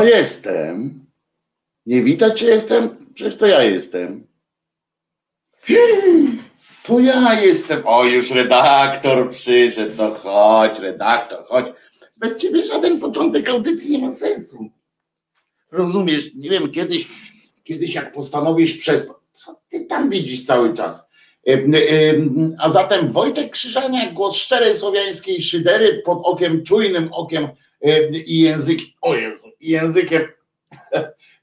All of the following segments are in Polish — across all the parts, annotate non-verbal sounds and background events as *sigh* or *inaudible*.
No jestem. Nie widać, czy jestem? Przecież to ja jestem. To ja jestem. O, już redaktor przyszedł. No chodź, redaktor, chodź. Bez ciebie żaden początek audycji nie ma sensu. Rozumiesz? Nie wiem, kiedyś, kiedyś jak postanowisz przespać, co ty tam widzisz cały czas? E, e, a zatem Wojtek Krzyżania, głos szczerej słowiańskiej szydery pod okiem, czujnym okiem e, i językiem, o Jezu, językiem,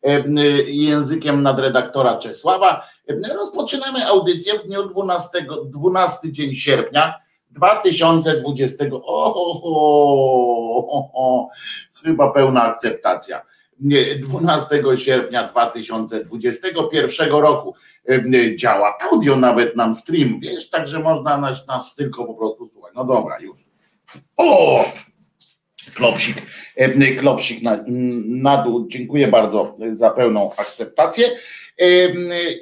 *laughs* językiem nadredaktora Czesława. Rozpoczynamy audycję w dniu 12, 12 dzień sierpnia 2020. O, o, o, o, chyba pełna akceptacja. 12 sierpnia 2021 roku działa audio, nawet nam stream, wiesz, także można nas, nas tylko po prostu słuchać. No dobra, już. O! Klopsik, klopsik na, na dół. Dziękuję bardzo za pełną akceptację.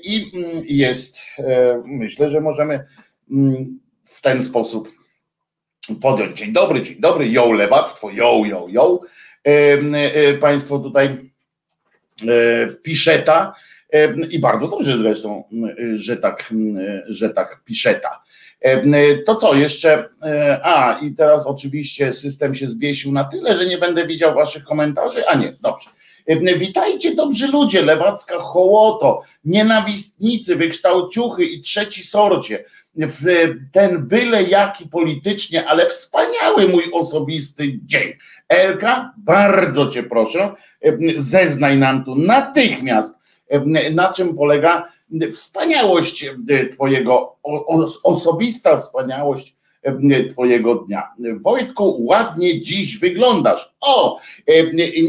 I jest, myślę, że możemy w ten sposób podjąć. Dzień dobry, dzień dobry, ją lewactwo, ją, ją, ją. Państwo tutaj piszeta i bardzo dobrze zresztą, że tak, że tak piszeta. To co jeszcze? A, i teraz oczywiście system się zbiesił na tyle, że nie będę widział waszych komentarzy. A nie, dobrze. Witajcie dobrzy ludzie, lewacka hołoto, nienawistnicy, wykształciuchy i trzeci sorcie ten byle jaki politycznie, ale wspaniały mój osobisty dzień. Elka, bardzo cię proszę, zeznaj nam tu natychmiast, na czym polega wspaniałość twojego, osobista wspaniałość Twojego dnia. Wojtku, ładnie dziś wyglądasz. O,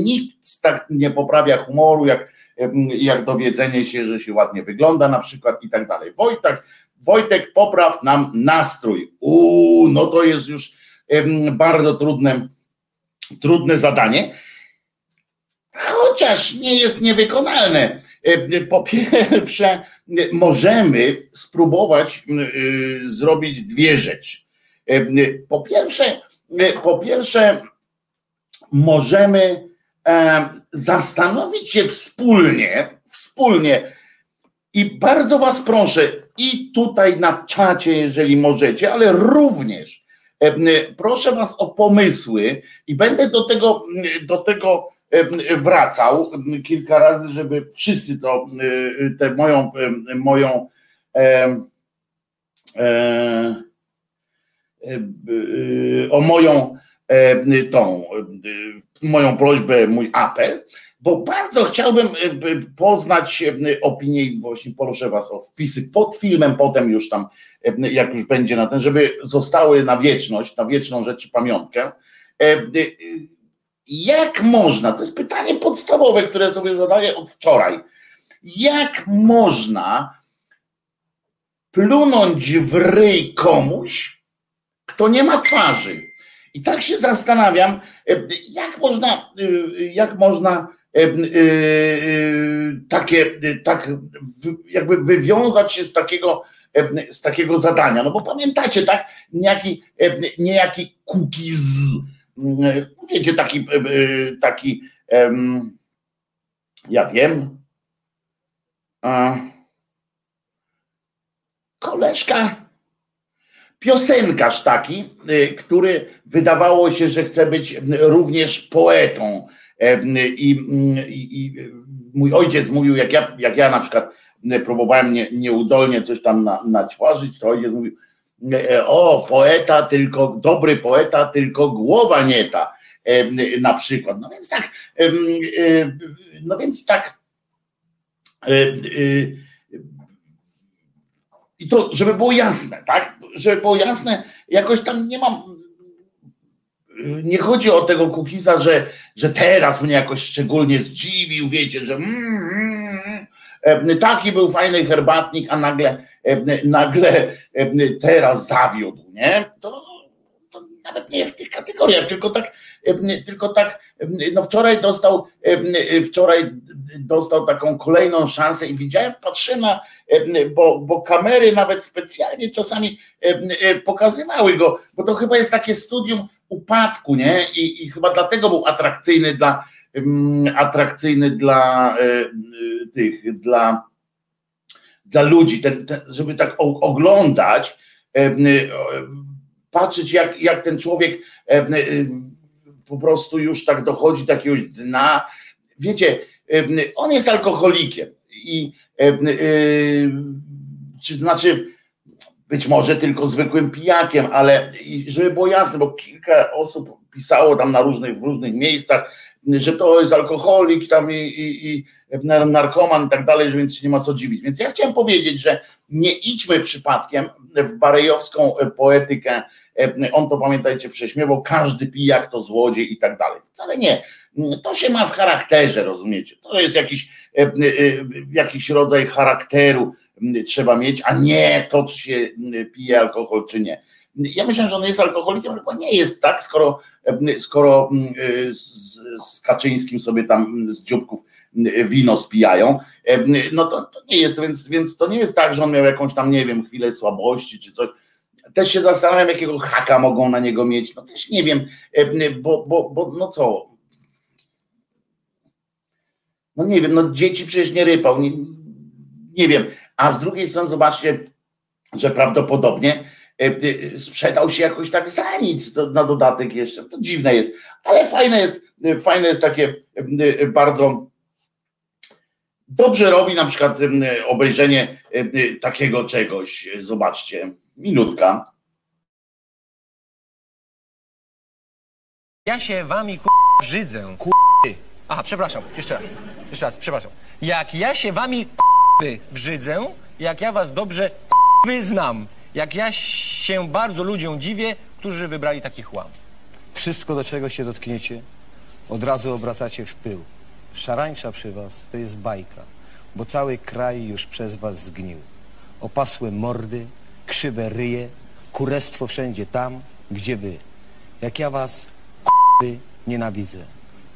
nikt tak nie poprawia humoru, jak, jak dowiedzenie się, że się ładnie wygląda, na przykład i tak dalej. Wojtek, Wojtek, popraw nam nastrój. Uuu, no to jest już bardzo trudne, trudne zadanie, chociaż nie jest niewykonalne. Po pierwsze, możemy spróbować zrobić dwie rzeczy. Po pierwsze, po pierwsze, możemy zastanowić się wspólnie, wspólnie i bardzo Was proszę, i tutaj na czacie, jeżeli możecie, ale również proszę Was o pomysły i będę do tego, do tego wracał kilka razy, żeby wszyscy to, tę moją, moją e, e, o moją tą, moją prośbę, mój apel, bo bardzo chciałbym poznać opinię i właśnie proszę Was o wpisy pod filmem, potem już tam, jak już będzie na ten, żeby zostały na wieczność, na wieczną rzecz pamiątkę. Jak można, to jest pytanie podstawowe, które sobie zadaję od wczoraj, jak można plunąć w ryj komuś, kto nie ma twarzy? I tak się zastanawiam, jak można, jak można takie, tak jakby wywiązać się z takiego, z takiego zadania. No bo pamiętacie, tak, niejaki, niejaki cookies, wiecie, taki, taki ja wiem, koleżka, piosenkarz taki, który wydawało się, że chce być również poetą. I, i, i mój ojciec mówił, jak ja, jak ja na przykład próbowałem nie, nieudolnie coś tam na, naćważyć, to ojciec mówił, o, poeta, tylko dobry poeta, tylko głowa nie ta, na przykład. No więc tak, no więc tak. I to, żeby było jasne, tak? Żeby było jasne, jakoś tam nie mam nie chodzi o tego Kukiza, że, że teraz mnie jakoś szczególnie zdziwił, wiecie, że mm, mm, mm, taki był fajny herbatnik, a nagle, nagle teraz zawiódł, nie? To, to nawet nie w tych kategoriach, tylko tak, tylko tak, no wczoraj dostał, wczoraj dostał taką kolejną szansę i widziałem, patrzę na, bo, bo kamery nawet specjalnie czasami pokazywały go, bo to chyba jest takie studium upadku, nie? I, i chyba dlatego był atrakcyjny dla, atrakcyjny dla tych, dla, dla ludzi, ten, ten, żeby tak oglądać, patrzeć jak, jak ten człowiek po prostu już tak dochodzi do jakiegoś dna. Wiecie, on jest alkoholikiem i czy znaczy być może tylko zwykłym pijakiem, ale żeby było jasne, bo kilka osób pisało tam na różnych, w różnych miejscach, że to jest alkoholik tam i, i, i narkoman i tak dalej, że więc się nie ma co dziwić. Więc ja chciałem powiedzieć, że nie idźmy przypadkiem w barejowską poetykę, on to pamiętajcie prześmiewał, każdy pijak to złodziej i tak dalej. Wcale nie. To się ma w charakterze, rozumiecie? To jest jakiś, jakiś rodzaj charakteru, trzeba mieć, a nie to, czy się pije alkohol, czy nie. Ja myślę, że on jest alkoholikiem, ale nie jest tak, skoro, skoro z, z Kaczyńskim sobie tam z dzióbków wino spijają, no to, to nie jest, więc, więc to nie jest tak, że on miał jakąś tam, nie wiem, chwilę słabości czy coś. Też się zastanawiam, jakiego haka mogą na niego mieć. No też nie wiem, bo, bo, bo no co. No nie wiem, no dzieci przecież nie rypał. Nie, nie wiem, a z drugiej strony zobaczcie, że prawdopodobnie e, e, sprzedał się jakoś tak za nic na dodatek jeszcze. To dziwne jest, ale fajne jest, e, fajne jest takie bardzo dobrze robi na przykład obejrzenie takiego czegoś. Zobaczcie, minutka. Ja się wami ku... brzydzę. Ku... Aha, przepraszam, jeszcze raz. Jeszcze raz, przepraszam. Jak ja się wami brzydzę, jak ja was dobrze znam, jak ja się bardzo ludziom dziwię, którzy wybrali taki chłam. Wszystko, do czego się dotkniecie, od razu obracacie w pył. Szarańcza przy was to jest bajka, bo cały kraj już przez was zgnił. Opasłe mordy, krzywe ryje, kurestwo wszędzie tam, gdzie wy. Jak ja was k***y nienawidzę,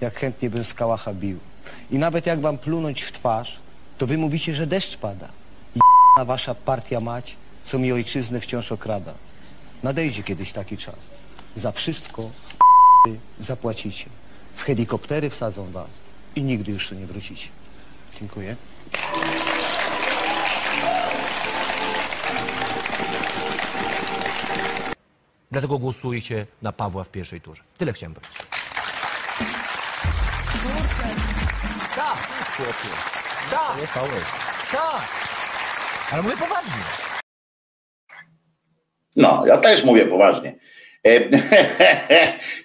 jak chętnie bym z kałacha bił. I nawet jak wam plunąć w twarz, to wy mówicie, że deszcz pada. I wasza partia mać, co mi ojczyznę wciąż okrada. Nadejdzie kiedyś taki czas. Za wszystko zapłacicie. W helikoptery wsadzą was i nigdy już tu nie wrócicie. Dziękuję. Dlatego głosujcie na Pawła w pierwszej turze. Tyle chciałem powiedzieć. Tak, chłopie. Tak. Tak. Ale mówię poważnie. No, ja też mówię poważnie. E,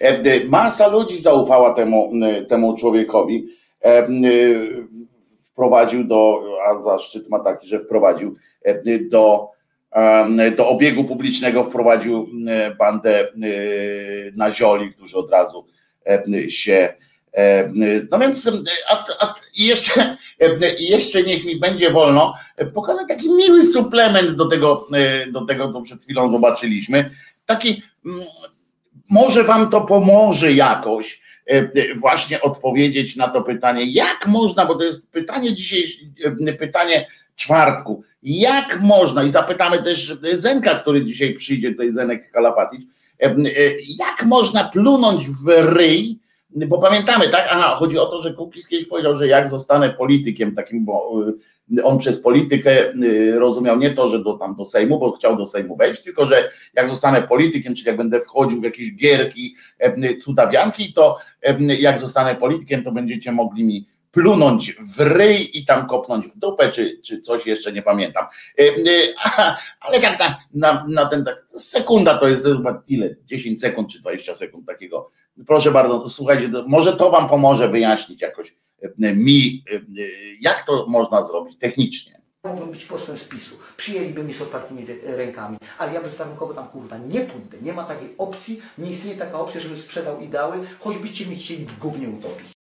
*laughs* e, masa ludzi zaufała temu, temu człowiekowi. E, wprowadził do, a zaszczyt ma taki, że wprowadził do, do obiegu publicznego, wprowadził bandę nazioli, którzy od razu się E, no więc a, a jeszcze, jeszcze niech mi będzie wolno pokazać taki miły suplement do tego, e, do tego, co przed chwilą zobaczyliśmy. Taki, mm, może wam to pomoże jakoś e, właśnie odpowiedzieć na to pytanie, jak można, bo to jest pytanie dzisiaj, pytanie czwartku, jak można, i zapytamy też Zenka, który dzisiaj przyjdzie, tutaj Zenek Kalafatic, jak można plunąć w ryj, bo pamiętamy, tak? Aha, chodzi o to, że Kukiz kiedyś powiedział, że jak zostanę politykiem takim, bo y, on przez politykę y, rozumiał nie to, że do, tam do Sejmu, bo chciał do Sejmu wejść, tylko że jak zostanę politykiem, czyli jak będę wchodził w jakieś gierki, y, cudawianki, to jak zostanę politykiem, to będziecie mogli mi plunąć w ryj i tam kopnąć w dupę, czy, czy coś jeszcze nie pamiętam. *laughs* Ale tak na, na, na ten tak, sekunda to jest chyba ile? 10 sekund czy 20 sekund takiego Proszę bardzo, słuchajcie, może to Wam pomoże wyjaśnić jakoś e, mi, e, jak to można zrobić technicznie. Mógłbym być posłem spisu, przyjęliby mnie z otwartymi rękami, ale ja bezwarunkowo tam kurwa nie pójdę. Nie ma takiej opcji, nie istnieje taka opcja, żeby sprzedał ideały, choćbyście mi chcieli w gównie utopić.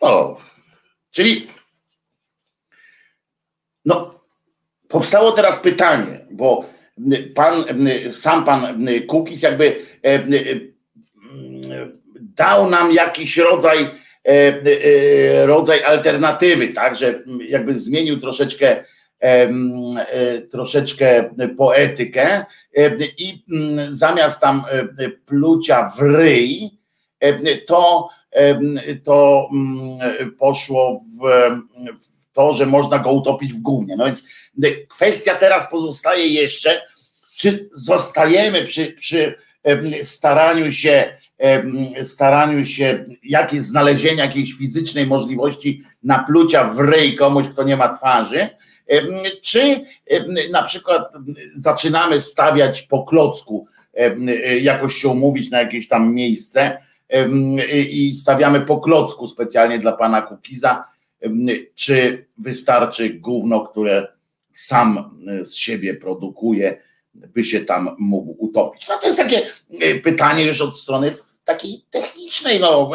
O, czyli no, powstało teraz pytanie, bo pan, sam pan Kukis jakby e, e, dał nam jakiś rodzaj, e, rodzaj alternatywy, tak, że jakby zmienił troszeczkę troszeczkę poetykę i zamiast tam plucia w ryj, to to poszło w, w to, że można go utopić w gównie. No więc kwestia teraz pozostaje jeszcze, czy zostajemy przy, przy staraniu się, staraniu się jakieś znalezienia jakiejś fizycznej możliwości naplucia w ryj komuś, kto nie ma twarzy, czy na przykład zaczynamy stawiać po klocku, jakoś się umówić na jakieś tam miejsce i stawiamy po klocku specjalnie dla pana Kukiza, czy wystarczy gówno, które sam z siebie produkuje, by się tam mógł utopić. No to jest takie e, pytanie już od strony takiej technicznej, no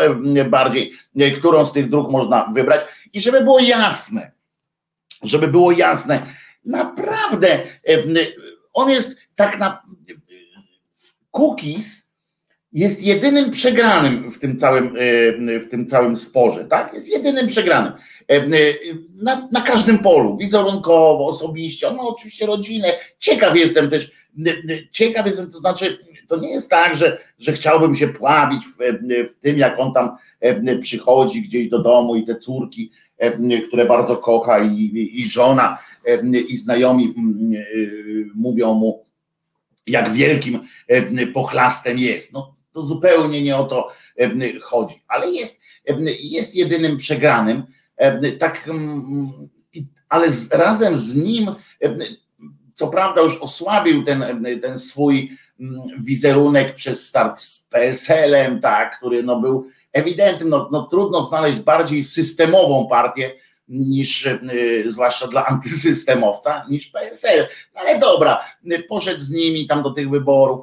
bardziej, e, którą z tych dróg można wybrać i żeby było jasne, żeby było jasne, naprawdę on jest tak na cookies jest jedynym przegranym w tym całym, e, w tym całym sporze, tak? Jest jedynym przegranym. Na, na każdym polu, wizerunkowo, osobiście, on ma oczywiście rodzinę. Ciekaw jestem też, ciekaw jestem, to znaczy, to nie jest tak, że, że chciałbym się pławić w, w tym, jak on tam przychodzi gdzieś do domu i te córki, które bardzo kocha i, i żona i znajomi mówią mu, jak wielkim pochlastem jest. No to zupełnie nie o to chodzi, ale jest, jest jedynym przegranym, tak, ale razem z nim co prawda już osłabił ten, ten swój wizerunek przez start z PSL-em, tak, który no był ewidentnym, no, no trudno znaleźć bardziej systemową partię niż, zwłaszcza dla antysystemowca, niż PSL. No ale dobra, poszedł z nimi tam do tych wyborów.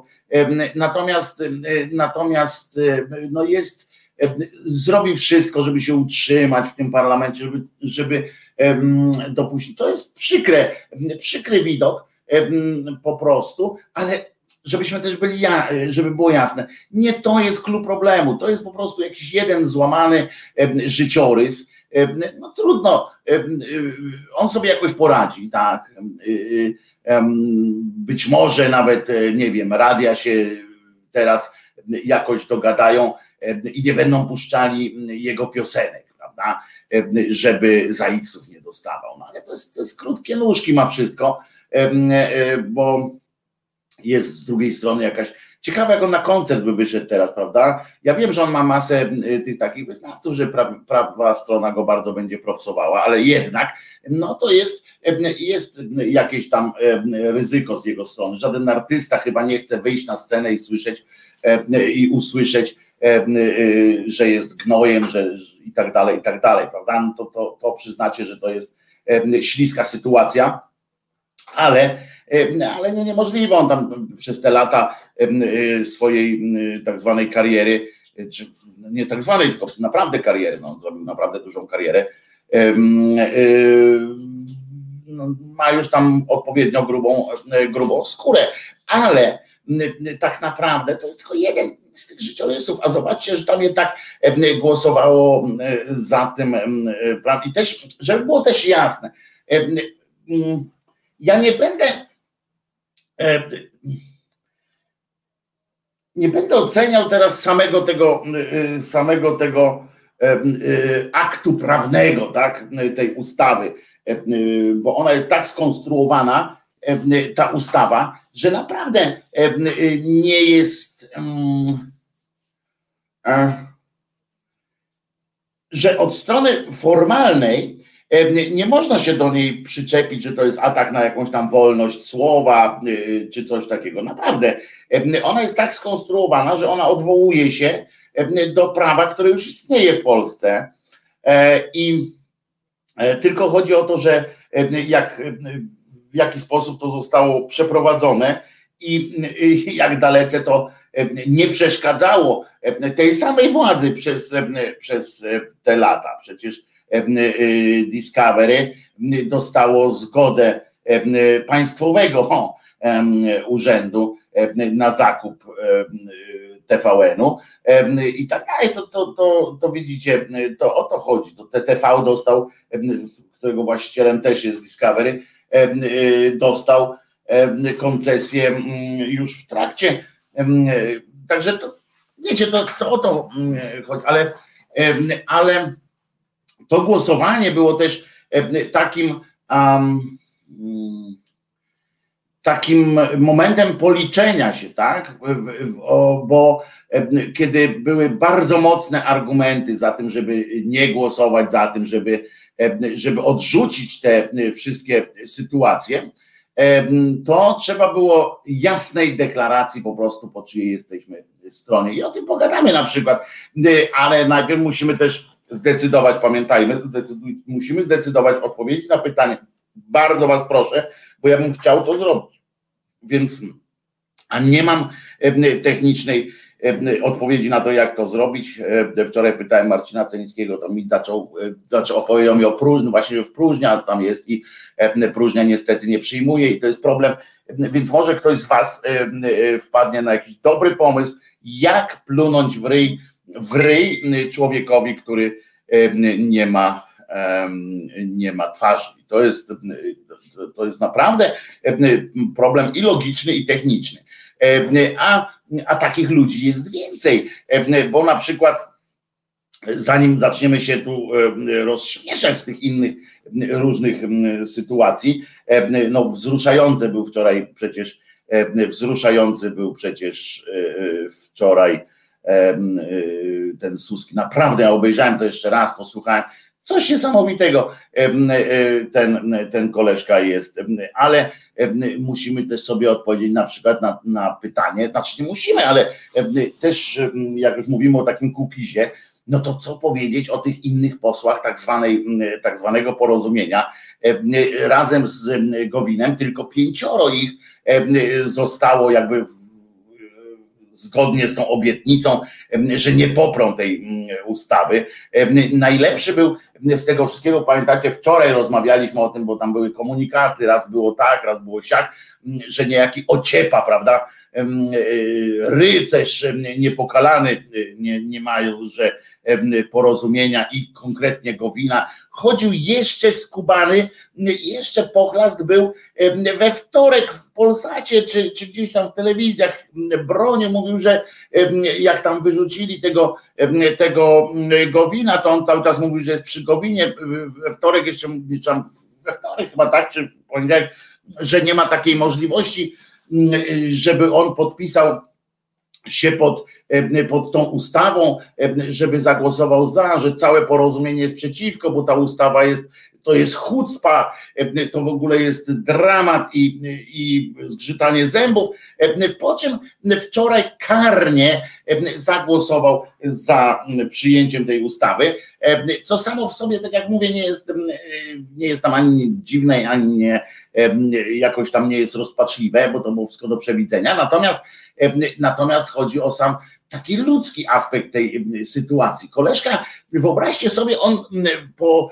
Natomiast, y, natomiast y, no jest, zrobił wszystko, żeby się utrzymać w tym parlamencie, żeby, żeby dopuścić. To jest przykre, przykry widok, po prostu, ale żebyśmy też byli, żeby było jasne, nie to jest klucz problemu, to jest po prostu jakiś jeden złamany życiorys, no trudno, on sobie jakoś poradzi, tak, być może nawet, e, nie wiem, radia się teraz jakoś dogadają i nie będą puszczali jego piosenek, prawda, żeby za X-ów nie dostawał, no ale to jest, to jest krótkie nóżki ma wszystko, E, bo jest z drugiej strony jakaś. Ciekawe, jak on na koncert by wyszedł teraz, prawda? Ja wiem, że on ma masę tych takich wyznawców, że prawa, prawa strona go bardzo będzie propsowała, ale jednak, no to jest, jest jakieś tam ryzyko z jego strony. Żaden artysta chyba nie chce wyjść na scenę i słyszeć i usłyszeć, że jest gnojem, że i tak dalej, i tak dalej, prawda? No to, to, to przyznacie, że to jest śliska sytuacja ale, ale nie niemożliwe. On tam przez te lata y, swojej tak zwanej kariery, czy nie tak zwanej, tylko naprawdę kariery, no, zrobił naprawdę dużą karierę. No, ma już tam odpowiednio grubą, grubą skórę, ale tak naprawdę to jest tylko jeden z tych życiorysów, a zobaczcie, że tam jednak głosowało za tym i też, żeby było też jasne, ja nie będę e, nie będę oceniał teraz samego tego, e, samego tego e, aktu prawnego, tak, tej ustawy, bo ona jest tak skonstruowana, ta ustawa, że naprawdę nie jest, mm, że od strony formalnej nie można się do niej przyczepić, że to jest atak na jakąś tam wolność słowa y, czy coś takiego. Naprawdę. Ona jest tak skonstruowana, że ona odwołuje się do prawa, które już istnieje w Polsce. E, I e, tylko chodzi o to, że jak, w jaki sposób to zostało przeprowadzone i jak dalece to nie przeszkadzało tej samej władzy przez, przez te lata. Przecież Y, Discovery dostało zgodę państwowego urzędu na zakup TVN-u i tak dalej, to, to, to, to widzicie, to o to chodzi. To TTV dostał, którego właścicielem też jest Discovery, y, dostał koncesję już w trakcie. Także to, wiecie, to, to o to chodzi, ale ale to głosowanie było też takim um, takim momentem policzenia się, tak? Bo kiedy były bardzo mocne argumenty za tym, żeby nie głosować za tym, żeby, żeby odrzucić te wszystkie sytuacje, to trzeba było jasnej deklaracji po prostu, po czyjej jesteśmy stronie. I o tym pogadamy na przykład, ale najpierw musimy też zdecydować, pamiętajmy, musimy zdecydować odpowiedzieć na pytanie. Bardzo Was proszę, bo ja bym chciał to zrobić. Więc, a nie mam technicznej odpowiedzi na to, jak to zrobić. Wczoraj pytałem Marcina Celińskiego, to mi zaczął, zaczął opowiedział mi o próżni, no właśnie w próżnia tam jest i próżnia niestety nie przyjmuje i to jest problem, więc może ktoś z Was wpadnie na jakiś dobry pomysł, jak plunąć w ryj, w ryj człowiekowi, który nie ma nie ma twarzy. To jest, to jest naprawdę problem i logiczny, i techniczny. A, a takich ludzi jest więcej, bo na przykład zanim zaczniemy się tu rozśmieszać z tych innych różnych sytuacji, no wzruszające był wczoraj przecież, wzruszający był przecież wczoraj ten Suski. Naprawdę, ja obejrzałem to jeszcze raz, posłuchałem, Coś niesamowitego ten, ten koleżka jest, ale musimy też sobie odpowiedzieć na przykład na, na pytanie, znaczy nie musimy, ale też jak już mówimy o takim kukizie, no to co powiedzieć o tych innych posłach tak, zwanej, tak zwanego porozumienia razem z Gowinem, tylko pięcioro ich zostało jakby zgodnie z tą obietnicą, że nie poprą tej ustawy. Najlepszy był z tego wszystkiego, pamiętacie, wczoraj rozmawialiśmy o tym, bo tam były komunikaty, raz było tak, raz było siak, że niejaki ociepa, prawda, e, rycerz niepokalany, nie, nie mają, że porozumienia i konkretnie Gowina, chodził jeszcze skubany, jeszcze pochlast był we wtorek w Polsacie, czy, czy gdzieś tam w telewizjach, bronił, mówił, że jak tam wyrzucili tego, tego Gowina, to on cały czas mówił, że jest przy Gowinie, we wtorek jeszcze, we wtorek chyba tak, czy poniedziałek, że nie ma takiej możliwości, żeby on podpisał się pod, pod tą ustawą, żeby zagłosował za, że całe porozumienie jest przeciwko, bo ta ustawa jest, to jest chucpa, to w ogóle jest dramat i, i zgrzytanie zębów, po czym wczoraj karnie zagłosował za przyjęciem tej ustawy, co samo w sobie, tak jak mówię, nie jest, nie jest tam ani dziwne, ani nie, jakoś tam nie jest rozpaczliwe, bo to było wszystko do przewidzenia, natomiast Natomiast chodzi o sam taki ludzki aspekt tej sytuacji. Koleżka, wyobraźcie sobie, on po,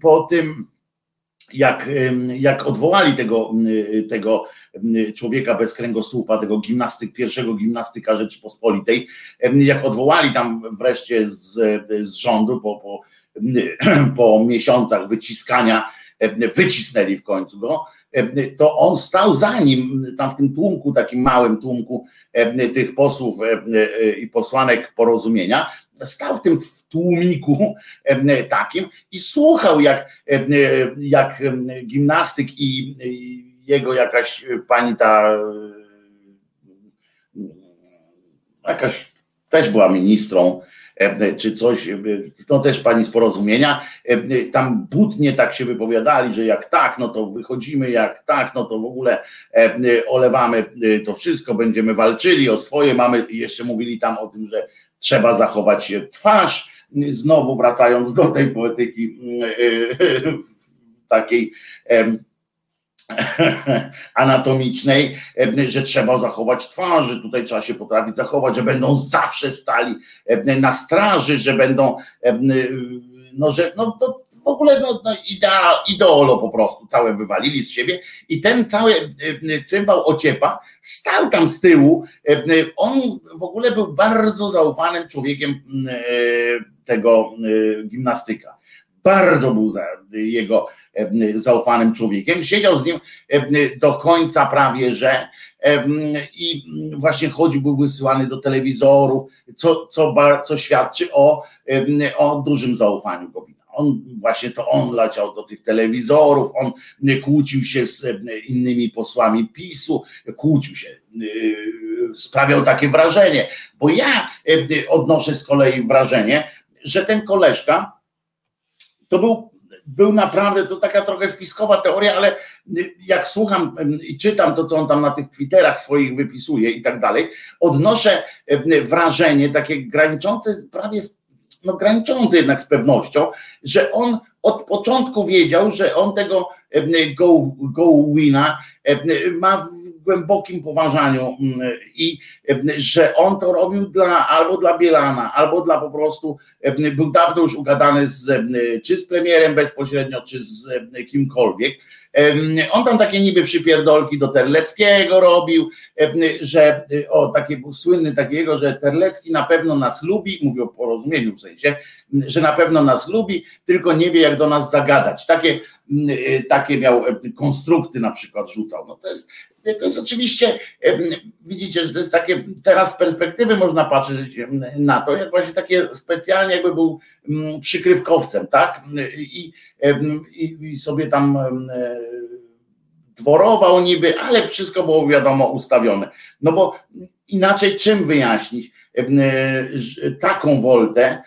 po tym, jak, jak odwołali tego, tego człowieka bez kręgosłupa, tego gimnastyk, pierwszego gimnastyka Rzeczypospolitej, jak odwołali tam wreszcie z, z rządu po, po, *clears throat* po miesiącach wyciskania, wycisnęli w końcu go, to on stał za nim, tam w tym tłumku, takim małym tłumku e, tych posłów e, i posłanek porozumienia, stał w tym tłumiku takim i słuchał, jak, jak gimnastyk i jego jakaś pani ta jakaś też była ministrą, E, czy coś, e, to też pani z porozumienia, e, tam butnie tak się wypowiadali, że jak tak, no to wychodzimy, jak tak, no to w ogóle olewamy to wszystko, będziemy walczyli o swoje, mamy, jeszcze mówili tam o tym, że trzeba zachować twarz, znowu wracając do tej poetyki *laughs* takiej *laughs* anatomicznej, że trzeba zachować twarz, że tutaj trzeba się potrafić zachować, że będą zawsze stali na straży, że będą, no że no to w ogóle no, no idea, ideolo po prostu, całe wywalili z siebie i ten cały cymbał ociepa stał tam z tyłu, on w ogóle był bardzo zaufanym człowiekiem tego gimnastyka. Bardzo był za jego zaufanym człowiekiem. Siedział z nim do końca prawie, że i właśnie chodził, był wysyłany do telewizorów, co, co, co świadczy o, o dużym zaufaniu Gowina. On właśnie to on leciał do tych telewizorów, on kłócił się z innymi posłami PiSu, kłócił się, sprawiał takie wrażenie, bo ja odnoszę z kolei wrażenie, że ten koleżka to był był naprawdę, to taka trochę spiskowa teoria, ale jak słucham i czytam to, co on tam na tych Twitterach swoich wypisuje i tak dalej, odnoszę wrażenie takie graniczące prawie, no graniczące jednak z pewnością, że on od początku wiedział, że on tego go, go wina ma głębokim poważaniu mm, i że on to robił dla, albo dla Bielana, albo dla po prostu, był dawno już ugadany z, czy z premierem bezpośrednio, czy z kimkolwiek. On tam takie niby przypierdolki do Terleckiego robił, że o takie był słynny takiego, że Terlecki na pewno nas lubi, mówię o porozumieniu w sensie, że na pewno nas lubi, tylko nie wie jak do nas zagadać. Takie, takie miał konstrukty na przykład rzucał. No to jest to jest oczywiście, widzicie, że to jest takie, teraz z perspektywy można patrzeć na to, jak właśnie takie specjalnie jakby był przykrywkowcem, tak? I, i, i sobie tam dworował niby, ale wszystko było wiadomo ustawione. No bo inaczej czym wyjaśnić taką woltę,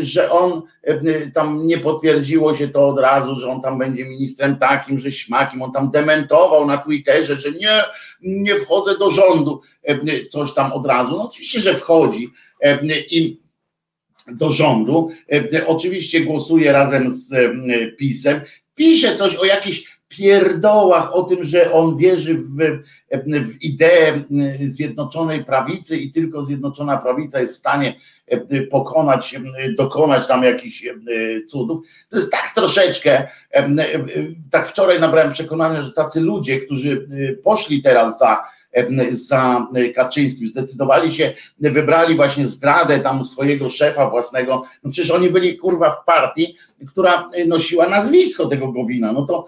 że on e, tam nie potwierdziło się to od razu, że on tam będzie ministrem takim, że śmakim, on tam dementował na Twitterze, że nie, nie wchodzę do rządu, e, coś tam od razu. No oczywiście, że wchodzi e, i do rządu, oczywiście głosuje razem z PiSem, pisze coś o jakichś pierdołach o tym, że on wierzy w, w ideę Zjednoczonej Prawicy i tylko Zjednoczona Prawica jest w stanie pokonać, dokonać tam jakichś cudów. To jest tak troszeczkę, tak wczoraj nabrałem przekonania, że tacy ludzie, którzy poszli teraz za za Kaczyńskim, zdecydowali się, wybrali właśnie zdradę tam swojego szefa własnego, no przecież oni byli kurwa w partii, która nosiła nazwisko tego Gowina, no to,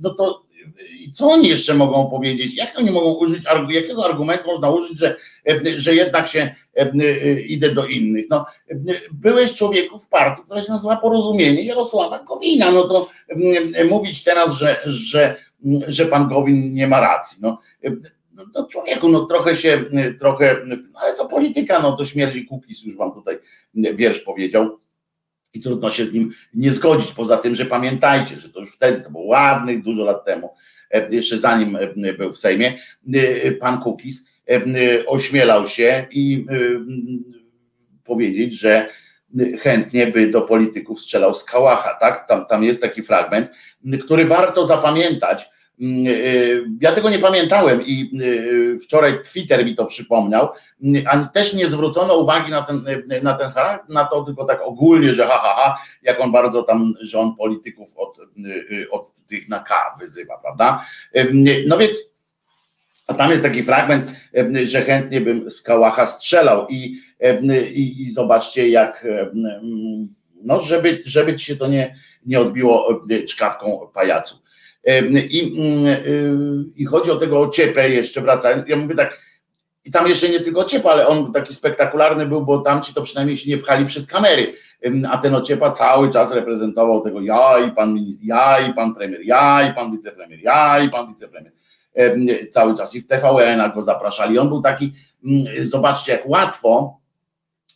no to co oni jeszcze mogą powiedzieć? Jak oni mogą użyć, jakiego argumentu można użyć, że, że jednak się idę do innych? No, byłeś człowieku w partii, która się nazywa Porozumienie Jarosława Gowina, no to mówić teraz, że, że, że pan Gowin nie ma racji. No, no, to człowieku, no trochę się, trochę, ale to polityka, no to śmierdzi Kukis, już wam tutaj wiersz powiedział i trudno się z nim nie zgodzić, poza tym, że pamiętajcie, że to już wtedy, to było ładnych, dużo lat temu, e, jeszcze zanim e, był w Sejmie, e, pan Kukis ośmielał się i powiedzieć, że chętnie by do polityków strzelał z kałacha, tak? Tam, tam jest taki fragment, który warto zapamiętać, ja tego nie pamiętałem i y, wczoraj Twitter mi to przypomniał, mm, a też nie zwrócono uwagi na ten, y, na ten charakter, na to tylko tak ogólnie, że ha, ha, ha, jak on bardzo tam, on polityków od, od tych na K wyzywa, prawda? No więc a tam jest taki fragment, że chętnie bym z Kałacha strzelał i, i, i zobaczcie jak, no żeby, żeby ci się to nie, nie odbiło czkawką pajacu. I, mm, y, I chodzi o tego ociepę jeszcze wracając. Ja mówię tak, i tam jeszcze nie tylko ociepa, ale on taki spektakularny był, bo tam ci to przynajmniej się nie pchali przed kamery. A ten ociepa cały czas reprezentował tego ja i pan minister, ja i pan premier, ja i pan wicepremier, ja i pan wicepremier. Cały czas i w TVN go zapraszali. On był taki, mm, zobaczcie, jak łatwo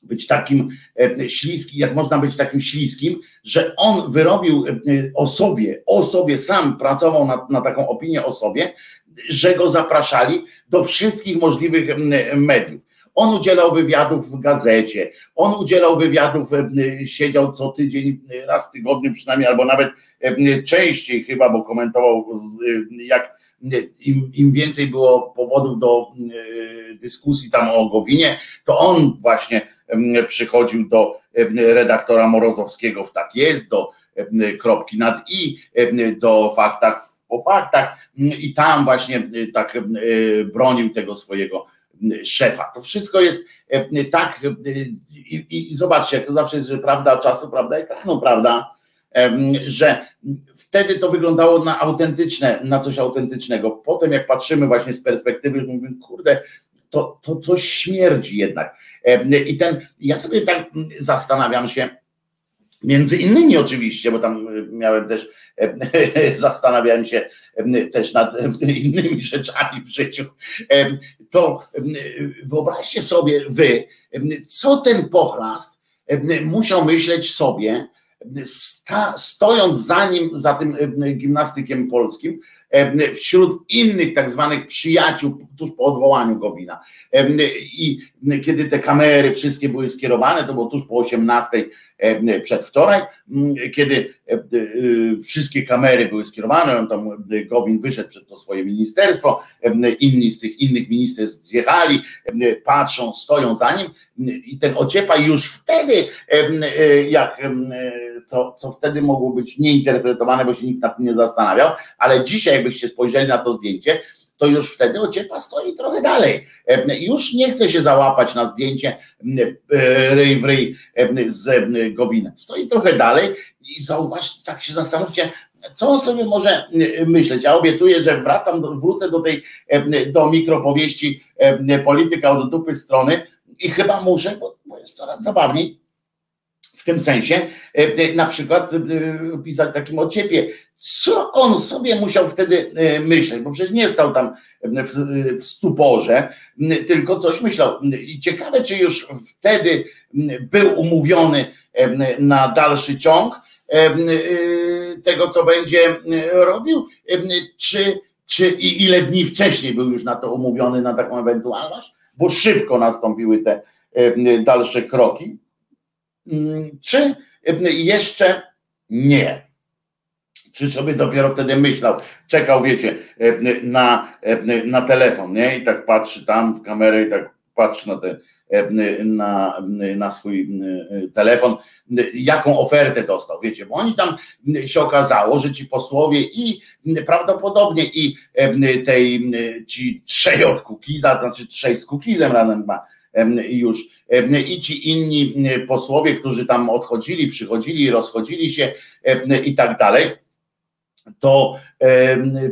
być takim e, śliskim, jak można być takim śliskim, że on wyrobił e, o sobie, o sobie sam pracował na, na taką opinię o sobie, że go zapraszali do wszystkich możliwych mediów. On udzielał wywiadów w gazecie, on udzielał wywiadów, e, siedział co tydzień, raz w tygodniu przynajmniej, albo nawet częściej chyba, bo komentował, jak im, im więcej było powodów do dyskusji tam o Gowinie, to on właśnie przychodził do redaktora Morozowskiego w tak jest, do kropki nad i, do faktach po faktach i tam właśnie tak bronił tego swojego szefa. To wszystko jest tak i, i, zobaczcie, jak to zawsze jest, że prawda czasu, prawda ekranu, prawda? że wtedy to wyglądało na autentyczne, na coś autentycznego. Potem jak patrzymy właśnie z perspektywy, mówimy, kurde, to, to coś śmierdzi jednak. I ten, ja sobie tak zastanawiam się, Między innymi oczywiście, bo tam miałem też, *laughs* zastanawiałem się też nad innymi rzeczami w życiu, to wyobraźcie sobie wy, co ten pochlast musiał myśleć sobie, stojąc za nim, za tym gimnastykiem polskim, wśród innych tak zwanych przyjaciół tuż po odwołaniu Gowina. I kiedy te kamery wszystkie były skierowane, to było tuż po 18 przedwczoraj, kiedy wszystkie kamery były skierowane, on tam Gowin wyszedł przed to swoje ministerstwo, inni z tych innych ministerstw zjechali, patrzą, stoją za nim i ten Ociepa już wtedy, jak co, co wtedy mogło być nieinterpretowane, bo się nikt nad tym nie zastanawiał, ale dzisiaj jakbyście spojrzeli na to zdjęcie, to już wtedy ociepa stoi trochę dalej. Już nie chce się załapać na zdjęcie e, ryj w ryj z Gowinem. Stoi trochę dalej i zauważ, tak się zastanówcie, co on sobie może myśleć. Ja obiecuję, że wracam, wrócę do tej, do mikropowieści polityka od dupy strony i chyba muszę, bo jest coraz zabawniej, tym sensie e, e, na przykład e, pisać takim ociepie, co on sobie musiał wtedy myśleć, bo przecież nie stał tam w, stuporze, tylko coś myślał. I ciekawe, czy już wtedy był umówiony na dalszy ciąg tego, co będzie robił, czy, czy i ile dni wcześniej był już na to umówiony, na taką ewentualność, bo szybko nastąpiły te dalsze kroki. Czy jeszcze nie? Czy sobie dopiero wtedy myślał, czekał, wiecie, na, na telefon, nie? I tak patrzy tam w kamerę i tak patrzy na, te, na, na swój telefon, jaką ofertę dostał, wiecie, bo oni tam się okazało, że ci posłowie i prawdopodobnie i tej, ci trzej od Kukiza, znaczy trzej z Kukizem razem już i ci inni posłowie, którzy tam odchodzili, przychodzili, rozchodzili się i tak dalej, to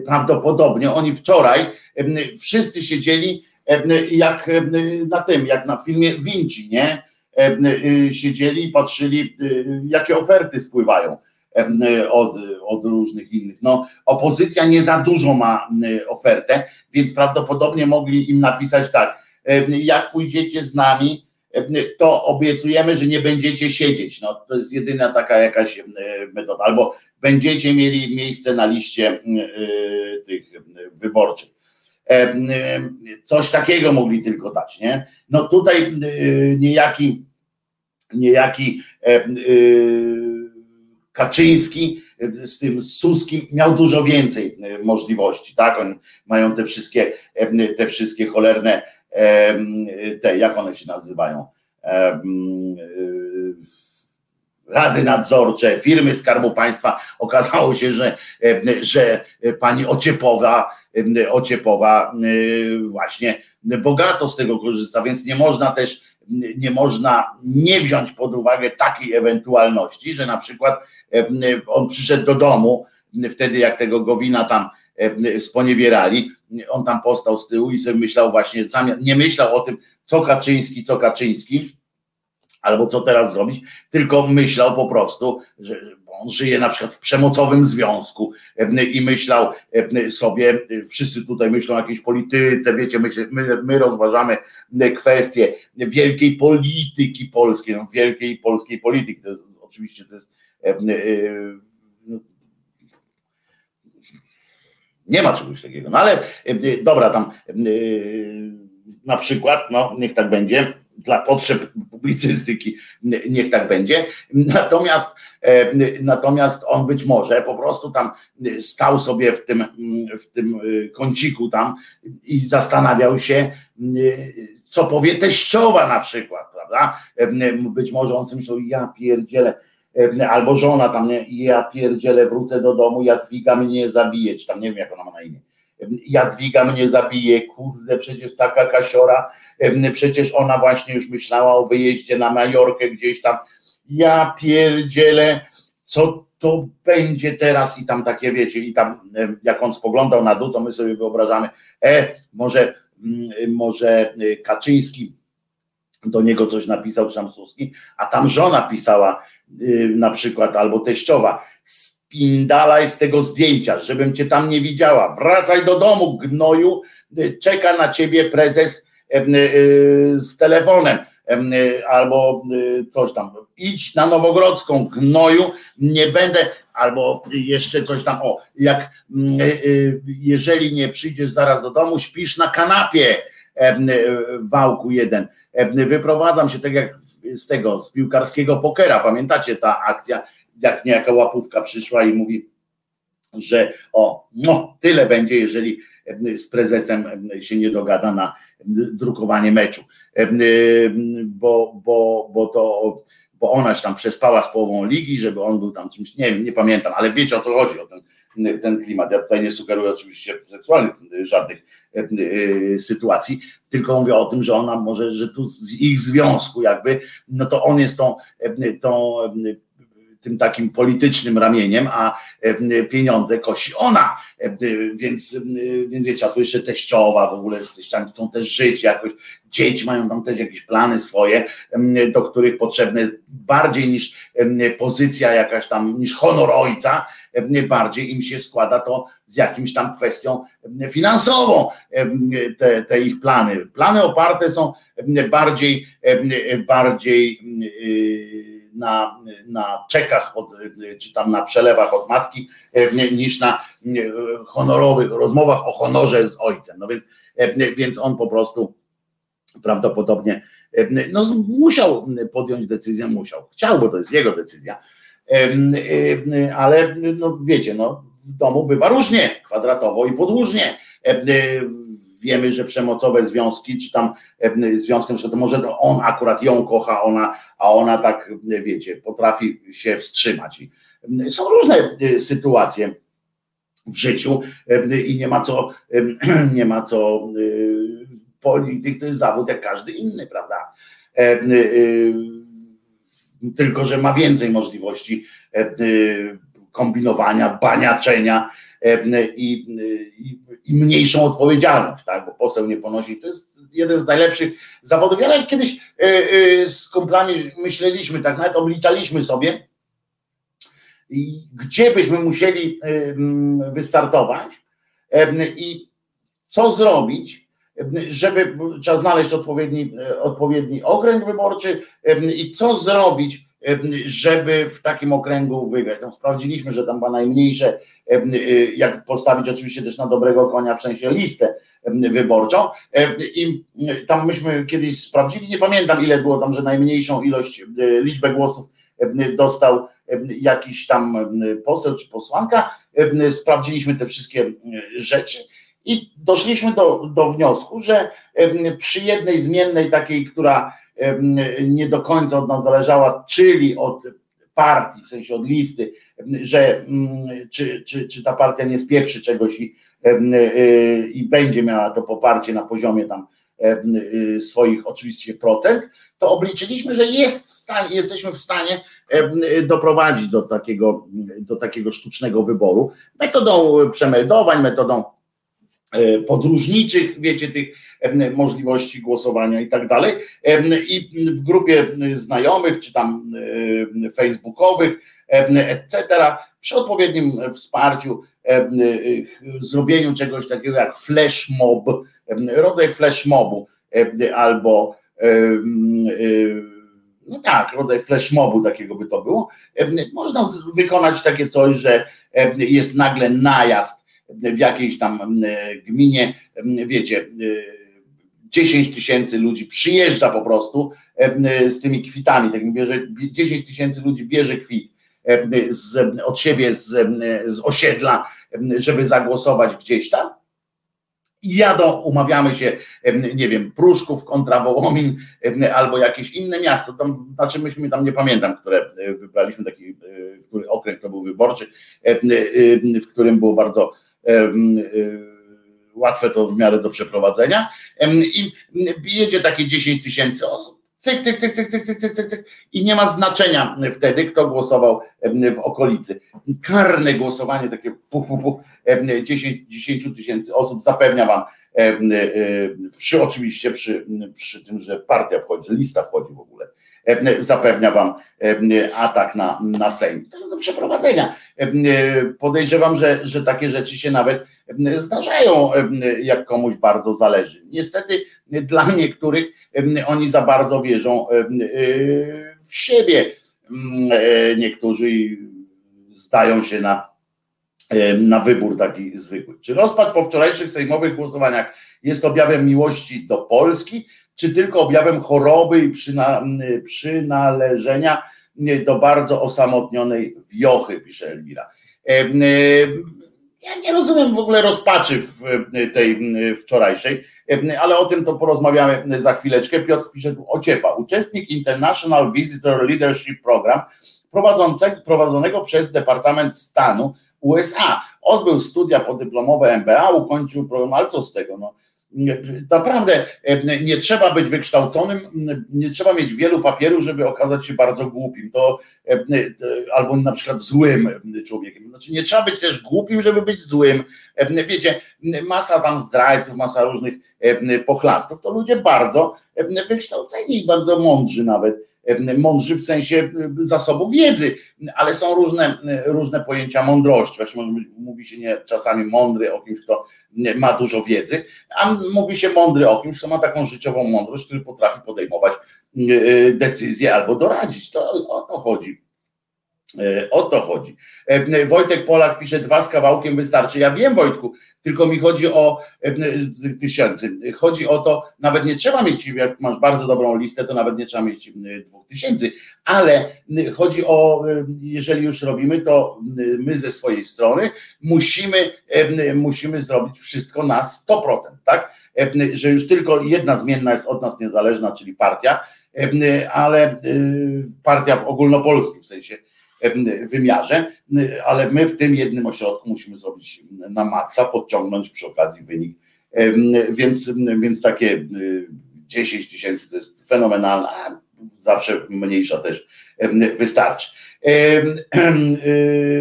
prawdopodobnie oni wczoraj wszyscy siedzieli jak na tym, jak na filmie Vinci, nie? Siedzieli i patrzyli, jakie oferty spływają od, od różnych innych. No, opozycja nie za dużo ma ofertę, więc prawdopodobnie mogli im napisać tak, jak pójdziecie z nami, to obiecujemy, że nie będziecie siedzieć. No, to jest jedyna taka jakaś metoda. Albo będziecie mieli miejsce na liście tych wyborczych. Coś takiego mogli tylko dać, nie? No tutaj niejaki, niejaki Kaczyński z tym Suskim miał dużo więcej możliwości, tak? Oni mają te wszystkie, te wszystkie cholerne te, jak one się nazywają, rady nadzorcze, firmy Skarbu Państwa. Okazało się, że, że pani Ociepowa, Ociepowa właśnie bogato z tego korzysta, więc nie można też nie można nie wziąć pod uwagę takiej ewentualności, że na przykład on przyszedł do domu wtedy, jak tego Gowina tam sponiewierali, on tam postał z tyłu i sobie myślał właśnie, nie myślał o tym, co Kaczyński, co Kaczyński, albo co teraz zrobić, tylko myślał po prostu, że on żyje na przykład w przemocowym związku i myślał sobie, wszyscy tutaj myślą o jakiejś polityce, wiecie, my, my, my rozważamy kwestie wielkiej polityki polskiej, no, wielkiej polskiej polityki, to jest, oczywiście to jest nie ma czegoś takiego. No ale e, e, dobra, tam e, na przykład, no niech tak będzie, dla potrzeb publicystyki niech tak będzie. Natomiast, natomiast on być może po prostu tam stał sobie w tym, w tym kąciku tam i zastanawiał się, co powie teściowa na przykład, prawda? Być może on sobie myślał, ja pierdzielę, albo żona tam, ja pierdzielę, wrócę do domu, Jadwiga mnie zabije, tam nie wiem jak ona ma na imię. Jadwiga mnie zabije, kurde, przecież taka kasiora, przecież ona właśnie już myślała o wyjeździe na Majorkę gdzieś tam. Ja pierdzielę, co to będzie teraz i tam takie wiecie, i tam jak on spoglądał na dół, to my sobie wyobrażamy, e, może, mm, może Kaczyński do niego coś napisał Szamsuski, a tam żona pisała y, na przykład, albo teściowa, spindalaj z tego zdjęcia, żebym cię tam nie widziała, wracaj do domu, gnoju, czeka na ciebie prezes y, z telefonem, albo coś tam, idź na Nowogrodzką, gnoju, nie będę, albo jeszcze coś tam, o, jak jeżeli nie przyjdziesz zaraz do domu, śpisz na kanapie, wałku jeden, wyprowadzam się tak jak z tego, z piłkarskiego pokera, pamiętacie ta akcja, jak niejaka łapówka przyszła i mówi, że o, no, tyle będzie, jeżeli z prezesem się nie dogada na drukowanie meczu, bo, bo, bo to bo ona się tam przespała z połową ligi, żeby on był tam czymś, nie wiem, nie pamiętam, ale wiecie o co chodzi, o ten, ten klimat. Ja tutaj nie sugeruję oczywiście seksualnych żadnych sytuacji, tylko mówię o tym, że ona może, że tu z ich związku jakby, no to on jest tą, tą tym takim politycznym ramieniem, a pieniądze kosi ona. Więc, więc wiecie, a tu jeszcze teściowa w ogóle z teściami chcą też żyć jakoś. Dzieci mają tam też jakieś plany swoje, do których potrzebne jest bardziej niż pozycja jakaś tam, niż honor ojca, bardziej im się składa to z jakimś tam kwestią finansową, te, te ich plany. Plany oparte są bardziej, bardziej na, na czekach od, czy tam na przelewach od matki, niż na honorowych rozmowach o honorze z ojcem. No więc, więc on po prostu prawdopodobnie no, musiał podjąć decyzję, musiał. Chciał, bo to jest jego decyzja. Ale no wiecie, no, w domu bywa różnie, kwadratowo i podłużnie wiemy, że przemocowe związki, czy tam związkiem, że to może on akurat ją kocha, ona, a ona tak, wiecie, potrafi się wstrzymać. Są różne y, sytuacje w życiu i nie ma co, *clears throat* nie ma co, polityk to jest zawód jak każdy inny, prawda? Tylko, że ma więcej możliwości kombinowania, baniaczenia, i, i, i, mniejszą odpowiedzialność, tak? bo poseł nie ponosi. To jest jeden z najlepszych zawodów. Ja nawet kiedyś e, e, z kumplami myśleliśmy, tak nawet obliczaliśmy sobie, gdzie byśmy musieli wystartować i co zrobić, żeby trzeba znaleźć odpowiedni, e, odpowiedni okręg wyborczy i co zrobić, żeby w takim okręgu wygrać. Tam sprawdziliśmy, że tam była najmniejsze, y, jak postawić oczywiście też na dobrego konia, w sensie listę wyborczą. I tam myśmy kiedyś sprawdzili, nie pamiętam ile było tam, że najmniejszą ilość, y, liczbę głosów dostał jakiś tam poseł czy posłanka. Sprawdziliśmy te wszystkie rzeczy. I doszliśmy do, do wniosku, że przy jednej zmiennej takiej, która nie do końca od nas zależała, czyli od partii, w sensie od listy, że mm, czy, czy, czy ta partia nie spieprzy czegoś i, y, i będzie miała to poparcie na poziomie tam y, swoich oczywiście procent, to obliczyliśmy, że jest jesteśmy w stanie doprowadzić do takiego, do takiego sztucznego wyboru metodą przemeldowań, metodą podróżniczych, wiecie, tych możliwości głosowania i tak dalej. I w grupie znajomych, czy tam facebookowych, etc., przy odpowiednim wsparciu, zrobieniu czegoś takiego jak flash mob, rodzaj flash mobu, albo no tak, rodzaj flash mobu takiego by to było. Można wykonać takie coś, że jest nagle najazd w jakiejś tam e, gminie, wiecie, 10 e, tysięcy ludzi przyjeżdża po prostu e, z tymi kwitami, tak że 10 tysięcy ludzi bierze kwit z, od siebie z, z osiedla, żeby zagłosować gdzieś tam. I jadą, umawiamy się, nie wiem, Pruszków kontra Wołomin albo jakieś inne miasto, tam, znaczy myśmy tam nie pamiętam, które wybraliśmy, taki, który okręg to był wyborczy, w którym było bardzo Y, łatwe to w miarę do przeprowadzenia. I jedzie takie 10 tysięcy osób, cyk, cyk, cyk, cyk, cyk, cyk, cyk, cyk, cyk. I nie ma znaczenia wtedy, kto głosował w okolicy. Karne głosowanie, takie pu, pu, pu, 10, 10 tysięcy osób, zapewnia wam, przy oczywiście przy, przy tym, że partia wchodzi, że lista wchodzi w ogóle, zapewnia wam atak na, na Sejm. To jest do przeprowadzenia. Podejrzewam, że, że takie rzeczy się nawet zdarzają, jak komuś bardzo zależy. Niestety dla *laughs* niektórych oni za bardzo wierzą w siebie. Niektórzy zdają się na na wybór taki zwykły. Czy rozpad po wczorajszych sejmowych głosowaniach jest objawem miłości do Polski, czy tylko objawem choroby i przyna, przynależenia do bardzo osamotnionej wiochy, pisze Elwira. Ja nie rozumiem w ogóle rozpaczy w tej wczorajszej, ale o tym to porozmawiamy za chwileczkę. Piotr pisze tu ociepa. Uczestnik International Visitor Leadership Program prowadzonego przez Departament Stanu USA. Odbył studia podyplomowe MBA, ukończył program, ale co z tego? No, naprawdę e, nie trzeba być wykształconym, nie trzeba mieć wielu papierów, żeby okazać się bardzo głupim, to e, albo na przykład złym człowiekiem. Znaczy nie trzeba być też głupim, żeby być złym. E, wiecie, masa tam zdrajców, masa różnych pochlastów, to ludzie bardzo wykształceni bardzo mądrzy nawet mądrzy w sensie zasobu wiedzy, ale są różne, różne pojęcia mądrości. Właśnie mówi się nie czasami mądry o kimś, kto ma dużo wiedzy, a mówi się mądry o kimś, kto ma taką życiową mądrość, który potrafi podejmować decyzje albo doradzić. To o to chodzi. E, o to chodzi. E, Wojtek Polak pisze, dwa z kawałkiem wystarczy. Ja wiem, Wojtku, tylko mi chodzi o e, tysięcy. Chodzi o to, nawet nie trzeba mieć, jak masz bardzo dobrą listę, to nawet nie trzeba mieć dwóch tysięcy, ale chodzi o, jeżeli już robimy, to my ze swojej strony musimy, musimy zrobić wszystko na 100%, tak? Że już tylko jedna zmienna jest od nas niezależna, czyli partia, ale partia w ogólnopolskim sensie wymiarze, ale my w tym jednym ośrodku musimy zrobić na maksa, podciągnąć przy okazji wynik. Więc, więc takie 10 tysięcy to jest fenomenalne, a zawsze mniejsza też wystarczy.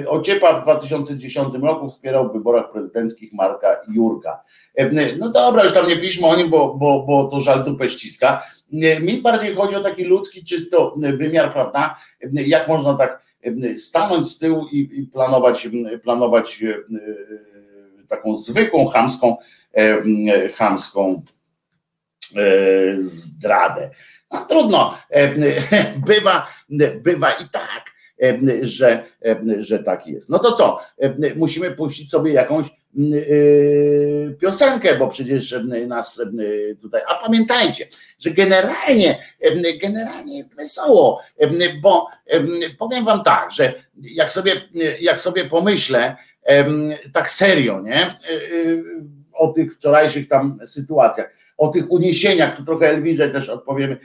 Ociepa w 2010 roku wspierał w wyborach prezydenckich Marka Jurka. No dobra, już tam nie piszmy o nim, bo, bo, bo to żal dupę ściska. Mi bardziej chodzi o taki ludzki, czysto wymiar, prawda? Jak można tak stanąć z tyłu i, planować, planować e, taką zwykłą chamską, chamską zdradę. No trudno, *laughs* bywa, bywa i tak, że, że tak jest. No to co? Musimy puścić sobie jakąś piosenkę, bo przecież nas tutaj, a pamiętajcie, że generalnie, generalnie jest wesoło, bo powiem wam tak, że jak sobie, jak sobie pomyślę, tak serio, nie, o tych wczorajszych tam sytuacjach, o tych uniesieniach, to trochę Elwirze też odpowiemy,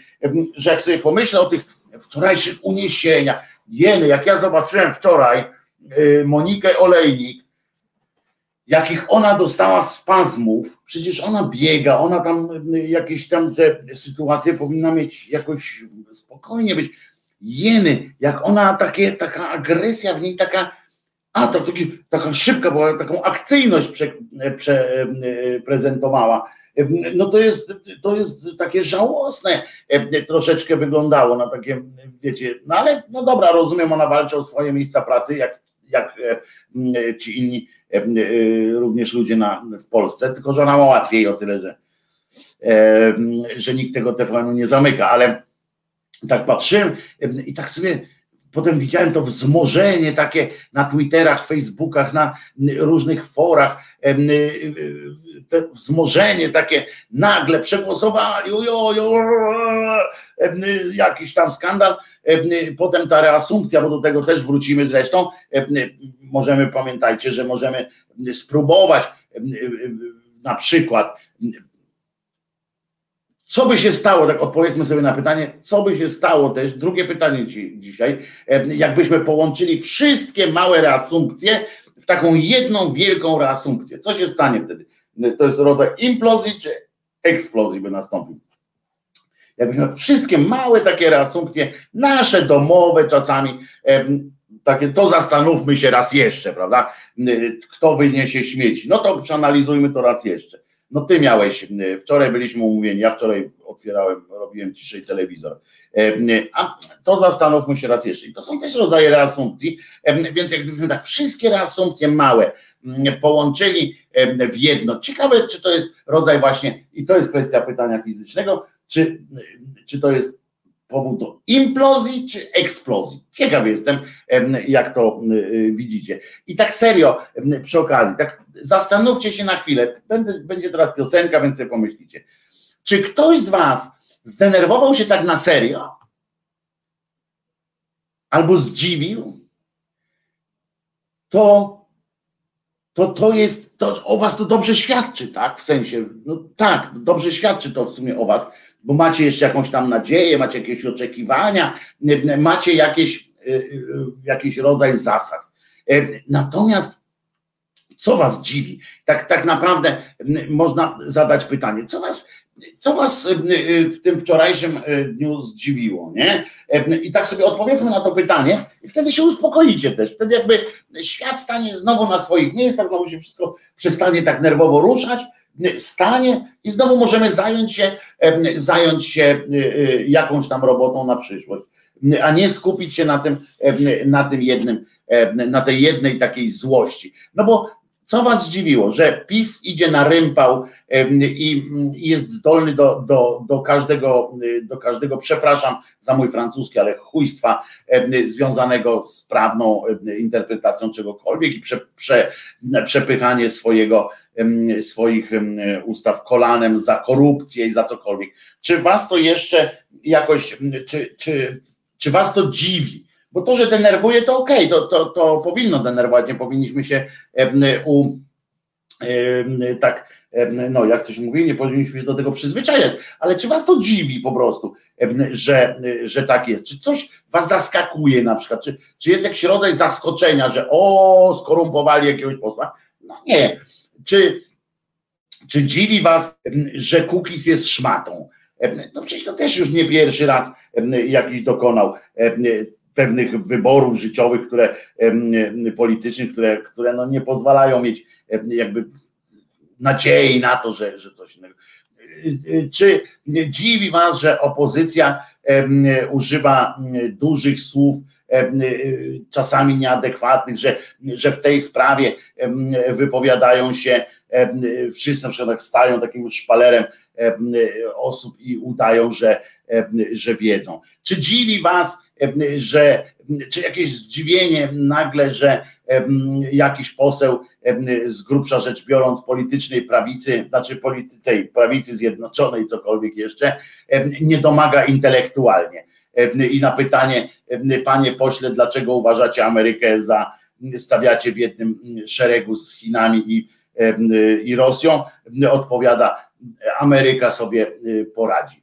że jak sobie pomyślę o tych wczorajszych uniesieniach, jeny, jak ja zobaczyłem wczoraj y, Monikę Olejnik, jakich ona dostała spazmów, przecież ona biega, ona tam jakieś tam te sytuacje powinna mieć jakoś spokojnie być. Jeny, jak ona takie, taka agresja w niej, taka, a to taki, taka szybka taką akcyjność prze, prze, prezentowała. No to jest, to jest takie żałosne troszeczkę wyglądało na takie, wiecie, no ale no dobra, rozumiem, ona walczy o swoje miejsca pracy, jak, jak ci inni E, e, również ludzie na, w Polsce, tylko że ona ma łatwiej o tyle, że, e, że nikt tego TVN-u nie zamyka, ale tak patrzyłem i tak sobie potem widziałem to wzmożenie takie na Twitterach, Facebookach, na różnych forach, te wzmożenie takie nagle przegłosowali, jakiś tam skandal, potem ta reasumpcja, bo do tego też wrócimy zresztą, możemy, pamiętajcie, że możemy spróbować na przykład co by się stało, tak odpowiedzmy sobie na pytanie, co by się stało też, drugie pytanie dzisiaj, jakbyśmy połączyli wszystkie małe reasumpcje w taką jedną wielką reasumpcję. Co się stanie wtedy? To jest rodzaj implozji czy eksplozji by nastąpił. Jakbyśmy wszystkie małe takie reasumpcje, nasze domowe czasami, takie, to zastanówmy się raz jeszcze, prawda? Kto wyniesie śmieci? No to przeanalizujmy to raz jeszcze. No ty miałeś, wczoraj byliśmy umówieni, ja wczoraj otwierałem, robiłem ciszej telewizor. A to zastanówmy się raz jeszcze. I to są też rodzaje reasumpcji, więc jak gdybyśmy tak wszystkie reasumpcje małe połączyli w jedno. Ciekawe, czy to jest rodzaj właśnie, i to jest kwestia pytania fizycznego, czy, czy to jest powód do implozji czy eksplozji. Ciekaw jestem, jak to widzicie. I tak serio, przy okazji, tak zastanówcie się na chwilę. Będzie teraz piosenka, więc sobie pomyślicie. Czy ktoś z Was zdenerwował się tak na serio? Albo zdziwił? To to, to jest, to o was to dobrze świadczy, tak? W sensie, no tak, dobrze świadczy to w sumie o was, bo macie jeszcze jakąś tam nadzieję, macie jakieś oczekiwania, macie jakieś, y, y, jakiś rodzaj zasad. E, natomiast co was dziwi? Tak, tak naprawdę można zadać pytanie, co was, co was w tym wczorajszym dniu zdziwiło, nie? E, I tak sobie odpowiedzmy na to pytanie i wtedy się uspokoicie też. Wtedy jakby świat stanie znowu na swoich miejscach, znowu się wszystko przestanie tak nerwowo ruszać, stanie i znowu możemy zająć się, zająć się e, e, jakąś tam robotą na przyszłość, a nie skupić się na tym, na tym jednym, na tej jednej takiej złości. No bo co was zdziwiło, że PiS idzie na rympał i jest zdolny do, do, do, każdego, do każdego, przepraszam za mój francuski, ale chujstwa związanego z prawną interpretacją czegokolwiek i prze, prze, przepychanie swojego, swoich ustaw kolanem za korupcję i za cokolwiek. Czy was to jeszcze jakoś, czy, czy, czy was to dziwi? Bo to, że denerwuje, to okej, okay, to, to, to powinno denerwować, nie powinniśmy się u tak, no jak to się mówi, nie powinniśmy się do tego przyzwyczajać, ale czy was to dziwi po prostu, że, że tak jest? Czy coś was zaskakuje na przykład? Czy, czy jest jakiś rodzaj zaskoczenia, że o, skorumpowali jakiegoś posła? No nie. Czy, czy dziwi was, że Kukis jest szmatą? No przecież to też już nie pierwszy raz jakiś dokonał pewnych wyborów życiowych, które politycznych, które, które no nie pozwalają mieć jakby nadziei na to, że, że coś innego. Czy dziwi Was, że opozycja używa dużych słów, czasami nieadekwatnych, że, że w tej sprawie wypowiadają się wszyscy na przykład stają takim szpalerem osób i udają, że, że wiedzą. Czy dziwi Was, że czy jakieś zdziwienie nagle, że jakiś poseł z grubsza rzecz biorąc politycznej prawicy, znaczy polity, tej prawicy zjednoczonej, cokolwiek jeszcze, nie domaga intelektualnie. I na pytanie, panie pośle, dlaczego uważacie Amerykę za, stawiacie w jednym szeregu z Chinami i, i Rosją, odpowiada, Ameryka sobie poradzi.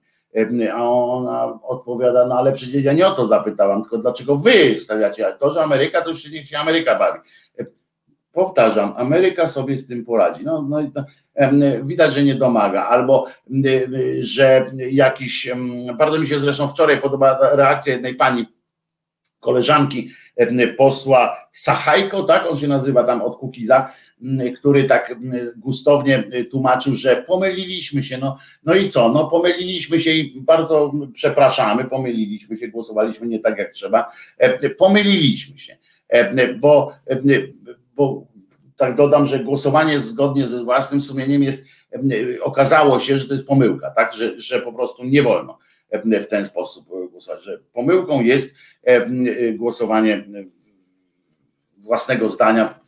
A ona odpowiada, no ale przecież ja nie o to zapytałam, tylko dlaczego wy stawiacie, ale to, że Ameryka, to już niech się Ameryka bawi. Powtarzam, Ameryka sobie z tym poradzi. No, no widać, że nie domaga, albo że jakiś, bardzo mi się zresztą wczoraj podoba reakcja jednej pani, koleżanki posła Sachajko, tak? On się nazywa tam od Kukiza, który tak gustownie tłumaczył, że pomyliliśmy się, no, no i co, no pomyliliśmy się i bardzo przepraszamy, pomyliliśmy się, głosowaliśmy nie tak jak trzeba, pomyliliśmy się, bo, bo tak dodam, że głosowanie zgodnie ze własnym sumieniem jest, okazało się, że to jest pomyłka, tak, że, że po prostu nie wolno w ten sposób głosować, że pomyłką jest głosowanie własnego zdania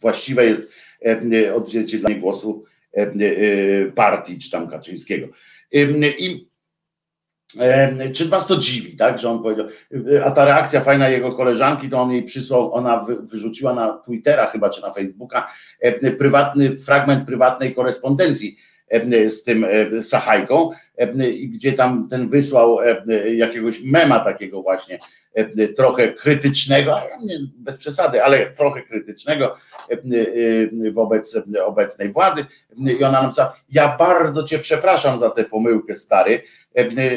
właściwe jest e, odzwierciedlenie głosu e, e, partii czy tam Kaczyńskiego. I czy was to dziwi, tak, że on powiedział, a ta reakcja fajna jego koleżanki, to on jej przysłał, ona wyrzuciła na Twittera chyba, czy na Facebooka, prywatny, fragment prywatnej korespondencji z tym Sachajką, gdzie tam ten wysłał jakiegoś mema takiego właśnie trochę krytycznego, bez przesady, ale trochę krytycznego wobec obecnej władzy. I ona nam powiedziała, ja bardzo cię przepraszam za tę pomyłkę, stary,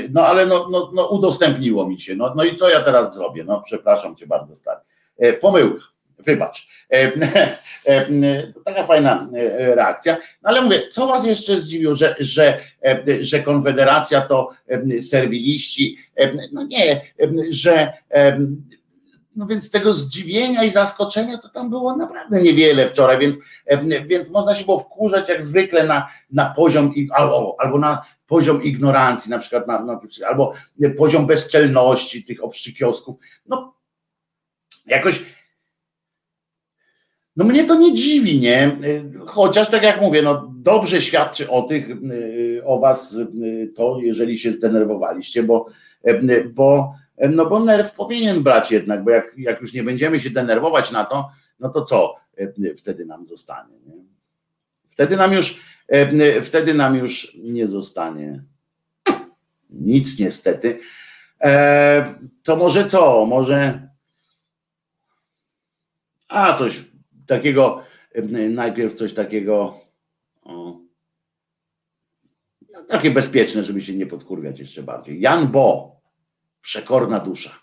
no ale no, no, no udostępniło mi się, no, no i co ja teraz zrobię? No przepraszam cię bardzo, stary. Pomyłka wybacz. E, *laughs* e, to taka fajna e, reakcja. No ale mówię, co was jeszcze zdziwiło, że, że, że Konfederacja to serwiliści? No nie, że no więc tego zdziwienia i zaskoczenia to tam było naprawdę niewiele wczoraj, więc, więc można się było wkurzać jak zwykle na, na poziom albo, albo na poziom ignorancji, na przykład na, na, albo poziom bezczelności tych obszczykiosków. No jakoś no mnie to nie dziwi, nie? Chociaż tak jak mówię, no dobrze świadczy o tych, o was to, jeżeli się zdenerwowaliście, bo, bo, no bo nerw powinien brać jednak, bo jak, jak już nie będziemy się denerwować na to, no to co wtedy nam zostanie? Nie? Wtedy nam już, wtedy nam już nie zostanie nic niestety. E, to może co? Może a coś takiego, najpierw coś takiego o, no, takie bezpieczne, żeby się nie podkurwiać jeszcze bardziej. Jan Bo, przekorna dusza.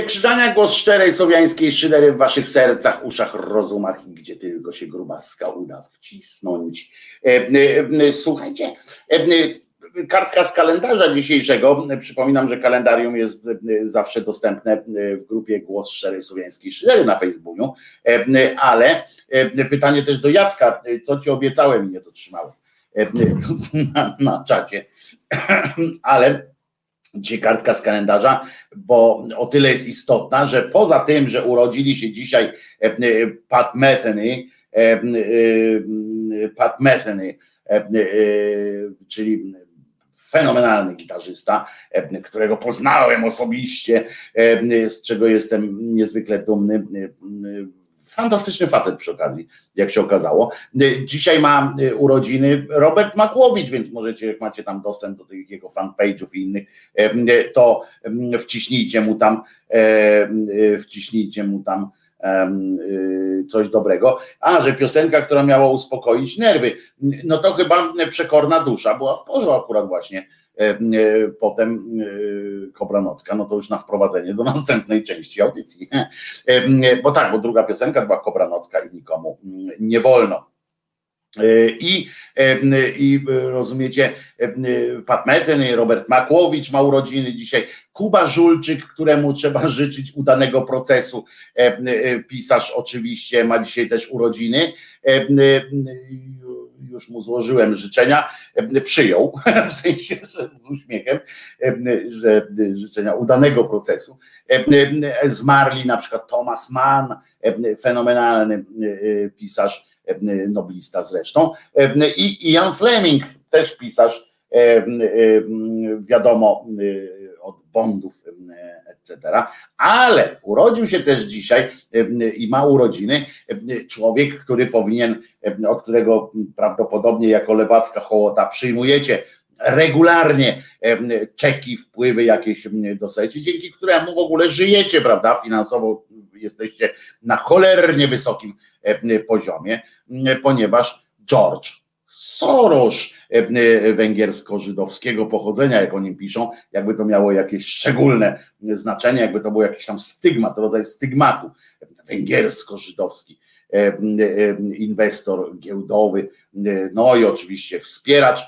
Wojtek Krzyżania, głos szczerej słowiańskiej szydery w waszych sercach, uszach, rozumach i gdzie tylko się grubaska uda wcisnąć. E, e, e, Słuchajcie, kartka z kalendarza dzisiejszego. Przypominam, że kalendarium jest zawsze dostępne w grupie Głos Szczerej Słowiańskiej Szydery na Facebooku, ale pytanie też do Jacka, co ci obiecałem i nie dotrzymałem *laughs* na, na czacie, *clears throat* ale dzisiaj kartka z kalendarza, bo o tyle jest istotna, że poza tym, że urodzili się dzisiaj e, e, Pat Metheny, e, Pat Metheny, czyli fenomenalny gitarzysta, którego poznałem osobiście, z czego jestem niezwykle dumny. Fantastyczny facet przy okazji, jak się okazało. E, Dzisiaj ma e, urodziny Robert Makłowicz, więc możecie, jak macie tam dostęp do tych jego fanpage'ów i innych, e, to wciśnijcie mu tam, wciśnijcie mu tam y, coś dobrego. A, że piosenka, która miała uspokoić nerwy, no to chyba przekorna dusza była w porządku akurat właśnie. Em, e, Potem e, Kobranocka, no to już na wprowadzenie do *laughs* następnej części audycji. Bo tak, bo druga piosenka była Kobranocka i nikomu mm, nie wolno. E, I, I e, rozumiecie, e, Pat Meten, Robert Makłowicz ma urodziny dzisiaj, Kuba Żulczyk, któremu trzeba *laughs* życzyć udanego procesu, e, pisarz oczywiście ma dzisiaj też urodziny. E, już mu złożyłem życzenia, przyjął, *laughs* w sensie, że z uśmiechem, że życzenia udanego procesu. Zmarli na przykład Thomas Mann, fenomenalny pisarz, noblista zresztą, i Ian Fleming, też pisarz, wiadomo, od Bondów, etc. Ale urodził się też dzisiaj i ma urodziny człowiek, który powinien, od którego prawdopodobnie jako lewacka hołota przyjmujecie regularnie czeki, wpływy jakieś dostajecie, dzięki któremu w ogóle żyjecie, prawda, finansowo jesteście na cholernie wysokim poziomie, ponieważ George Soros węgiersko-żydowskiego pochodzenia, jak o nim piszą, jakby to miało jakieś szczególne znaczenie, jakby to był jakiś tam stygmat, rodzaj stygmatu węgiersko-żydowski inwestor giełdowy, no i oczywiście wspieracz,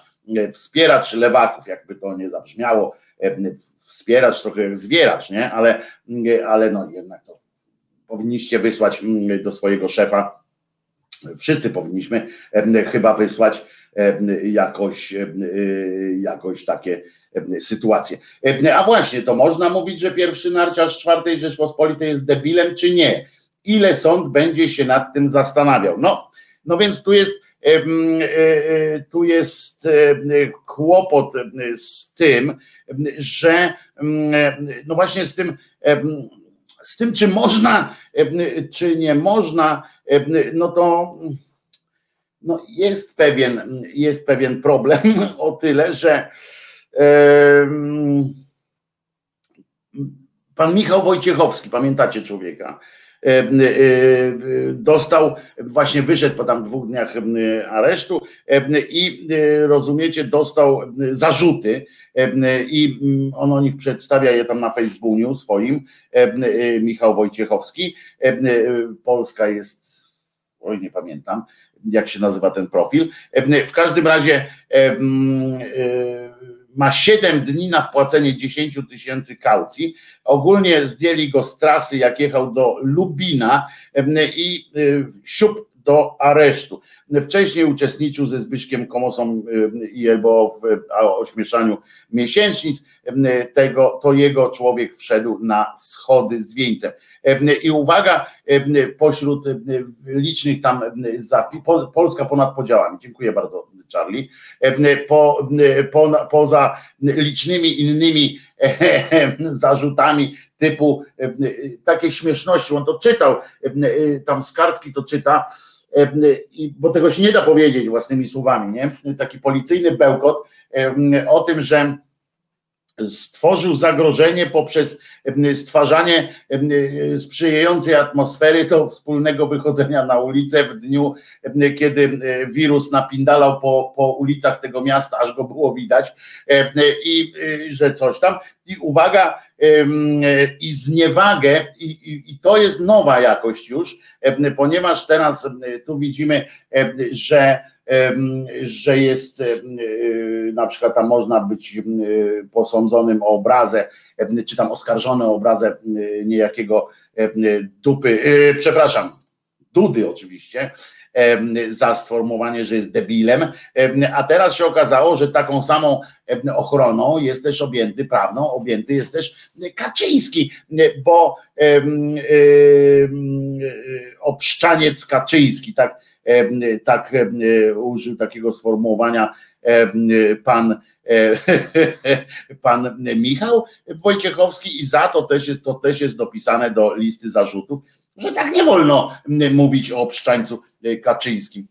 wspieracz lewaków, jakby to nie zabrzmiało, wspieracz trochę jak zwieracz, nie? Ale, ale no jednak to powinniście wysłać do swojego szefa wszyscy powinniśmy chyba wysłać jakoś, jakoś takie sytuacje. A właśnie, to można mówić, że pierwszy narciarz czwartej Rzeczpospolitej jest debilem, czy nie? Ile sąd będzie się nad tym zastanawiał? No, no więc tu jest tu jest kłopot z tym, że no właśnie z tym z tym, czy można, czy nie można, no to no jest, pewien, jest pewien problem *laughs* o tyle, że pan Michał Wojciechowski, pamiętacie człowieka, dostał, właśnie wyszedł po tam dwóch dniach aresztu i rozumiecie, dostał zarzuty i on o nich przedstawia je tam na Facebooku swoim, Michał Wojciechowski. Polska jest, oj nie pamiętam, jak się nazywa ten profil. W każdym razie ma 7 dni na wpłacenie 10 tysięcy kaucji. Ogólnie zdjęli go z trasy, jak jechał do Lubina i siup do aresztu. Wcześniej uczestniczył ze Zbyszkiem Komosą i Elbo w ośmieszaniu miesięcznic. Tego, to jego człowiek wszedł na schody z wieńcem. I uwaga, pośród licznych tam Polska ponad podziałami. Dziękuję bardzo, Charlie. Po, po, poza licznymi innymi *laughs* zarzutami typu takie śmieszności, on to czytał, tam z kartki to czyta, bo tego się nie da powiedzieć własnymi słowami, nie? Taki policyjny bełkot o tym, że stworzył zagrożenie poprzez stwarzanie sprzyjającej atmosfery do wspólnego wychodzenia na ulicę w dniu, kiedy wirus napindalał po, po ulicach tego miasta, aż go było widać i że coś tam. I uwaga, i zniewagę, i, i, i to jest nowa jakość już, ponieważ teraz tu widzimy, że że jest y, na przykład tam można być posądzonym o obrazę, czy tam oskarżony o obrazę niejakiego dupy, y, przepraszam, Dudy oczywiście, za sformułowanie, że jest debilem, a teraz się okazało, że taką samą ochroną jest też objęty prawną, objęty jest też Kaczyński, bo obszczaniec Kaczyński, tak tak użył takiego sformułowania pan, *laughs* pan Michał Wojciechowski i za to też, jest, to też jest dopisane do listy zarzutów, że tak nie wolno mówić o obszczańcu Kaczyńskim.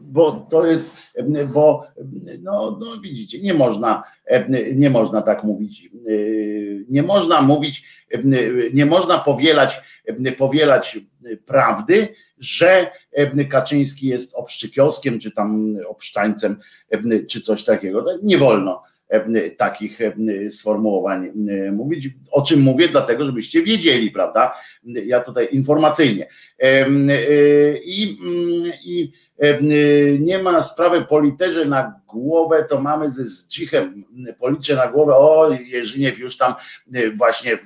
Bo to jest, bo no, no widzicie, nie można, nie można tak mówić. Nie można mówić, nie można powielać, powielać prawdy, że Kaczyński jest obszczykioskiem, czy tam obszczańcem, czy coś takiego. Nie wolno takich sformułowań mówić. O czym mówię? Dlatego, żebyście wiedzieli, prawda? Ja tutaj informacyjnie. I, i Nie ma sprawy politerze na głowę, to mamy ze zdzichem policzę na głowę. O, Jerzyniew już tam właśnie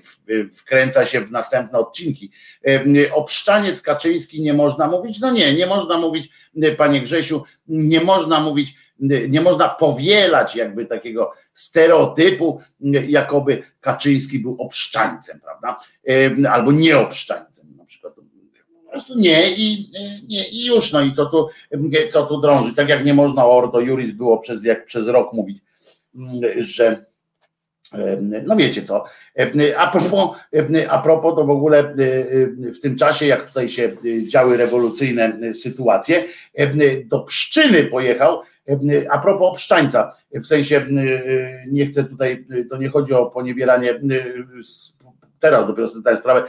wkręca się w następne odcinki. Obszczaniec Kaczyński nie można mówić? No nie, nie można mówić, panie Grzesiu, nie można mówić, nie można powielać jakby takiego stereotypu, jakoby Kaczyński był obszczańcem, prawda? Albo nieobszczańcem na przykład. Po prostu nie i, nie i już, no i co tu, co tu drąży. Tak jak nie można o Ordo Juris było przez, jak przez rok mówić, że no wiecie co, a propos, a propos to w ogóle w tym czasie, jak tutaj się działy rewolucyjne sytuacje, do Pszczyny pojechał a propos obszczańca, w sensie nie chcę tutaj, to nie chodzi o poniewieranie, teraz dopiero sobie zdaję sprawę,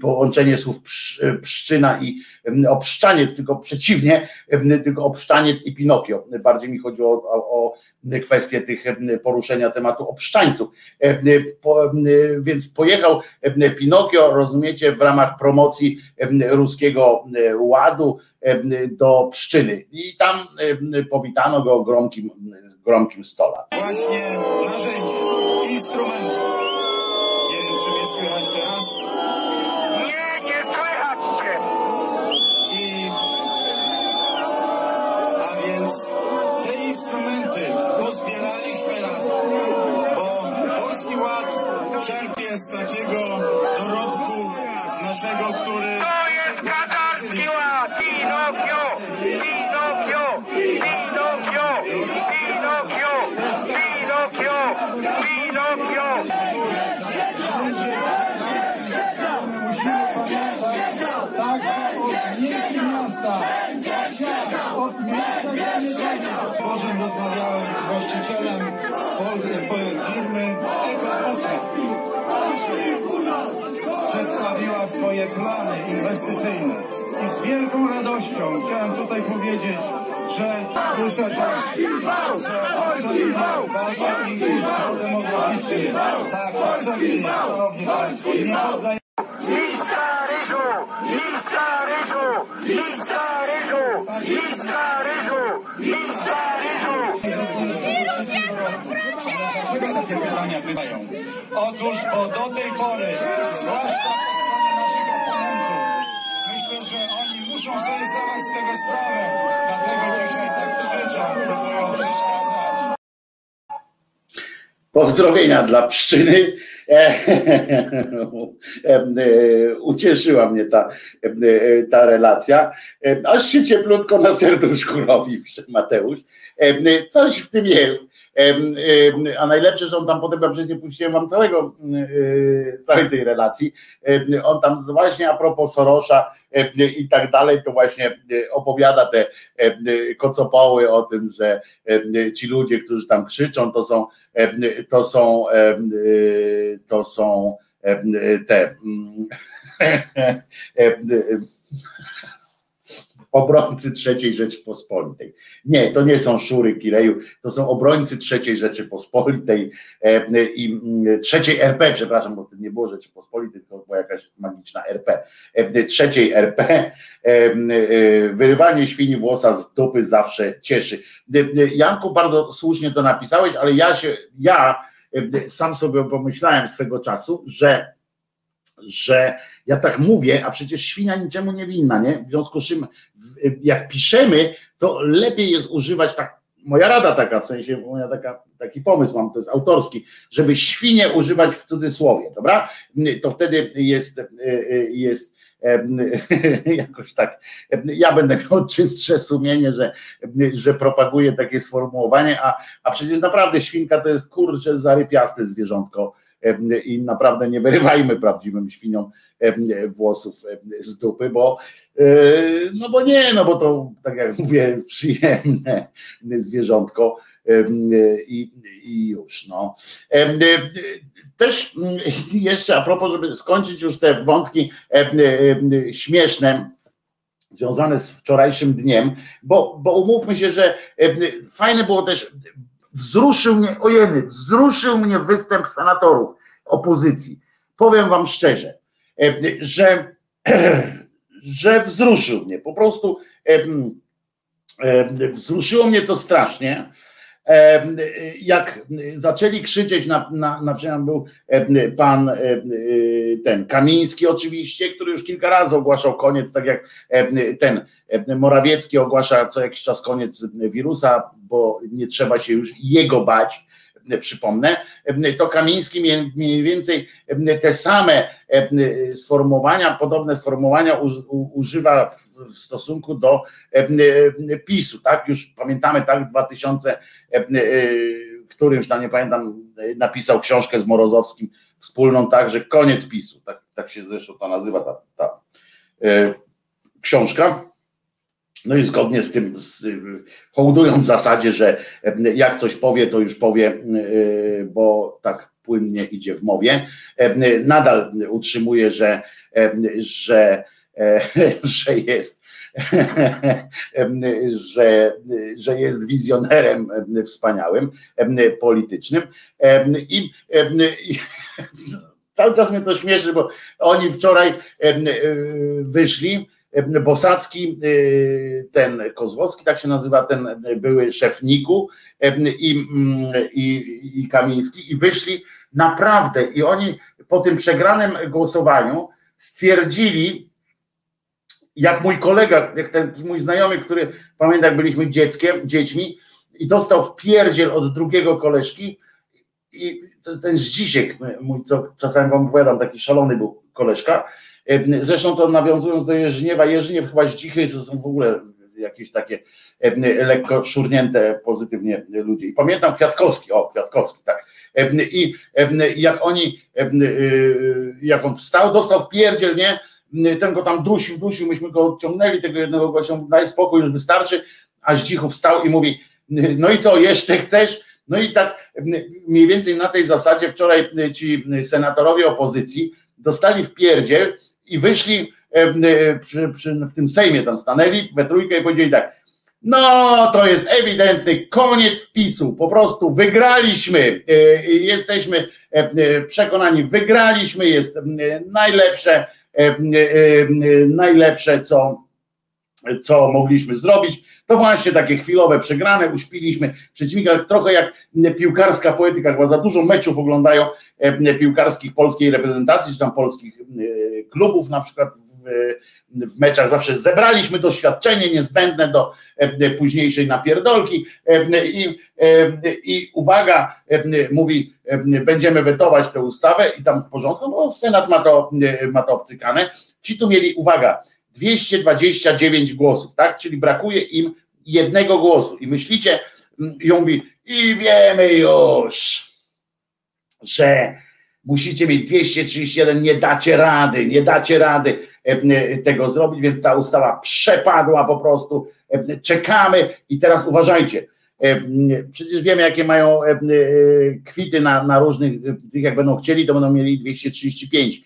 połączenie słów pszczyna i obszczaniec, tylko przeciwnie, tylko obszczaniec i Pinokio. Bardziej mi chodzi o, o kwestię tych poruszenia tematu obszczańców. Więc pojechał Pinokio, rozumiecie, w ramach promocji ruskiego ładu do Pszczyny i tam powitano go gromkim, gromkim stola. Właśnie narzędzie, z takiego dorobku naszego, który... To jest katarski ład! Pinokio! Pinokio! Pinokio! Pinokio! Pinokio! Pinokio! Potem rozmawiałem z właścicielem polskiej firmy Eko Przedstawiła swoje plany inwestycyjne. I z wielką radością chciałem tutaj powiedzieć, że muszę tak, że Lista ryżu! Lista ryżu! Lista ryżu! Lista ryżu! Lista ryżu! Takie pytania? Otóż, bo do tej pory, zwłaszcza po stronie naszych oponentów, myślę, że oni muszą sobie zdawać z tego sprawę, dlatego dzisiaj tak krzyczą, próbują przeszkadzać. Pozdrowienia dla Pszczyny. E, *laughs* e, Ucieszyła mnie ta, e, ta relacja. E, Aż się cieplutko na serduszku robi, Mateusz. E, Coś w tym jest. A najlepsze, że on tam potem, ja przecież nie puściłem wam całego, e, całej tej relacji. On tam właśnie a propos Sorosza i tak dalej, to właśnie e, opowiada te e, kocopoły o tym, że ci ludzie, którzy tam krzyczą, to są to są to są te mm, *laughs* obrońcy trzeciej Rzeczypospolitej. Nie, to nie są szury Kireju, to są obrońcy trzeciej Rzeczypospolitej e, i mm, trzeciej RP, przepraszam, bo to nie było Rzeczypospolitej, tylko była jakaś magiczna RP. E, Trzeciej RP, e, e, wyrywanie świni włosa z dupy zawsze cieszy. E, e, Janku, bardzo słusznie to napisałeś, ale ja się, ja e, sam sobie pomyślałem swego czasu, że że ja tak mówię, a przecież świnia niczemu nie winna, nie? W związku z czym, jak piszemy, to lepiej jest używać tak. Moja rada taka, w sensie moja taka, taki pomysł mam, to jest autorski, żeby świnie używać w cudzysłowie, dobra? To wtedy jest, jest *laughs* jakoś tak, ja będę miał czystsze sumienie, że, że propaguję takie sformułowanie, a, a przecież naprawdę świnka to jest kurczę zarypiaste zwierzątko i naprawdę nie wyrywajmy prawdziwym świniom włosów z dupy, bo e, no bo nie, no bo to tak jak mówię, przyjemne zwierzątko i, i już no. E, Też mm, jeszcze a propos, żeby skończyć już te wątki em, śmieszne, związane z wczorajszym dniem, bo, bo umówmy się, że fajne było też, wzruszył mnie, ojeny, wzruszył mnie występ senatorów opozycji. Powiem wam szczerze, em, że, *clears throat* że wzruszył mnie. Po prostu e, wzruszyło mnie to strasznie. E, jak zaczęli krzyczeć, na, na, na przykład był pan e, ten Kamiński oczywiście, który już kilka razy ogłaszał koniec, tak jak ten Morawiecki ogłasza co jakiś czas koniec wirusa, bo nie trzeba się już jego bać, przypomnę, e, to Kamiński mniej więcej e, te same e, sformułowania, podobne sformułowania używa w, stosunku do e, e, PiSu, tak? Już pamiętamy, tak, w 2000 e, e, którymś tam, nie pamiętam, e, napisał książkę z Morozowskim wspólną, tak, że koniec PiSu, tak, tak się zresztą ta nazywa ta, ta e, książka. No i zgodnie z tym, z, y, hołdując zasadzie, że e, jak coś powie, to już powie, y, bo tak płynnie idzie w mowie, e, nadal utrzymuje, że, e, że, e, *laughs* że jest *laughs* że, że jest wizjonerem wspaniałym, politycznym. I, i *laughs* cały czas mnie to śmieszy, bo oni wczoraj wyszli, Bosacki, ten Kozłowski, tak się nazywa ten były szef NIK-u i, i, i Kamiński i wyszli naprawdę i oni po tym przegranym głosowaniu stwierdzili, jak mój kolega, jak ten mój znajomy, który pamiętam, jak byliśmy dzieckiem, dziećmi i dostał w pierdziel od drugiego koleżki i ten Zdzisiek, mój, co czasami wam opowiadam, taki szalony był koleżka, E, zresztą to nawiązując do Jerzyniewa, Jerzyniew chyba Zdzichy to są w ogóle jakieś takie lekko szurnięte pozytywnie ludzie. I pamiętam Kwiatkowski, o Kwiatkowski, tak. I jak oni, e, jak on wstał, dostał w pierdziel, nie? ten go tam dusił, dusił, myśmy go odciągnęli, tego jednego gościa, daj spokój, już wystarczy, a Zdzichu wstał i mówi, no i co, jeszcze chcesz? No i tak mniej więcej na tej zasadzie wczoraj ci senatorowie opozycji dostali w pierdziel i wyszli e, przy, przy, w tym Sejmie tam stanęli we trójkę i powiedzieli tak, no to jest ewidentny koniec PiSu, po prostu wygraliśmy, e, jesteśmy e, przekonani, wygraliśmy, jest najlepsze, najlepsze co co mogliśmy zrobić, to właśnie takie chwilowe przegrane, uśpiliśmy przeciwnika, trochę jak piłkarska poetyka, chyba za dużo meczów oglądają e, piłkarskich polskiej reprezentacji, czy tam polskich e, klubów na przykład w, w meczach. Zawsze zebraliśmy doświadczenie niezbędne do e, późniejszej napierdolki. E, i, e, i uwaga, e, mówi, e, będziemy wetować tę ustawę i tam w porządku, bo Senat ma to, e, ma to obcykane. Ci tu mieli, uwaga, 229 głosów, tak? Czyli brakuje im jednego głosu. I myślicie, mm, i on mówi, i wiemy już, że musicie mieć 231, nie dacie rady, nie dacie rady e, tego zrobić, więc ta ustawa przepadła po prostu. E, Czekamy i teraz uważajcie. e, Przecież wiemy, jakie mają kwity na, na różnych, tych jak będą chcieli, to będą mieli 235 e,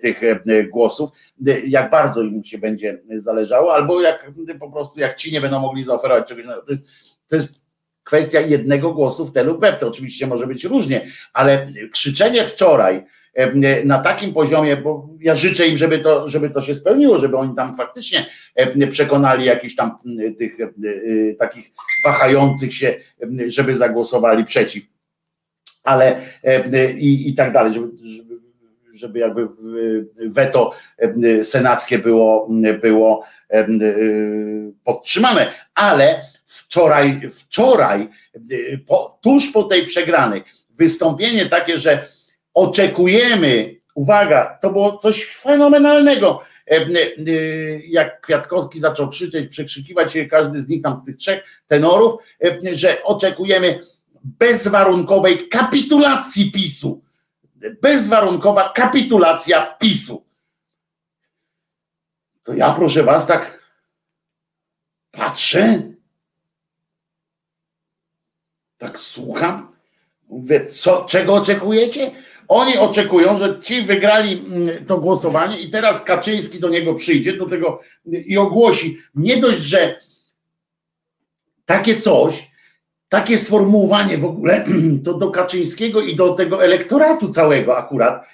tych e, głosów, e, jak bardzo im się będzie zależało, albo jak po prostu jak ci nie będą mogli zaoferować czegoś. To jest, to jest kwestia jednego głosu w te lub we w te. Oczywiście może być różnie, ale krzyczenie wczoraj e, na takim poziomie, bo ja życzę im, żeby to, żeby to się spełniło, żeby oni tam faktycznie e, przekonali jakichś tam tych e, e, takich wahających się, żeby zagłosowali przeciw. Ale e, i, i tak dalej, żeby, żeby, jakby weto senackie było, było e, podtrzymane. Ale wczoraj, wczoraj e, po, tuż po tej przegranej, wystąpienie takie, że oczekujemy, uwaga, to było coś fenomenalnego. E, Jak Kwiatkowski zaczął krzyczeć, przekrzykiwać się, każdy z nich tam z tych trzech tenorów, że oczekujemy bezwarunkowej kapitulacji PiSu. Bezwarunkowa kapitulacja PiSu. To ja proszę was tak patrzę, tak słucham, mówię, co, czego oczekujecie? Oni oczekują, że ci wygrali mm, to głosowanie i teraz Kaczyński do niego przyjdzie, do tego i ogłosi, nie dość, że takie coś, takie sformułowanie w ogóle, *clears throat* to do Kaczyńskiego i do tego elektoratu całego akurat,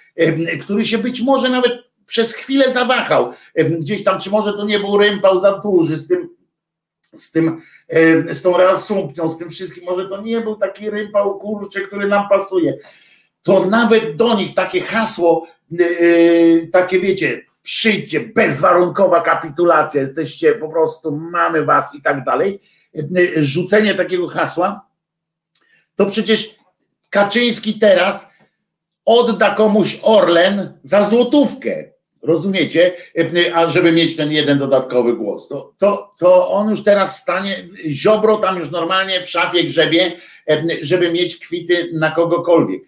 który się być może nawet przez chwilę zawahał, gdzieś tam, czy może to nie był rympał za duży z tym z tym, z tą reasumpcją, z tym wszystkim, może to nie był taki rympał kurcze, który nam pasuje. To nawet do nich takie hasło, takie wiecie, przyjdźcie, bezwarunkowa kapitulacja, jesteście po prostu, mamy was i tak dalej. Rzucenie takiego hasła, to przecież Kaczyński teraz odda komuś Orlen za złotówkę. Rozumiecie? A żeby mieć ten jeden dodatkowy głos, to, to, to on już teraz stanie, ziobro tam już normalnie w szafie grzebie, żeby mieć kwity na kogokolwiek.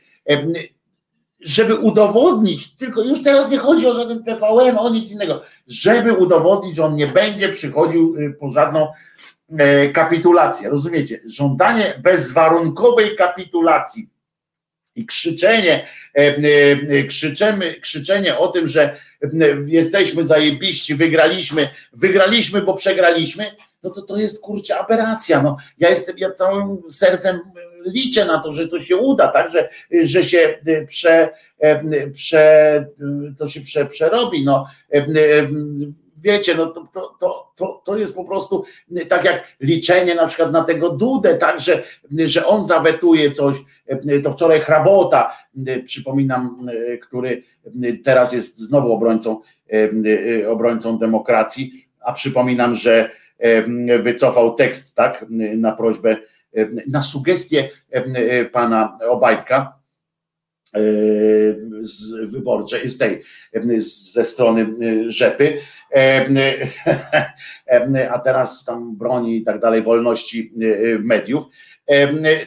Żeby udowodnić, tylko już teraz nie chodzi o żaden TVN, o nic innego, żeby udowodnić, że on nie będzie przychodził y, po żadną e, kapitulację. Rozumiecie? Żądanie bezwarunkowej kapitulacji i krzyczenie, e, e, krzyczymy, krzyczenie o tym, że jesteśmy zajebiści, wygraliśmy, wygraliśmy, bo przegraliśmy, no to to jest kurczę aberracja. No, ja jestem, ja całym sercem liczę na to, że to się uda, tak, że, że się prze, prze, to się prze, przerobi. No, wiecie, no to, to, to, to, jest po prostu tak jak liczenie na przykład na tego Dudę, tak, że, że on zawetuje coś, to wczoraj Hrabota, przypominam, który teraz jest znowu obrońcą, obrońcą demokracji, a przypominam, że wycofał tekst, tak, na prośbę, na sugestię pana Obajtka, z wyborczej, z tej, ze strony Rzepy, *laughs* a teraz tam broni i tak dalej wolności mediów.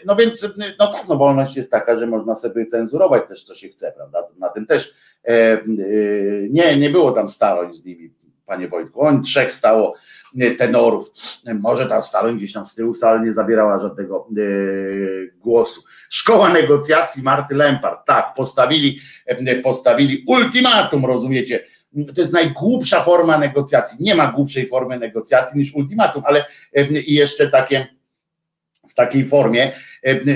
No więc, no tak, no wolność jest taka, że można sobie cenzurować też, co się chce, prawda? Na tym też nie, nie było tam staroń z nimi, panie Wojtku. On trzech stało tenorów. Może ta staroń gdzieś tam z tyłu wcale nie zabierała żadnego głosu. Szkoła negocjacji Marty Lempart, tak, postawili, postawili ultimatum, rozumiecie? To jest najgłupsza forma negocjacji. Nie ma głupszej formy negocjacji niż ultimatum, ale i jeszcze takie w takiej formie.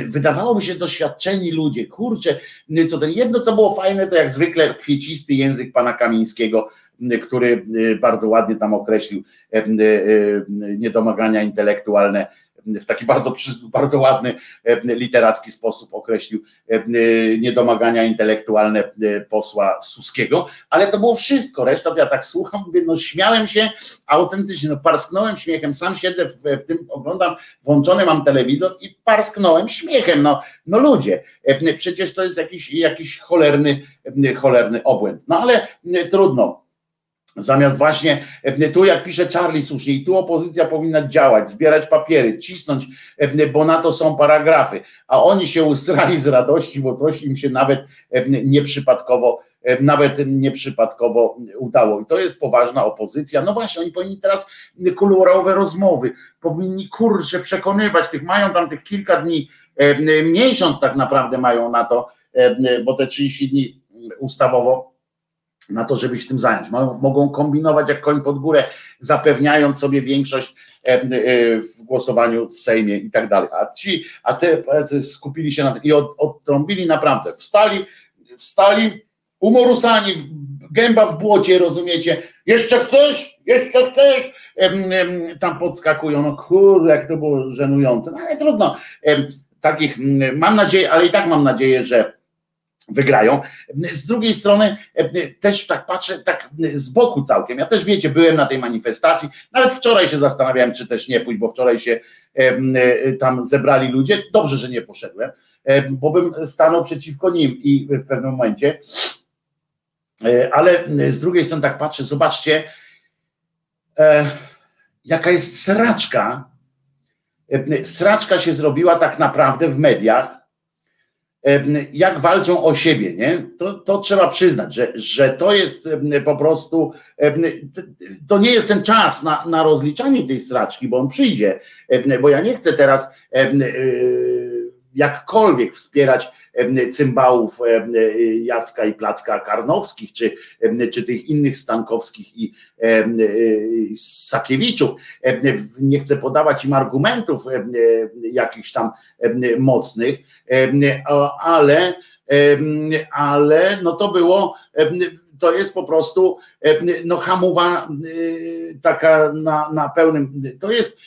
Wydawałoby się doświadczeni ludzie, kurczę, co ten jedno, co było fajne, to jak zwykle kwiecisty język pana Kamińskiego, który bardzo ładnie tam określił niedomagania intelektualne w taki bardzo, bardzo ładny, e, literacki sposób określił e, niedomagania intelektualne e, posła Suskiego, ale to było wszystko, reszta ja tak słucham, mówię, no śmiałem się autentycznie, no parsknąłem śmiechem, sam siedzę w, w tym, oglądam, włączony mam telewizor i parsknąłem śmiechem, no, no ludzie, przecież to jest jakiś, jakiś cholerny, cholerny obłęd, no ale trudno, Zamiast właśnie e, tu, jak pisze Charlie słusznie, i tu opozycja powinna działać, zbierać papiery, cisnąć, e, bo na to są paragrafy, a oni się usrali z radości, bo coś im się nawet e, nieprzypadkowo, nawet nieprzypadkowo udało. I to jest poważna opozycja. No właśnie, oni powinni teraz kolorowe rozmowy, powinni kurczę przekonywać tych, mają tam tych kilka dni, miesiąc tak naprawdę mają na to, bo te 30 dni ustawowo na to, żeby się tym zająć. Mogą kombinować jak koń pod górę, zapewniając sobie większość e, e, w głosowaniu w Sejmie i tak dalej. A ci, a te skupili się na tym i od, odtrąbili naprawdę. Wstali, wstali, umorusani, gęba w błocie, rozumiecie? Jeszcze ktoś? Jeszcze ktoś? Tam podskakują, no kurde, jak to było żenujące, no ale trudno. Takich, mam nadzieję, ale i tak mam nadzieję, że wygrają. Z drugiej strony e, też tak patrzę, tak z boku całkiem. Ja też wiecie, byłem na tej manifestacji, nawet wczoraj się zastanawiałem, czy też nie pójść, bo wczoraj się e, tam zebrali ludzie. Dobrze, że nie poszedłem, e, bo bym stanął przeciwko nim i w pewnym momencie. Ale z drugiej strony tak patrzę, zobaczcie, jaka jest sraczka. Sraczka się zrobiła tak naprawdę w mediach jak walczą o siebie, nie? To, to trzeba przyznać, że, że to jest po prostu, to nie jest ten czas na, na rozliczanie tej straczki, bo on przyjdzie, bo ja nie chcę teraz y, jakkolwiek wspierać cymbałów Jacka i Placka Karnowskich, czy, czy tych innych Stankowskich i Sakiewiczów. Nie chcę podawać im argumentów jakichś tam mocnych, ale ale no to było to jest po prostu no, hamowa taka na, na pełnym. To jest,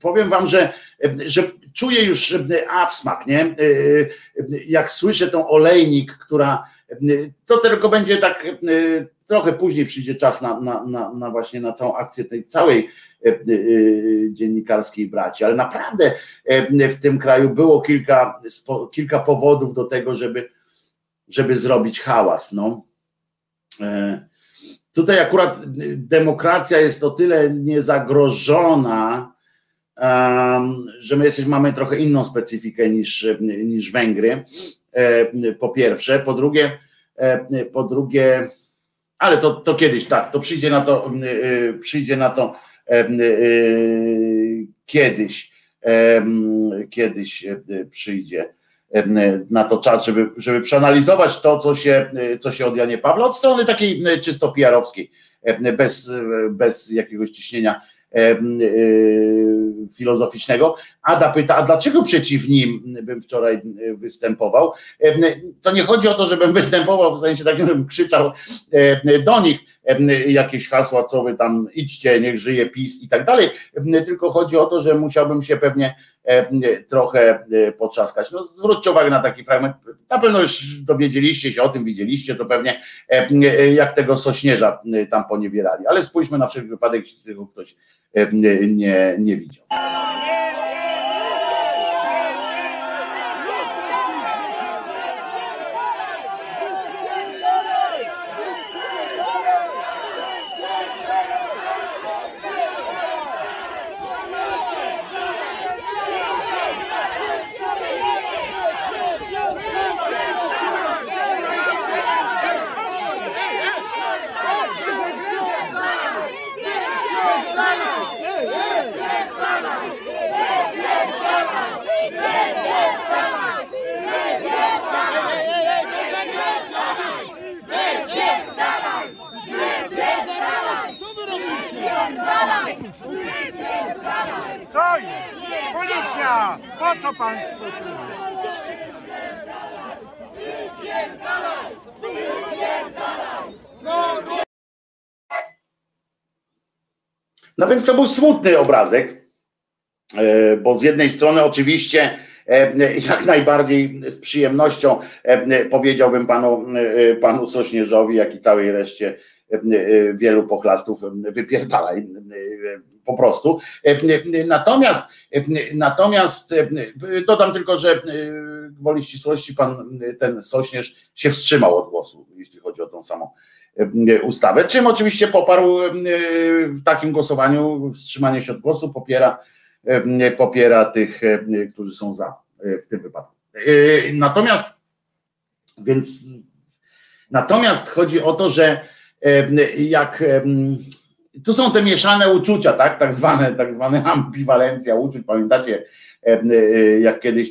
powiem wam, że, że czuję już absmak, nie? Jak słyszę tą olejnik, która to tylko będzie tak trochę później przyjdzie czas na, na, na, na właśnie na całą akcję tej całej dziennikarskiej braci, ale naprawdę w tym kraju było kilka, kilka powodów do tego, żeby, żeby zrobić hałas. No. E, tutaj akurat demokracja jest o tyle niezagrożona, że my jesteśmy, mamy trochę inną specyfikę niż, niż Węgry. E, po pierwsze, po drugie, e, po drugie, ale to, to kiedyś tak, to przyjdzie na to, przyjdzie na to kiedyś, kiedyś przyjdzie na to czas, żeby, żeby przeanalizować to, co się, co się od Janie Pawła, od strony takiej czysto PR-owskiej, bez, bez jakiegoś ciśnienia filozoficznego. Ada pyta, a dlaczego przeciw nim bym wczoraj występował? To nie chodzi o to, żebym występował w sensie takim, żebym krzyczał do nich jakieś hasła, co wy tam idźcie, niech żyje PiS i tak dalej, tylko chodzi o to, że musiałbym się pewnie trochę potrzaskać. No zwróćcie uwagę na taki fragment, na pewno już dowiedzieliście się o tym, widzieliście to pewnie, jak tego sośnierza tam poniewierali, ale spójrzmy na wszelki wypadek, jeśli tego ktoś nie, nie widział. Więc to był smutny obrazek, e, bo z jednej strony oczywiście e, jak najbardziej z przyjemnością e, powiedziałbym panu, panu Sośnierzowi, jak i całej reszcie wielu pochlastów wypierdalaj po prostu. Natomiast, natomiast dodam tylko, że woli ścisłości pan ten Sośnierz się wstrzymał od głosu, jeśli chodzi o tą samą ustawę, czym oczywiście poparł w takim głosowaniu wstrzymanie się od głosu, popiera, popiera tych, którzy są za w tym wypadku. Natomiast więc natomiast chodzi o to, że jak tu są te mieszane uczucia, tak, tak zwane, tak zwane ambiwalencja uczuć. Pamiętacie, jak kiedyś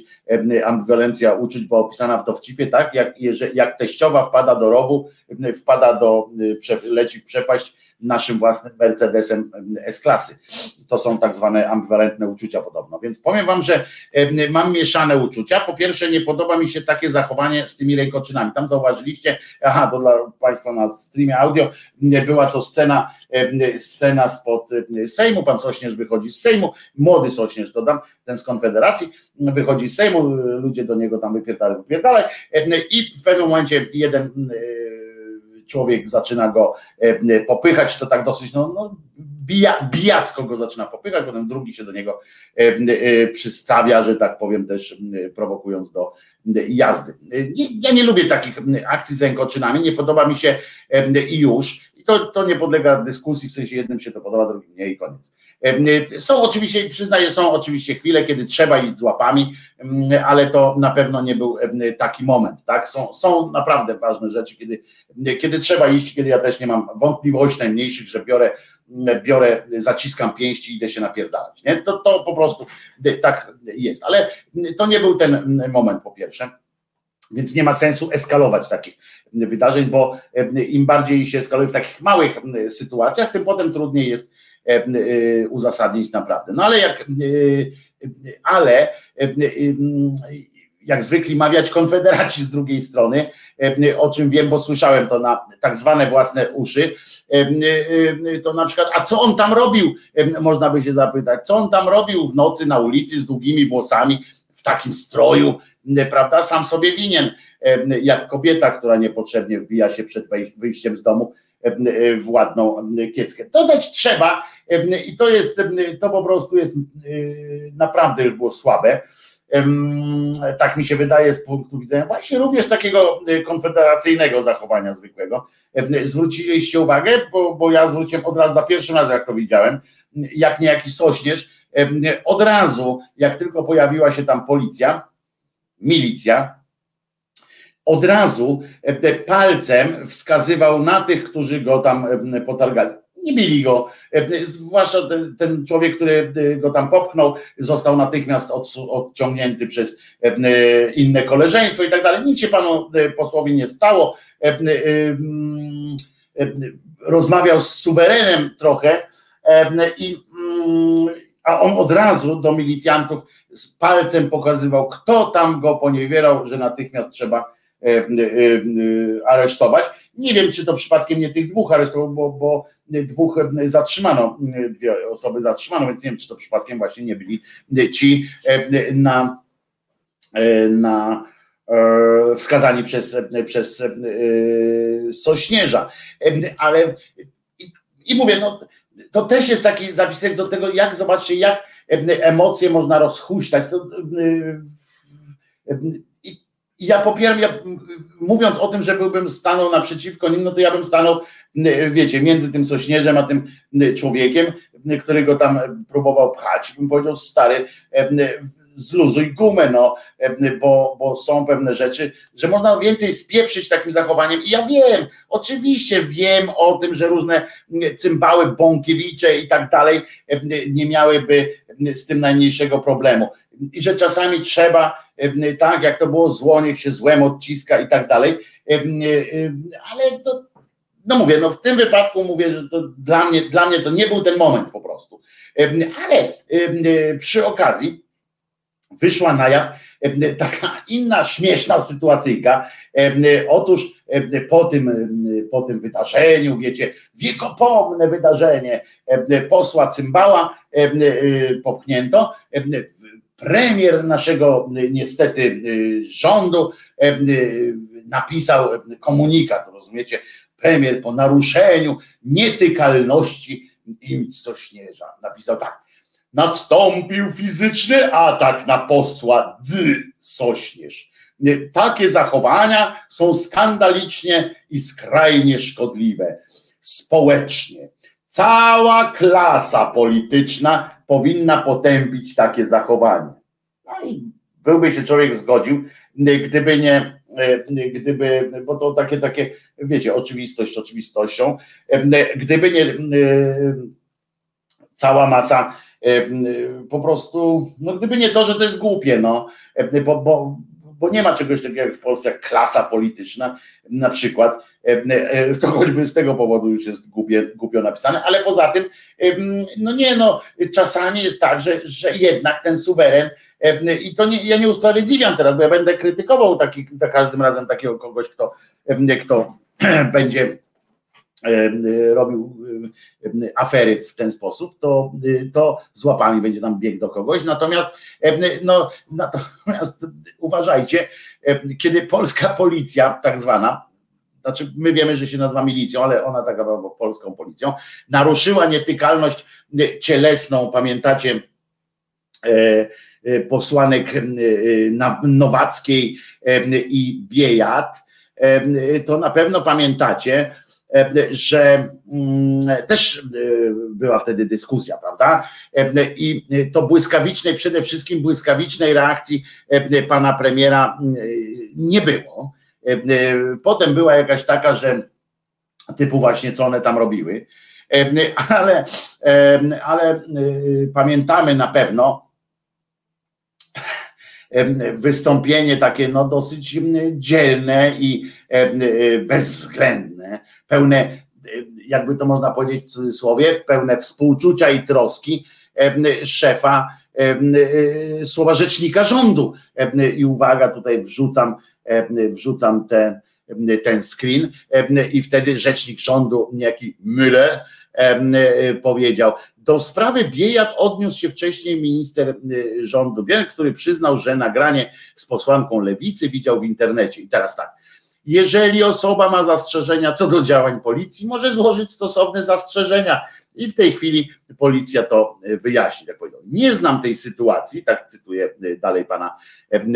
ambiwalencja uczuć była opisana w dowcipie, tak, jak, jak teściowa wpada do rowu, wpada do, leci w przepaść naszym własnym Mercedesem S-klasy. To są tak zwane ambiwalentne uczucia podobno. Więc powiem wam, że mam mieszane uczucia. Po pierwsze, nie podoba mi się takie zachowanie z tymi rękoczynami. Tam zauważyliście, aha, to dla Państwa na streamie audio, była to scena, scena spod Sejmu. Pan Sośnierz wychodzi z Sejmu, młody Sośnierz, dodam, ten z Konfederacji, wychodzi z Sejmu, ludzie do niego tam wypierdalaj, wypierdalaj i w pewnym momencie jeden człowiek zaczyna go e, popychać, to tak dosyć no, no bija, bijacko go zaczyna popychać, potem drugi się do niego e, e, przystawia, że tak powiem też prowokując do jazdy. Ja nie lubię takich akcji z rękoczynami, nie podoba mi się i już. I to, to nie podlega dyskusji, w sensie jednym się to podoba, drugim nie i koniec. Są oczywiście, przyznaję, są oczywiście chwile, kiedy trzeba iść z łapami, ale to na pewno nie był taki moment. Tak? Są, są naprawdę ważne rzeczy, kiedy, kiedy trzeba iść, kiedy ja też nie mam wątpliwości najmniejszych, że biorę, biorę zaciskam pięści i idę się napierdalać. Nie? To, to po prostu tak jest. Ale to nie był ten moment po pierwsze. Więc nie ma sensu eskalować takich wydarzeń, bo im bardziej się eskaluje w takich małych sytuacjach, tym potem trudniej jest uzasadnić naprawdę. No ale jak, e, ale jak zwykli mawiać konfederaci z drugiej strony, o czym wiem, bo słyszałem to na tak zwane własne uszy, to na przykład, a co on tam robił, można by się zapytać, co on tam robił w nocy na ulicy z długimi włosami, w takim stroju, prawda, sam sobie winien, jak kobieta, która niepotrzebnie wbija się przed wyjściem z domu w ładną kieckę. Dodać trzeba i to jest, to po prostu jest naprawdę już było słabe, tak mi się wydaje z punktu widzenia właśnie również takiego konfederacyjnego zachowania zwykłego. Zwróciliście uwagę, bo, bo ja zwróciłem od razu za pierwszym razem, jak to widziałem, jak niejaki sośnierz, od razu, jak tylko pojawiła się tam policja, milicja, od razu palcem wskazywał na tych, którzy go tam potargali nie bili go. Zwłaszcza ten, ten, człowiek, który go tam popchnął, został natychmiast odciągnięty przez inne koleżeństwo i tak dalej. Nic się panu posłowi nie stało. Rozmawiał z suwerenem trochę i a on od razu do milicjantów z palcem pokazywał, kto tam go poniewierał, że natychmiast trzeba aresztować. Nie wiem, czy to przypadkiem nie tych dwóch aresztował, bo, bo dwóch zatrzymano, dwie osoby zatrzymano, więc nie wiem, czy to przypadkiem właśnie nie byli ci na, na wskazani przez, przez Sośnierza. Ale i, i mówię, no to też jest taki zapisek do tego, jak zobaczcie, jak emocje można rozhuśtać. To, ja popieram, ja, mówiąc o tym, że byłbym stanął naprzeciwko nim, no to ja bym stanął, wiecie, między tym sośnierzem a tym człowiekiem, który go tam próbował pchać. Bym powiedział, stary, zluzuj gumę, no, bo, bo są pewne rzeczy, że można więcej spieprzyć takim zachowaniem. I ja wiem, oczywiście wiem o tym, że różne cymbały, bąkiewicze i tak dalej nie miałyby z tym najmniejszego problemu i że czasami trzeba, tak jak to było zło, niech się złem odciska i tak dalej, ale to, no mówię, no w tym wypadku mówię, że to dla mnie, dla mnie to nie był ten moment po prostu. Ale przy okazji wyszła na jaw taka inna śmieszna sytuacyjka. Otóż po tym, po tym wydarzeniu, wiecie, wiekopomne wydarzenie posła Cymbała popchnięto, premier naszego niestety rządu napisał komunikat, rozumiecie, premier po naruszeniu nietykalności im Sośnierza napisał tak, nastąpił fizyczny atak na posła D. Sośnierz. Takie zachowania są skandalicznie i skrajnie szkodliwe społecznie. Cała klasa polityczna powinna potępić takie zachowanie. No i byłby się człowiek zgodził, gdyby nie, gdyby, bo to takie, takie, wiecie, oczywistość oczywistością, gdyby nie cała masa po prostu, no gdyby nie to, że to jest głupie, no, bo, bo, bo nie ma czegoś takiego jak w Polsce jak klasa polityczna, na przykład, to choćby z tego powodu już jest głupie, głupio napisane, ale poza tym, no nie no, czasami jest tak, że, że jednak ten suweren, i to nie, ja nie usprawiedliwiam teraz, bo ja będę krytykował taki, za każdym razem takiego kogoś, kto, kto *clears throat* będzie robił afery w ten sposób, to, to z łapami będzie tam bieg do kogoś. Natomiast, no, natomiast uważajcie, kiedy polska policja, tak zwana, znaczy my wiemy, że się nazywa milicją, ale ona taka była polską policją, naruszyła nietykalność cielesną, pamiętacie, posłanek Nowackiej i Biejat, to na pewno pamiętacie, że mm, też była wtedy dyskusja, prawda? I to błyskawicznej, przede wszystkim błyskawicznej reakcji pana premiera nie było. E, e, potem była jakaś taka, że typu właśnie co one tam robiły, e, ale, ale pamiętamy na pewno wystąpienie takie no dosyć dzielne i bezwzględne, pełne, jakby to można powiedzieć w cudzysłowie, pełne współczucia i troski szefa słowa rzecznika rządu. I uwaga, tutaj wrzucam, wrzucam ten, ten screen. I wtedy rzecznik rządu, niejaki Müller, powiedział, do sprawy Biejat odniósł się wcześniej minister rządu Bielek, który przyznał, że nagranie z posłanką lewicy widział w internecie. I teraz tak, jeżeli osoba ma zastrzeżenia co do działań policji, może złożyć stosowne zastrzeżenia i w tej chwili policja to wyjaśni. Tak. Nie znam tej sytuacji, tak cytuję dalej pana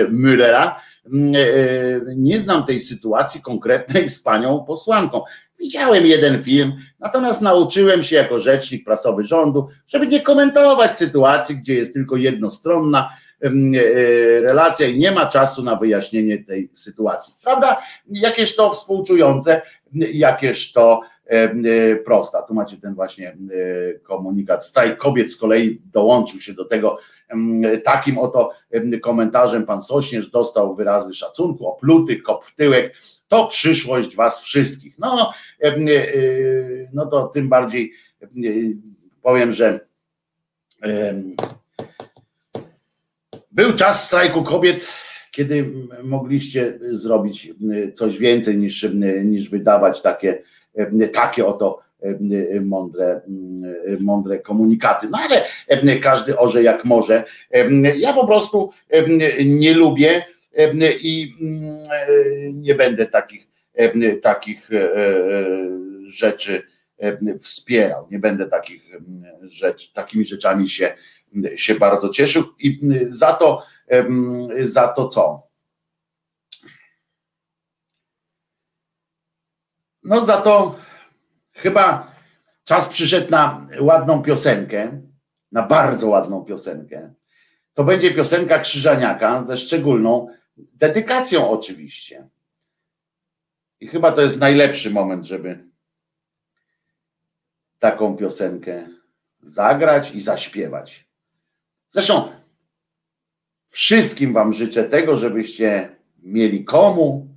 Müllera, nie znam tej sytuacji konkretnej z panią posłanką. Widziałem jeden film, natomiast nauczyłem się jako rzecznik prasowy rządu, żeby nie komentować sytuacji, gdzie jest tylko jednostronna e, relacja i nie ma czasu na wyjaśnienie tej sytuacji. Prawda? Jakież to współczujące, jakież to e, prosta. Tu macie ten właśnie e, komunikat. Strajk kobiet z kolei dołączył się do tego takim oto komentarzem. Pan Sośnierz dostał wyrazy szacunku, opluty, kop w tyłek. To przyszłość was wszystkich. No, no to tym bardziej powiem, że był czas strajku kobiet, kiedy mogliście zrobić coś więcej niż, niż wydawać takie, takie oto mądre, mądre komunikaty. No ale każdy orze jak może. Ja po prostu nie lubię i nie będę takich, takich rzeczy wspierał. Nie będę takich rzeczy, takimi rzeczami się się bardzo cieszył i za to, za to co? No za to chyba czas przyszedł na ładną piosenkę, na bardzo ładną piosenkę. To będzie piosenka Krzyżaniaka ze szczególną dedykacją oczywiście. I chyba to jest najlepszy moment, żeby taką piosenkę zagrać i zaśpiewać. Zresztą wszystkim Wam życzę tego, żebyście mieli komu,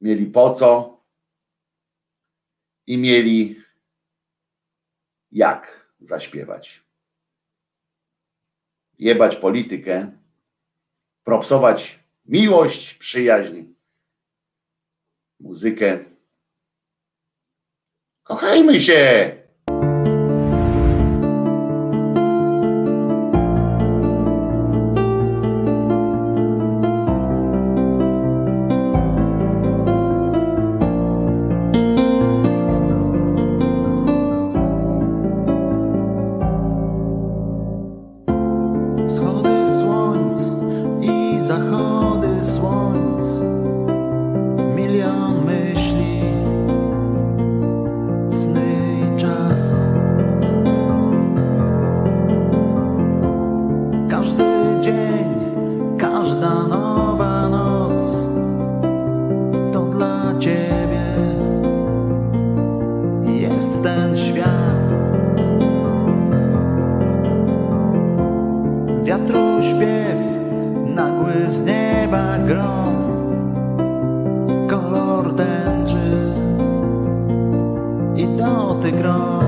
mieli po co i mieli jak zaśpiewać. Jebać politykę, propsować miłość, przyjaźń, muzykę. Kochajmy się! Z każdym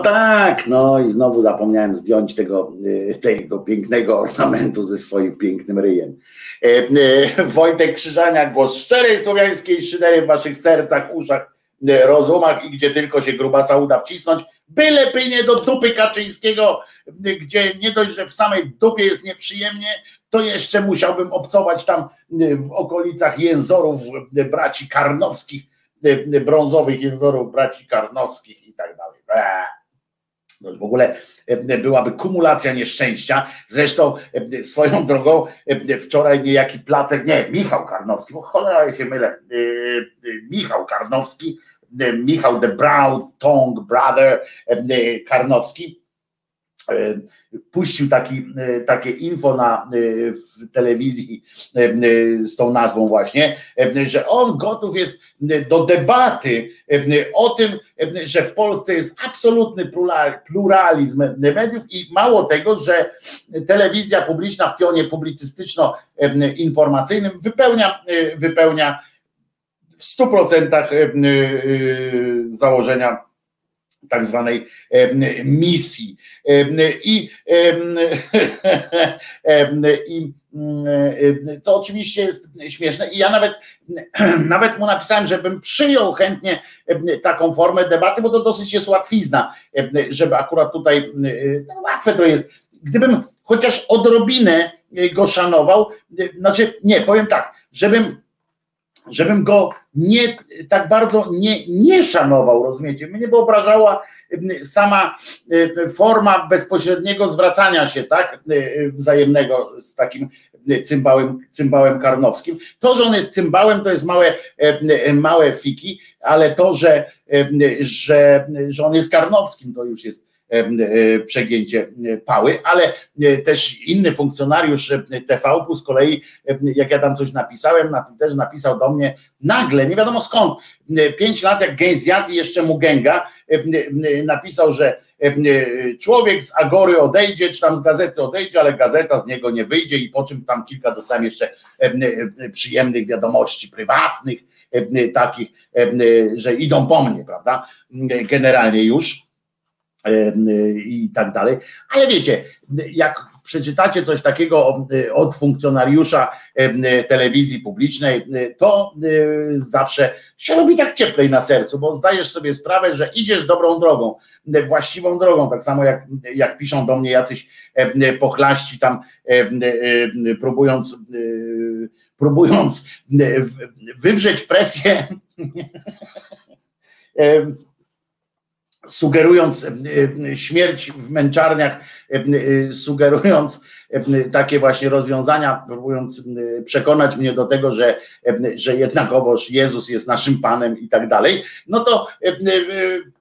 tak, no i znowu zapomniałem zdjąć tego, y, tego pięknego ornamentu ze swoim pięknym ryjem. Y, y, Wojtek Krzyżania, głos szczerej słowiańskiej szydery w waszych sercach, uszach, rozumach i gdzie tylko się grubasa uda wcisnąć, byle nie do dupy Kaczyńskiego, gdzie nie dość, że w samej dupie jest nieprzyjemnie, to jeszcze musiałbym obcować tam w okolicach jęzorów braci karnowskich, brązowych jęzorów braci karnowskich i tak dalej. Eee w ogóle e, byłaby kumulacja nieszczęścia. Zresztą e, swoją *laughs* drogą e, wczoraj niejaki Placek, nie, Michał Karnowski, bo cholera ja się mylę, Michał Karnowski, Michał the Brown Tongue Brother Karnowski puścił taki, e, takie info na, e, w telewizji z tą nazwą właśnie, że on gotów jest do debaty o tym, że w Polsce jest absolutny pluralizm mediów i mało tego, że telewizja publiczna w pionie publicystyczno-informacyjnym wypełnia, wypełnia w 100% założenia tak zwanej misji. I, *laughs* i co oczywiście jest śmieszne. I ja nawet, *clears throat* nawet mu napisałem, żebym przyjął chętnie taką formę debaty, bo to dosyć jest łatwizna, żeby akurat tutaj, no łatwe to jest. Gdybym chociaż odrobinę go szanował, znaczy nie, powiem tak, żebym żebym go nie tak bardzo nie, nie szanował, rozumiecie? Mnie by obrażała sama forma bezpośredniego zwracania się, tak, wzajemnego z takim cymbałem, cymbałem karnowskim. To, że on jest cymbałem, to jest małe, małe fiki, ale to, że, że, że on jest karnowskim, to już jest przegięcie e, pały, ale e, też inny funkcjonariusz TV z kolei, jak ja tam coś napisałem, na też napisał do mnie nagle, nie wiadomo skąd, pięć lat jak gęś zjadł i jeszcze mu gęga, napisał, że człowiek z Agory odejdzie, czy tam z gazety odejdzie, ale gazeta z niego nie wyjdzie i po czym tam kilka dostałem jeszcze przyjemnych wiadomości prywatnych, takich, że idą po mnie, prawda, generalnie już i tak dalej. Ale wiecie, jak przeczytacie coś takiego od funkcjonariusza telewizji publicznej, to zawsze się robi tak cieplej na sercu, bo zdajesz sobie sprawę, że idziesz dobrą drogą, właściwą drogą, tak samo jak, jak piszą do mnie jacyś pochlaści tam próbując próbując wywrzeć presję *laughs* sugerując e, e, śmierć w męczarniach, e, sugerując takie właśnie rozwiązania, próbując przekonać mnie do tego, że, że jednakowoż Jezus jest naszym Panem i tak dalej, no to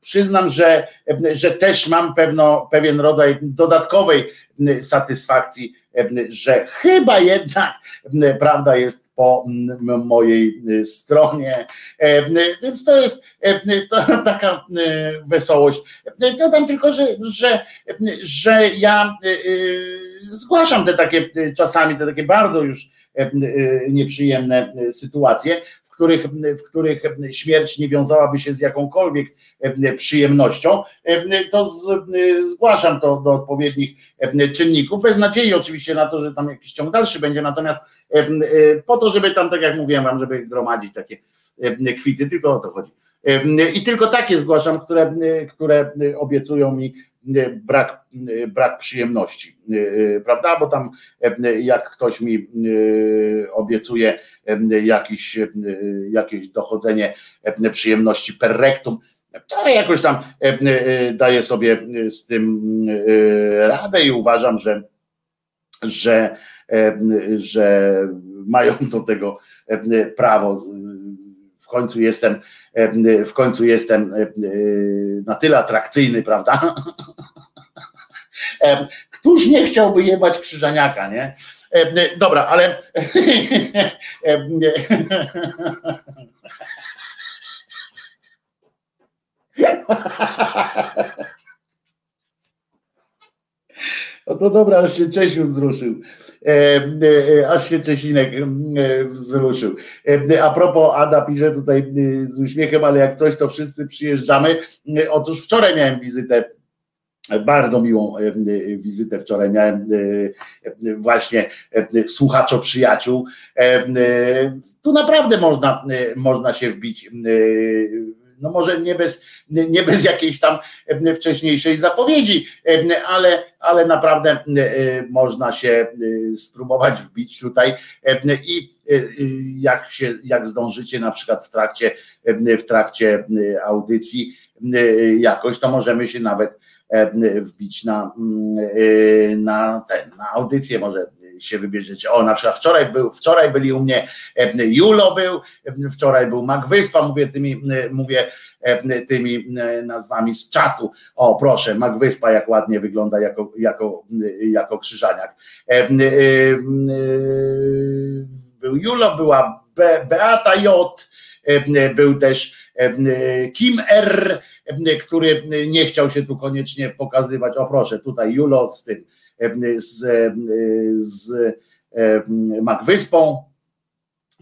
przyznam, że, że też mam pewno, pewien rodzaj dodatkowej satysfakcji, że chyba jednak prawda jest po mojej stronie. Więc to jest to *laughs* taka wesołość. Dodam tylko, że, że, że ja zgłaszam te takie czasami, te takie bardzo już nieprzyjemne sytuacje, których, w których śmierć nie wiązałaby się z jakąkolwiek przyjemnością, to z, zgłaszam to do odpowiednich czynników, bez nadziei oczywiście na to, że tam jakiś ciąg dalszy będzie, natomiast po to, żeby tam, tak jak mówiłem wam, żeby gromadzić takie kwity, tylko o to chodzi. I tylko takie zgłaszam, które, które obiecują mi brak, brak przyjemności, prawda? Bo tam jak ktoś mi obiecuje jakiś, jakieś dochodzenie przyjemności per rectum, to jakoś tam daję sobie z tym radę i uważam, że, że, że mają do tego prawo. W końcu jestem w końcu jestem na tyle atrakcyjny, prawda? Któż nie chciałby jebać krzyżaniaka, nie? Dobra, ale *laughs* No to dobra, aż się Czesiu wzruszył. E, e, aż się Czesinek e, wzruszył. A propos, Ada pisze tutaj z uśmiechem, ale jak coś, to wszyscy przyjeżdżamy. Otóż wczoraj miałem wizytę bardzo miłą wizytę wczoraj miałem właśnie słuchaczo przyjaciół. Tu naprawdę można, można się wbić no może nie bez, nie bez jakiejś tam wcześniejszej zapowiedzi, ale, ale naprawdę można się spróbować wbić tutaj i jak się, jak zdążycie na przykład w trakcie, w trakcie audycji jakoś, to możemy się nawet e, wbić na, mm, e, na ten, na audycję może się wybierzecie. O, na przykład wczoraj, był, wczoraj byli u mnie, e, Julo był, e, wczoraj był Mac Wyspa, mówię tymi, e, mówię tymi nazwami z czatu. O, proszę, Mac Wyspa jak ładnie wygląda jako, jako, jako krzyżaniak. Był Julo, była Be, Beata J, był też Kim R, który nie chciał się tu koniecznie pokazywać. O proszę, tutaj Julo z tym, z, e, z e, Magwyspą.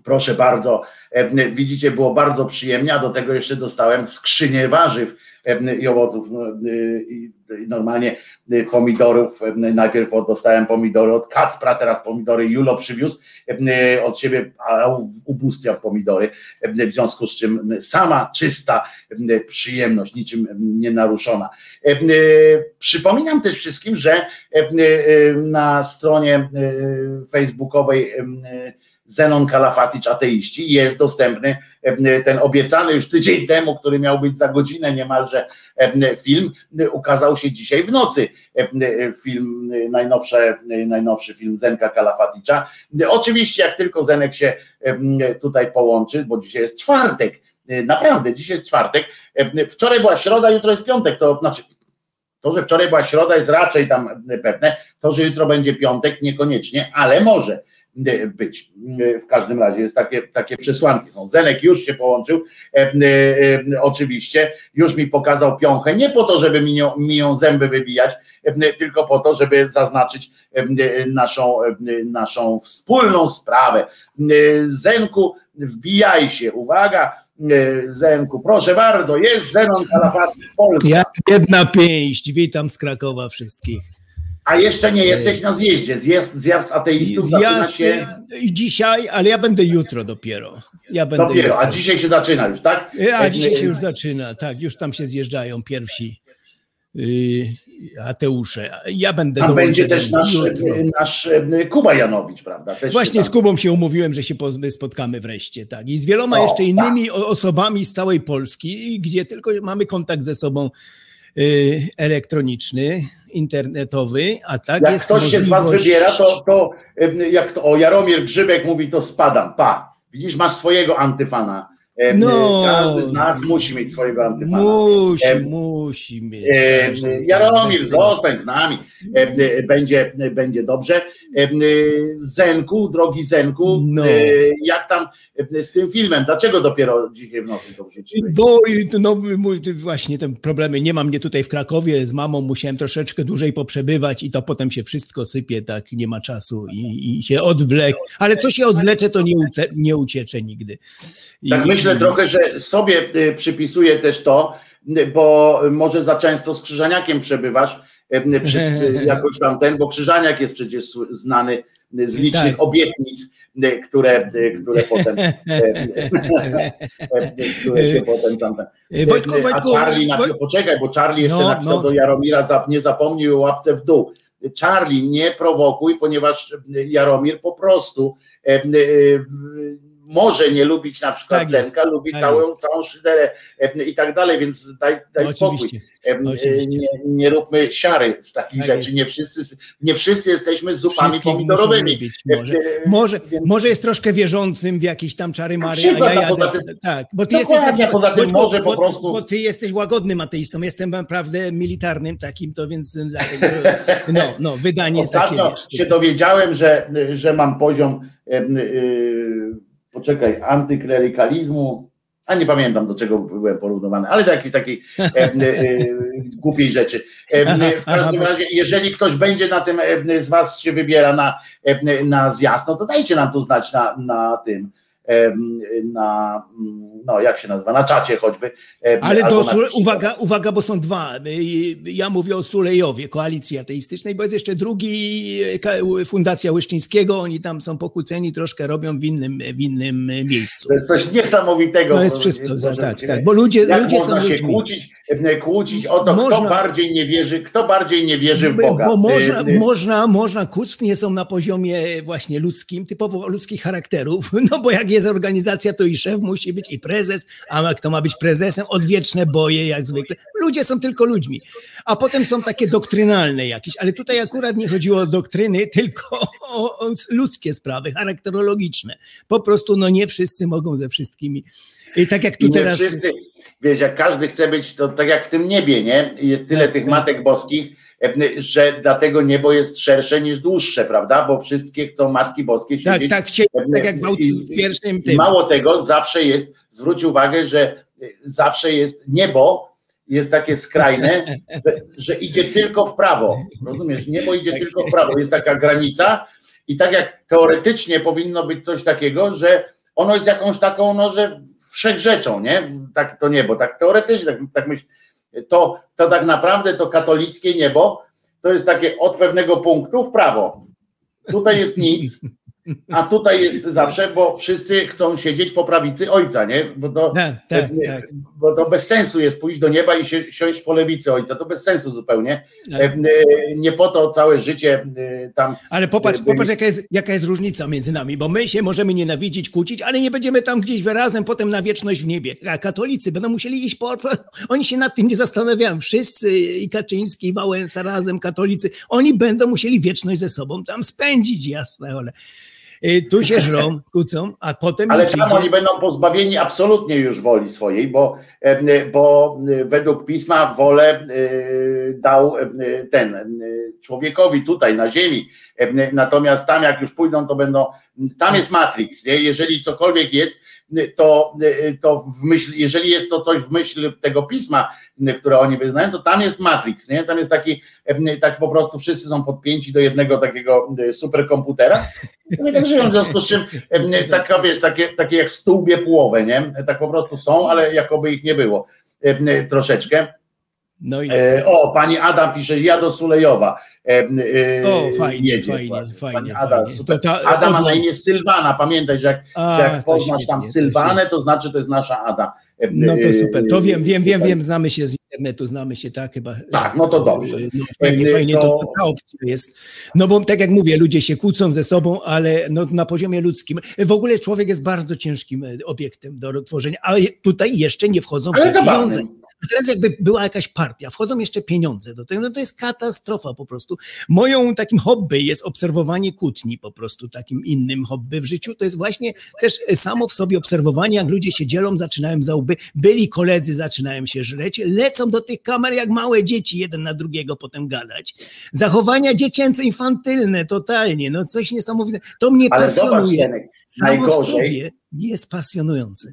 Proszę bardzo, e, widzicie, było bardzo przyjemnie, a do tego jeszcze dostałem skrzynię warzyw e, i owoców. No, e, normalnie pomidorów. Najpierw dostałem pomidory od Kacpra, teraz pomidory Julo przywiózł od siebie, a ubóstwiam pomidory. W związku z czym sama czysta przyjemność, niczym nienaruszona. Przypominam też wszystkim, że na stronie facebookowej Zenon Kalafaticz Ateiści jest dostępny ten obiecany już tydzień temu, który miał być za godzinę niemalże film, ukazał się dzisiaj w nocy. Film, e, najnowszy, film Zenka Kalafaticza. Oczywiście jak tylko Zenek się tutaj połączy, bo dzisiaj jest czwartek, e, naprawdę, dzisiaj jest czwartek, wczoraj była środa, jutro jest piątek, to znaczy to, że wczoraj była środa jest raczej tam pewne, to, że jutro będzie piątek niekoniecznie, ale może być. E, W każdym razie jest takie, takie przesłanki są. Zenek już się połączył, e, e, e, oczywiście, już mi pokazał piąchę, nie po to, żeby mi mi ją zęby wybijać, e, tylko po to, żeby zaznaczyć e, e, naszą, e, naszą wspólną sprawę. E, Zenku, wbijaj się, uwaga, e, Zenku, proszę bardzo, jest Zenon Kalafat Polska. Jak jedna pięść, witam z Krakowa wszystkich. A jeszcze nie jesteś na zjeździe. Zjazd, zjazd ateistów zaczyna Zjazd się dzisiaj, ale ja będę jutro dopiero. Ja będę dopiero, jutro. a dzisiaj się zaczyna już, tak? A dzisiaj się już zaczyna, tak, już tam się zjeżdżają pierwsi y, ateusze. Ja będę Tam będzie też nasz, jutro. nasz e, Kuba Janowicz, prawda? Też Właśnie z Kubą się umówiłem, że się spotkamy wreszcie, tak. I z wieloma O, jeszcze innymi o- osobami z całej Polski, gdzie tylko mamy kontakt ze sobą y, elektroniczny, internetowy, a tak Jak jest ktoś się z was możliwość- wybiera, to, to e, jak to o Jaromir Grzybek mówi, to spadam. Pa. Widzisz, masz swojego antyfana. No. Każdy z nas musi mieć swojego antyfana. Musi, E, musi mieć. E, Jaromir, zostań z nami. E, Będzie, będzie dobrze. Zenku, drogi Zenku, No. jak tam z tym filmem? Dlaczego dopiero dzisiaj w nocy to wrzuciłeś? Bo no, mój, właśnie te problemy, nie ma mnie tutaj w Krakowie, z mamą musiałem troszeczkę dłużej poprzebywać i to potem się wszystko sypie, tak, nie ma czasu i, i się odwlek. Ale co się odwlecze, to nie, uce, nie uciecze nigdy. I, Tak myślę i- trochę, że sobie y, przypisuję też to, y, bo może za często z Krzyżaniakiem przebywasz, y, wszyscy *laughs* jakoś tam ten, bo Krzyżaniak jest przecież znany y, z licznych Tak. obietnic, y, które, y, które potem y, y, które się potem tam... Wojtku, A Wojtku, Charlie, na, Woj- poczekaj, bo Charlie jeszcze No, napisał no. do Jaromira, zap- nie zapomnij o łapce w dół. Charlie, nie prowokuj, ponieważ Jaromir po prostu może nie lubić na przykład Tak jest, Zenka, lubi tak całą, jest. całą szyderę e, i tak dalej, więc daj, daj No, spokój. E. Nie, nie róbmy siary z takich Tak rzeczy. jest. Nie wszyscy, nie wszyscy jesteśmy zupami Wszystkich pomidorowymi. może. E, Może, więc- może jest troszkę wierzącym w jakieś tam czary Mary, a ja jadę, tym- tak, bo ty jesteś na przykład, poza tym Wojtku, może po bo, prostu- bo ty jesteś łagodnym ateistą, jestem naprawdę militarnym takim, to więc dlatego, *laughs* no, no, wydanie Ostatnio takie, wiesz, się dowiedziałem, że, że mam poziom, e, e, poczekaj, antyklerykalizmu, a nie pamiętam do czego byłem porównywany, ale do jakiejś takiej e, e, głupiej rzeczy. E, Aha, w każdym razie, jeżeli ktoś będzie na tym, e, z Was się wybiera na, e, na zjazd, no to dajcie nam tu znać na, na tym, e, na, no jak się nazywa, na czacie choćby. e, Ale do, Sule- uwaga, uwaga, bo są dwa. Y, Ja mówię o Sulejowie, koalicji ateistycznej, bo jest jeszcze drugi, y, ka- Fundacja Łyszczyńskiego, oni tam są pokłóceni, troszkę robią w innym, w innym miejscu. To jest coś niesamowitego. No jest bo- wszystko, za, tak, tak, bo ludzie, Jak ludzie są można się ludźmi. kłócić, e, kłócić o to, kto Można- bardziej nie wierzy, kto bardziej nie wierzy w Bo- Boga. Bo można, E, e, można, można, kłótnie są na poziomie właśnie ludzkim, typowo ludzkich charakterów, *laughs* no bo jak jest organizacja, to i szef musi być, i prezes, a kto ma być prezesem, odwieczne boje jak zwykle. Ludzie są tylko ludźmi. A potem są takie doktrynalne jakieś, ale tutaj akurat nie chodziło o doktryny, tylko o, o ludzkie sprawy, charakterologiczne. Po prostu no nie wszyscy mogą ze wszystkimi. I tak jak tu nie teraz... wszyscy, wiesz, jak każdy chce być, to tak jak w tym niebie, nie? Jest tyle Tak, tych tak. matek boskich, że dlatego niebo jest szersze niż dłuższe, prawda? Bo wszystkie chcą matki boskie Tak, siedzieć. tak, chcieli, e, tak jak w, i- w pierwszym tym. mało tego, zawsze jest, zwróć uwagę, że y, zawsze jest niebo, jest takie skrajne, *laughs* że, że idzie tylko w prawo. Rozumiesz? Niebo idzie tylko w prawo. Jest taka granica i tak jak teoretycznie powinno być coś takiego, że ono jest jakąś taką, no, że wszechrzeczą, nie? Tak to niebo, tak teoretycznie, tak, tak myślę. To, to tak naprawdę to katolickie niebo to jest takie od pewnego punktu w prawo. Tutaj jest nic, a tutaj jest zawsze, bo wszyscy chcą siedzieć po prawicy ojca, nie? Bo to, Tak, tak, nie, tak. bo to bez sensu jest pójść do nieba i się, siąść po lewicy ojca. To bez sensu zupełnie. Tak. E, Nie po to całe życie e, tam. Ale popatrz, e, popatrz jaka, jest, jaka jest różnica między nami, bo my się możemy nienawidzić, kłócić, ale nie będziemy tam gdzieś wyrazem potem na wieczność w niebie. A katolicy będą musieli iść po... oni się nad tym nie zastanawiają. Wszyscy, i Kaczyński, i Wałęsa razem, katolicy, oni będą musieli wieczność ze sobą tam spędzić, jasne, ale tu się żrą, kłócą, a potem Ale tam przyjdzie... oni będą pozbawieni absolutnie już woli swojej, bo, e, bo według pisma wolę e, dał e, ten człowiekowi tutaj na ziemi. Natomiast tam jak już pójdą, to będą. Tam jest Matrix. Nie? Jeżeli cokolwiek jest, to, to w myśl, jeżeli jest to coś w myśl tego pisma, które oni wyznają, to tam jest Matrix, nie? Tam jest taki, tak po prostu wszyscy są podpięci do jednego takiego superkomputera. No i tak żyją, w związku z czym taka, wiesz, takie, takie jak stół biepułowe, nie? Tak po prostu są, ale jakoby ich nie było troszeczkę. No i... E, O, pani Ada pisze, ja do Sulejowa. E, O, fajnie, jedzie fajnie, fajnie, Pani Ada, fajnie. ta- Ada ma na imię Sylwana, pamiętaj, że jak, A, jak poznasz tam świetnie, Sylwanę, to znaczy to jest nasza Ada. E, No to e, super, to wiem, wiem, wiem, wiem, znamy się z internetu, znamy się, tak chyba. Tak, no to dobrze. No, fajnie, E, fajnie to- to, ta opcja jest. No bo tak jak mówię, ludzie się kłócą ze sobą, ale no, na poziomie ludzkim. W ogóle człowiek jest bardzo ciężkim e, obiektem do tworzenia, ale tutaj jeszcze nie wchodzą w Ale zabawnym. A teraz jakby była jakaś partia, wchodzą jeszcze pieniądze do tego, no to jest katastrofa po prostu. Moją takim hobby jest obserwowanie kłótni po prostu, takim innym hobby w życiu, to jest właśnie też samo w sobie obserwowanie, jak ludzie się dzielą, zaczynają za łby, byli koledzy, zaczynają się żreć, lecą do tych kamer jak małe dzieci, jeden na drugiego potem gadać. Zachowania dziecięce, infantylne, totalnie, no coś niesamowitego. To mnie Ale zobacz, pasjonuje. Zenek, Samo w sobie jest pasjonujące.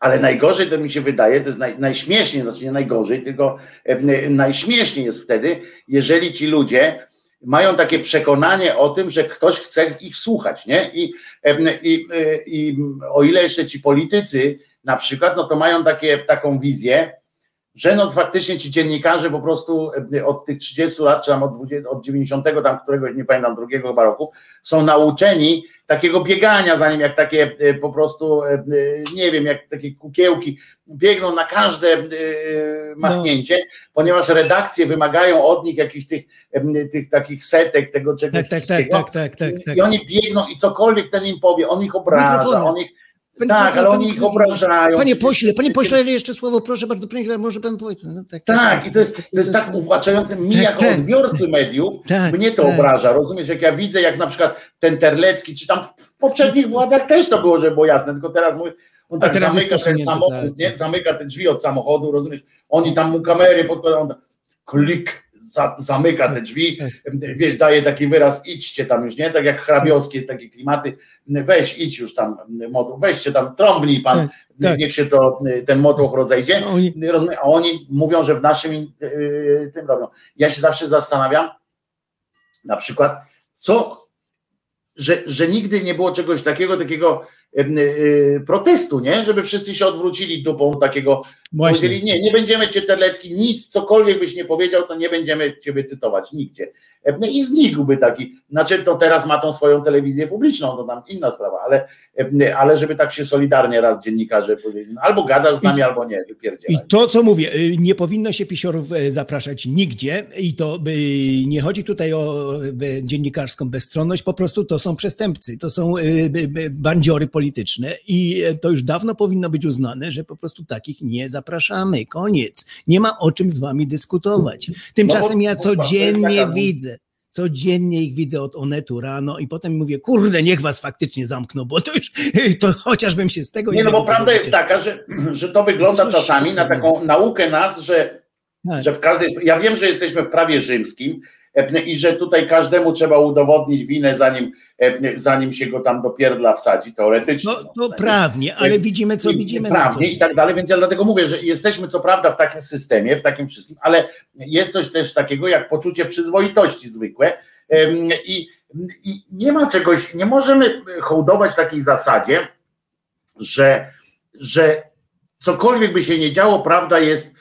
Ale najgorzej to mi się wydaje, to jest naj, najśmieszniej, znaczy nie najgorzej, tylko e, najśmieszniej jest wtedy, jeżeli ci ludzie mają takie przekonanie o tym, że ktoś chce ich słuchać, nie? I, e, i, e, i o ile jeszcze ci politycy na przykład, no to mają takie, taką wizję, że no faktycznie ci dziennikarze po prostu e, od tych 30 lat, czy tam od, 20, od 90 tam któregoś, nie pamiętam, drugiego chyba roku, są nauczeni takiego biegania za nim, jak takie e, po prostu, e, nie wiem, jak takie kukiełki, biegną na każde e, machnięcie, ponieważ redakcje wymagają od nich jakichś tych, tych takich setek, tego czegoś Tak, tak, tak, tak, tak, tak, tak. I oni biegną i cokolwiek ten im powie, on ich obraża, on ich, Panie tak, poseł, ale panie oni ich obrażają. Panie pośle, panie pośle, jeszcze słowo, proszę bardzo, panie, może pan powiedzieć. No, tak, Tak, i to jest, to jest tak uwłaczające mi Tak, jako tak. odbiorcy mediów, Tak, mnie to tak. obraża, rozumiesz, jak ja widzę, jak na przykład ten Terlecki, czy tam w poprzednich władzach też to było, że było jasne, tylko teraz mój, on tak teraz zamyka ten samochód, tak. nie? zamyka te drzwi od samochodu, rozumiesz, oni tam mu kamery podkładają, tak, klik, za, zamyka te drzwi, wiesz, daje taki wyraz, idźcie tam już, nie, tak jak hrabiowskie takie klimaty, weź, idź już tam, modu, weźcie tam, trąbnij pan, Tak, tak. niech się to, ten motłoch rozejdzie, No, oni- Rozumiem, a oni mówią, że w naszym yy, tym robią. Ja się zawsze zastanawiam, na przykład, co, że, że nigdy nie było czegoś takiego, takiego protestu, nie? Żeby wszyscy się odwrócili dupą takiego, Właśnie. powiedzieli, nie, nie będziemy cię Terlecki, nic, cokolwiek byś nie powiedział, to nie będziemy ciebie cytować nigdzie. No I znikłby taki, znaczy to teraz ma tą swoją telewizję publiczną, to tam inna sprawa, ale, ale żeby tak się solidarnie raz dziennikarze powiedzieli, no, albo gadasz z nami, albo nie, I wypierdzielaj. to, co mówię, y, nie powinno się pisiorów e, zapraszać nigdzie i to nie chodzi tutaj o e, dziennikarską bezstronność, po prostu to są przestępcy, to są y, bandziory polityczne i e, to już dawno powinno być uznane, że po prostu takich nie zapraszamy. Koniec. Nie ma o czym z wami dyskutować. Tymczasem ja codziennie widzę, codziennie ich widzę od Onetu rano i potem mówię, kurde, niech was faktycznie zamkną, bo to już, *laughs* to chociażbym się z tego Nie, no bo prawda jest taka, że, że to wygląda Coś czasami na taką naukę nas, że, Tak. że w każdej. Ja wiem, że jesteśmy w prawie rzymskim i że tutaj każdemu trzeba udowodnić winę, zanim, zanim się go tam do pierdla wsadzi, teoretycznie. No, to prawnie, ale widzimy, co widzimy. Prawnie co i tak dalej, więc ja dlatego mówię, że jesteśmy co prawda w takim systemie, w takim wszystkim, ale jest coś też takiego jak poczucie przyzwoitości zwykłe i, i nie ma czegoś, nie możemy hołdować takiej zasadzie, że, że cokolwiek by się nie działo, prawda jest,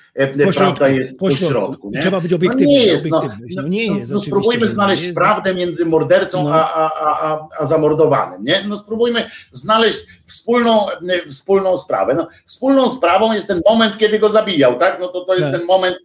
prawda jest po po środku. środku. Nie? Trzeba być No obiektywnym, nie jest, no, no, No nie no, jest, no spróbujmy znaleźć jest. prawdę między mordercą No. a, a, a, a, zamordowanym. Nie? No spróbujmy znaleźć wspólną, wspólną sprawę. No, wspólną sprawą jest ten moment, kiedy go zabijał, tak? No to, to jest Tak. ten moment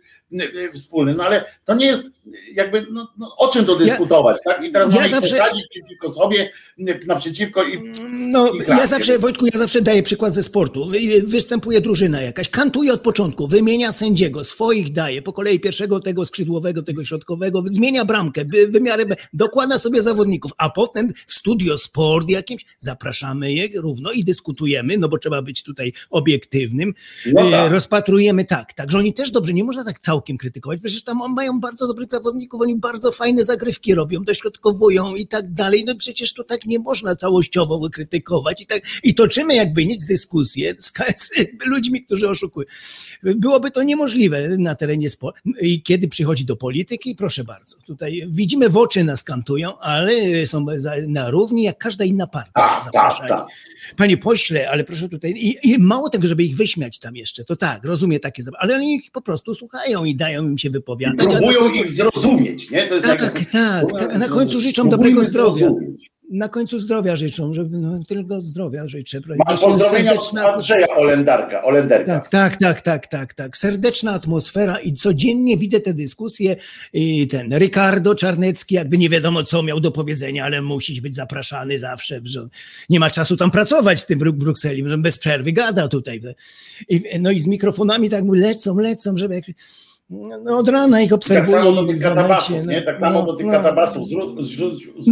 wspólny. No ale to nie jest jakby, no, no, o czym to dyskutować, tak? I teraz ja mamy zawsze- posadzić przeciwko sobie, y, naprzeciwko i No, I ja zawsze, Wojtku, ja zawsze daję przykład ze sportu. Wy- Występuje drużyna jakaś, kantuje od początku, wymienia sędziego, swoich daje, po kolei pierwszego, tego skrzydłowego, tego środkowego, zmienia bramkę, wymiary, dokłada sobie zawodników, a potem w studio sport jakimś zapraszamy je równo i dyskutujemy, no bo trzeba być tutaj obiektywnym. No tak. Rozpatrujemy tak, tak, że oni też dobrze, nie można tak całkiem krytykować, przecież tam mają bardzo dobrych zawodników, oni bardzo fajne zagrywki robią, dośrodkowują i tak dalej, no przecież to tak nie można całościowo krytykować i tak, i toczymy jakby nic dyskusję z, z *laughs* ludźmi, którzy oszukują. Byłoby to niemożliwe na terenie sportu. I kiedy przychodzi do polityki, proszę bardzo, tutaj widzimy w oczy nas kantują, ale są na równi jak każda inna partia tak, tak, zapraszani. tak. Panie pośle, ale proszę tutaj, i, i mało tego, żeby ich wyśmiać tam jeszcze, to tak, rozumiem takie, ale oni ich po prostu słuchają i dają im się wypowiadać. Próbują końcu- ich zrozumieć, nie? To jest Tak, tak, tak, a na końcu życzą dobrego zdrowia. zrozumieć. Na końcu zdrowia życzą, żeby no, tylko zdrowia życzę. Masz pozdrowienia od Serdeczna- Andrzeja Olendarka. Olenderka. tak, tak, tak, tak, tak, tak. Serdeczna atmosfera i codziennie widzę te dyskusje. I ten Ricardo Czarnecki, jakby nie wiadomo, co miał do powiedzenia, ale musi być zapraszany zawsze, że nie ma czasu tam pracować w tym Bru- Brukseli, bez przerwy gada tutaj. I, no i z mikrofonami tak mu lecą, lecą, żeby jak, no od rana ich Tak obserwuję. samo do tych katabasów, nie? no, Tak samo no, do tych no. katabasów. No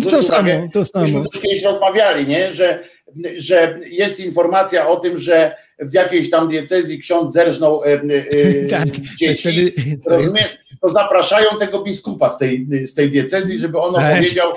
to uwagę, samo, to samo. Myśmy już kiedyś rozmawiali, nie? Że, że jest informacja o tym, że w jakiejś tam diecezji ksiądz zerżnął e, *laughs* e, Tak, dzieci. wtedy- rozumiesz? To zapraszają tego biskupa z tej, z tej diecezji, żeby on opowiedział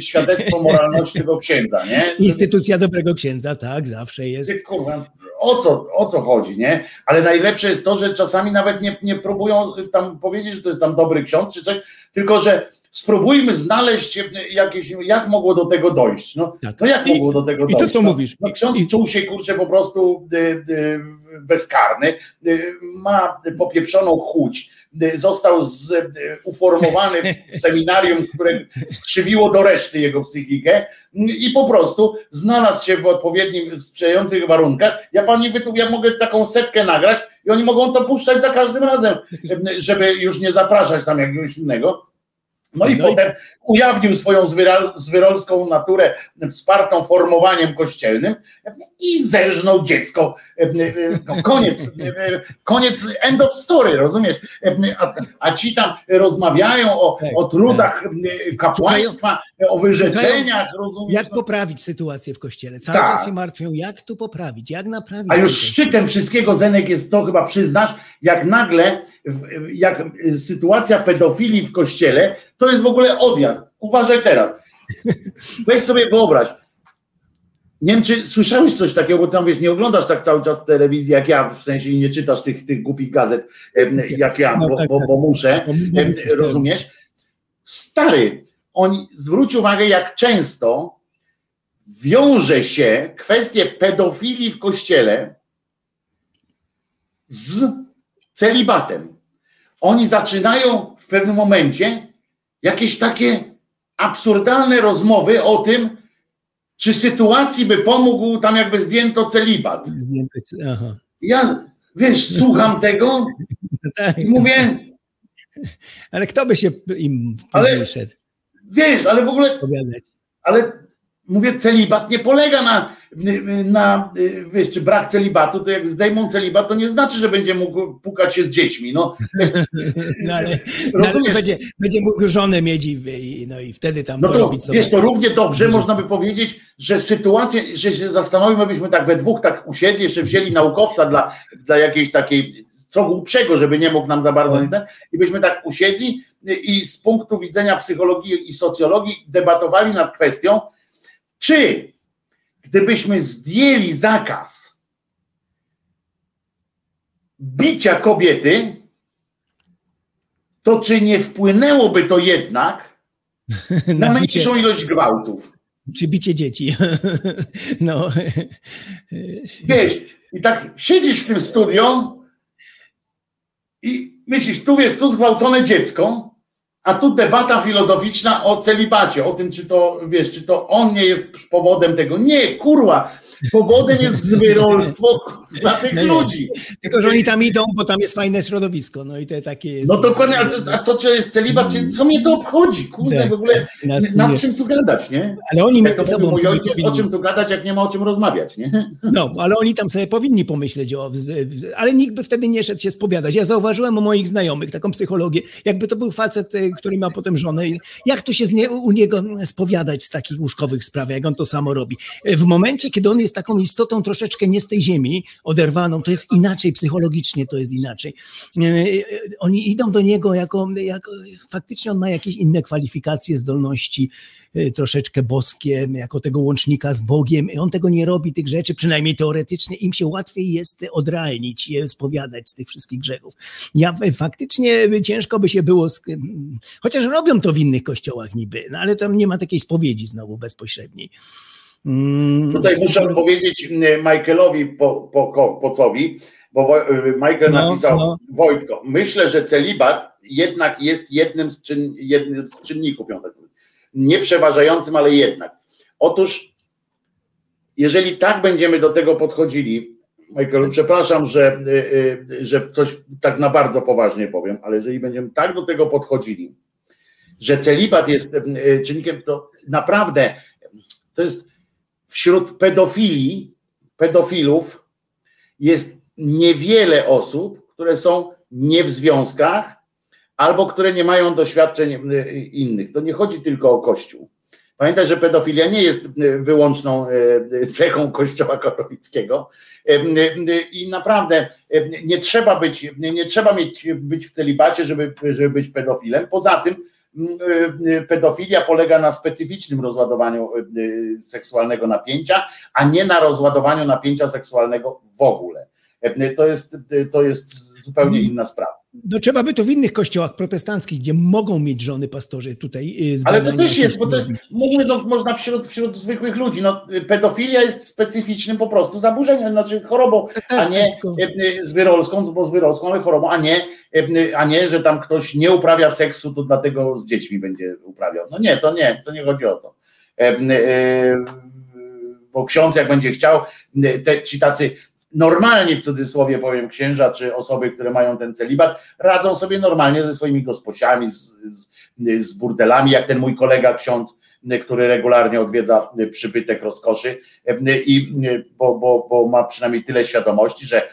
świadectwo moralności tego księdza, nie? Instytucja dobrego księdza, tak, zawsze jest. Kurwa, o co, o co chodzi, nie? Ale najlepsze jest to, że czasami nawet nie, nie próbują tam powiedzieć, że to jest tam dobry ksiądz czy coś, tylko że spróbujmy znaleźć jakieś, jak mogło do tego dojść. No, Tak. no jak I- mogło do tego i to, dojść? co no, mówisz. No, ksiądz I- czuł się, kurczę, po prostu y, y, bezkarny, y, ma popieprzoną chuć, został z, y, uformowany w *laughs* seminarium, które skrzywiło do reszty jego psychikę i po prostu znalazł się w odpowiednim, sprzyjających warunkach. Ja pani wytu, ja mogę taką setkę nagrać i oni mogą to puszczać za każdym razem, żeby już nie zapraszać tam jakiegoś innego. No i No i- potem ujawnił swoją zwyrolską naturę wspartą formowaniem kościelnym i zerżnął dziecko. No, koniec, koniec, end of story, rozumiesz? A, a ci tam rozmawiają o, Tak, o trudach kapłaństwa, o wyrzeczeniach, rozumiesz? Jak poprawić sytuację w kościele? Cały Tak. czas się martwią, jak tu poprawić, jak naprawić. A już szczytem wszystkiego, Zenek, jest to, chyba przyznasz, jak nagle, jak sytuacja pedofilii w kościele, to jest w ogóle odjazd. Uważaj teraz. Weź sobie wyobraź. Nie wiem, czy słyszałeś coś takiego, bo tam wiesz, nie oglądasz tak cały czas telewizji jak ja, w sensie i nie czytasz tych, tych głupich gazet jak ja, No bo, tak, bo, tak. bo muszę. Musisz, tak. Rozumiesz? Stary, oni zwróć uwagę, jak często wiąże się kwestie pedofilii w kościele z celibatem. Oni zaczynają w pewnym momencie jakieś takie absurdalne rozmowy o tym, czy sytuacji by pomógł tam jakby zdjęto celibat. Zdjęte, aha. Ja, wiesz, słucham tego *laughs* Tak. i mówię, Ale kto by się im Ale- szedł wiesz, ale w ogóle ale mówię, celibat nie polega na, na, y, wiesz, czy brak celibatu, to jak zdejmą celibat, to nie znaczy, że będzie mógł pukać się z dziećmi. No, *laughs* No ale, no, ale będzie, będzie mógł żonę mieć i, no i wtedy tam No to robić sobie. wiesz, to równie dobrze można by powiedzieć, że sytuację, że się zastanowimy, byśmy tak we dwóch tak usiedli, jeszcze wzięli naukowca dla, dla jakiejś takiej co głupszego, żeby nie mógł nam za bardzo nie ten, i byśmy tak usiedli i z punktu widzenia psychologii i socjologii debatowali nad kwestią, czy gdybyśmy zdjęli zakaz bicia kobiety, to czy nie wpłynęłoby to jednak *laughs* na mniejszą ilość gwałtów? Czy bicie dzieci. *laughs* No. Wiesz, i tak siedzisz w tym studio i myślisz, tu wiesz, tu zgwałcone dziecko, a tu debata filozoficzna o celibacie, o tym, czy to, wiesz, czy to on nie jest powodem tego. Nie, kurwa, powodem jest *laughs* zwyrolstwo dla tych No ludzi. Tylko, że oni tam idą, bo tam jest fajne środowisko. No i te takie jest. No dokładnie, ale to, a to, czy jest celibat, czy, co mnie to obchodzi? Kurde, Tak, w ogóle nas nad czym tu gadać, nie? Ale oni między sobą mój ojciec, o powinni- czym tu gadać, jak nie ma o czym rozmawiać, nie? No, ale oni tam sobie powinni pomyśleć o. Ale nikt by wtedy nie szedł się spowiadać. Ja zauważyłem u moich znajomych taką psychologię, jakby to był facet, e, który ma potem żonę. Jak to się nie, u niego spowiadać z takich łóżkowych spraw, jak on to samo robi? E, W momencie, kiedy on jest taką istotą troszeczkę nie z tej ziemi, oderwaną, to jest inaczej, psychologicznie to jest inaczej. E, e, Oni idą do niego jako, jako faktycznie on ma jakieś inne kwalifikacje, zdolności y, troszeczkę boskie, jako tego łącznika z Bogiem. I on tego nie robi, tych rzeczy, przynajmniej teoretycznie. Im się łatwiej jest odrealnić, je spowiadać z tych wszystkich grzechów. Ja faktycznie ciężko by się było, chociaż robią to w innych kościołach niby, no ale tam nie ma takiej spowiedzi znowu bezpośredniej. Mm, Tutaj muszę psycholo- odpowiedzieć y, Michaelowi po, po, Pocowi, bo y, Michael No, napisał, no. Wojtko, myślę, że celibat jednak jest jednym z, czyn, jednym z czynników, nie przeważającym, ale jednak. Otóż, jeżeli tak będziemy do tego podchodzili, Michaelu, przepraszam, że, y, y, że coś tak na bardzo poważnie powiem, ale jeżeli będziemy tak do tego podchodzili, że celibat jest czynnikiem, to naprawdę to jest wśród pedofili, pedofilów jest niewiele osób, które są nie w związkach albo które nie mają doświadczeń y, innych. To nie chodzi tylko o Kościół. Pamiętaj, że pedofilia nie jest y, wyłączną y, cechą Kościoła katolickiego i naprawdę nie trzeba być, nie trzeba mieć, być w celibacie, żeby, żeby być pedofilem. Poza tym pedofilia polega na specyficznym rozładowaniu y, y, seksualnego napięcia, a nie na rozładowaniu napięcia seksualnego w ogóle. Y, To jest, y, to jest zupełnie inna sprawa. No trzeba by to w innych kościołach protestanckich, gdzie mogą mieć żony pastorzy tutaj y, Ale to też jest, bo to jest, mówmy, no, można wśród, wśród zwykłych ludzi. No, pedofilia jest specyficznym po prostu zaburzeniem, znaczy chorobą, a nie tylko- e, zwyrolską, bo zwyrolską, ale chorobą, a nie, a nie, że tam ktoś nie uprawia seksu, to dlatego z dziećmi będzie uprawiał. No nie, to nie, to nie chodzi o to. E, e, Bo ksiądz jak będzie chciał, te, ci tacy normalnie w cudzysłowie powiem księża, czy osoby, które mają ten celibat, radzą sobie normalnie ze swoimi gosposiami, z, z, z burdelami, jak ten mój kolega ksiądz, który regularnie odwiedza przybytek rozkoszy. I bo, bo, bo ma przynajmniej tyle świadomości, że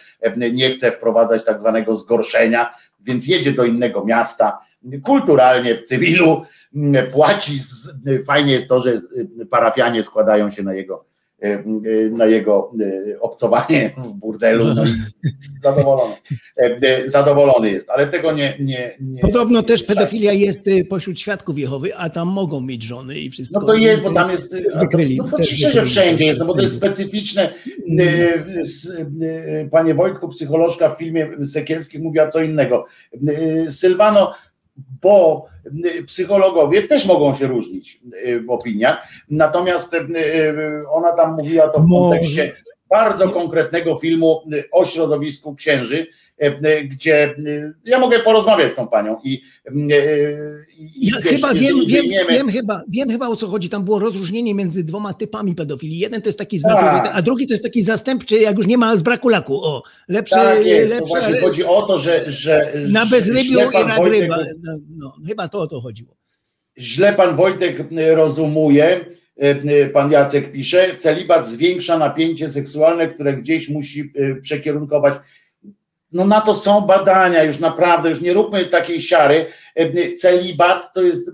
nie chce wprowadzać tak zwanego zgorszenia, więc jedzie do innego miasta, kulturalnie w cywilu, płaci, fajnie jest to, że parafianie składają się na jego na jego obcowanie *laughs* w burdelu. No *laughs* zadowolony. Zadowolony jest, ale tego nie. nie, nie Podobno też słyszałem. pedofilia jest y, pośród świadków Jehowy, a tam mogą mieć żony i wszystko. No to jest, bo tam jest. wykryli, No to oczywiście, że wszędzie jest, no bo to jest specyficzne. Y, y, Panie Wojtku, psycholożka w filmie Sekielskich mówiła co innego. Y, Sylwano, bo y, psychologowie też mogą się różnić y, w opiniach, natomiast y, ona tam mówiła to w kontekście bardzo konkretnego filmu y, o środowisku księży, y, y, gdzie ja mogę porozmawiać z tą panią i, i Ja chyba wiem, wiem, wiem, chyba, wiem chyba o co chodzi. Tam było rozróżnienie między dwoma typami pedofilii. Jeden to jest taki Tak. natury, a drugi to jest taki zastępczy, jak już nie ma z braku laku. O, lepszy, Tak jest, to lepszy właśnie ale chodzi o to, że, że na bezrybiu i na Wojtek- ryba. No, no, chyba to o to chodziło. Źle pan Wojtek rozumuje, pan Jacek pisze, celibat zwiększa napięcie seksualne, które gdzieś musi przekierunkować. No na to są badania, już naprawdę, już nie róbmy takiej siary. Celibat to jest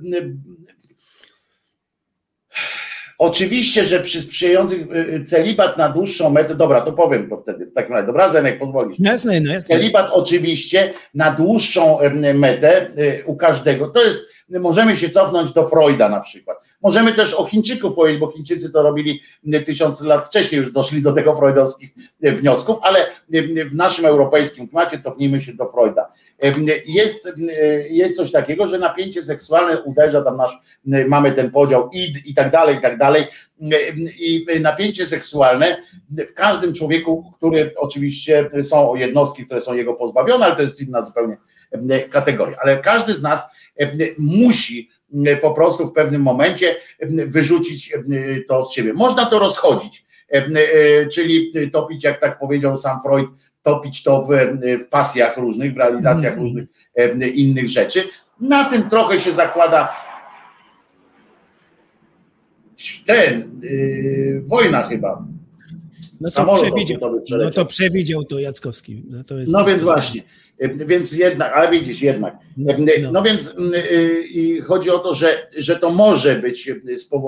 Oczywiście, że przy sprzyjających celibat na dłuższą metę, dobra, to powiem to wtedy w takim razie. Dobra, Zenek, pozwolisz. Jasne, no jasne. Celibat oczywiście na dłuższą metę u każdego. To jest, możemy się cofnąć do Freuda na przykład. Możemy też o Chińczyków powiedzieć, bo Chińczycy to robili tysiąc lat wcześniej, już doszli do tego freudowskich wniosków, ale w naszym europejskim klimacie cofnijmy się do Freuda. Jest, jest coś takiego, że napięcie seksualne uderza tam nasz, mamy ten podział id i tak dalej, i tak dalej. I napięcie seksualne w każdym człowieku, który oczywiście są jednostki, które są jego pozbawione, ale to jest inna zupełnie kategoria. Ale każdy z nas musi po prostu w pewnym momencie wyrzucić to z siebie. Można to rozchodzić, czyli topić, jak tak powiedział sam Freud, topić to w, w pasjach różnych, w realizacjach Mhm. różnych innych rzeczy. Na tym trochę się zakłada ten, yy, wojna chyba. No to Samolot przewidział, no to przewidział to Jackowski. No, to No więc właśnie, więc jednak, ale widzisz, jednak. No. No więc mm, y, i chodzi o to, że, że to może być, y,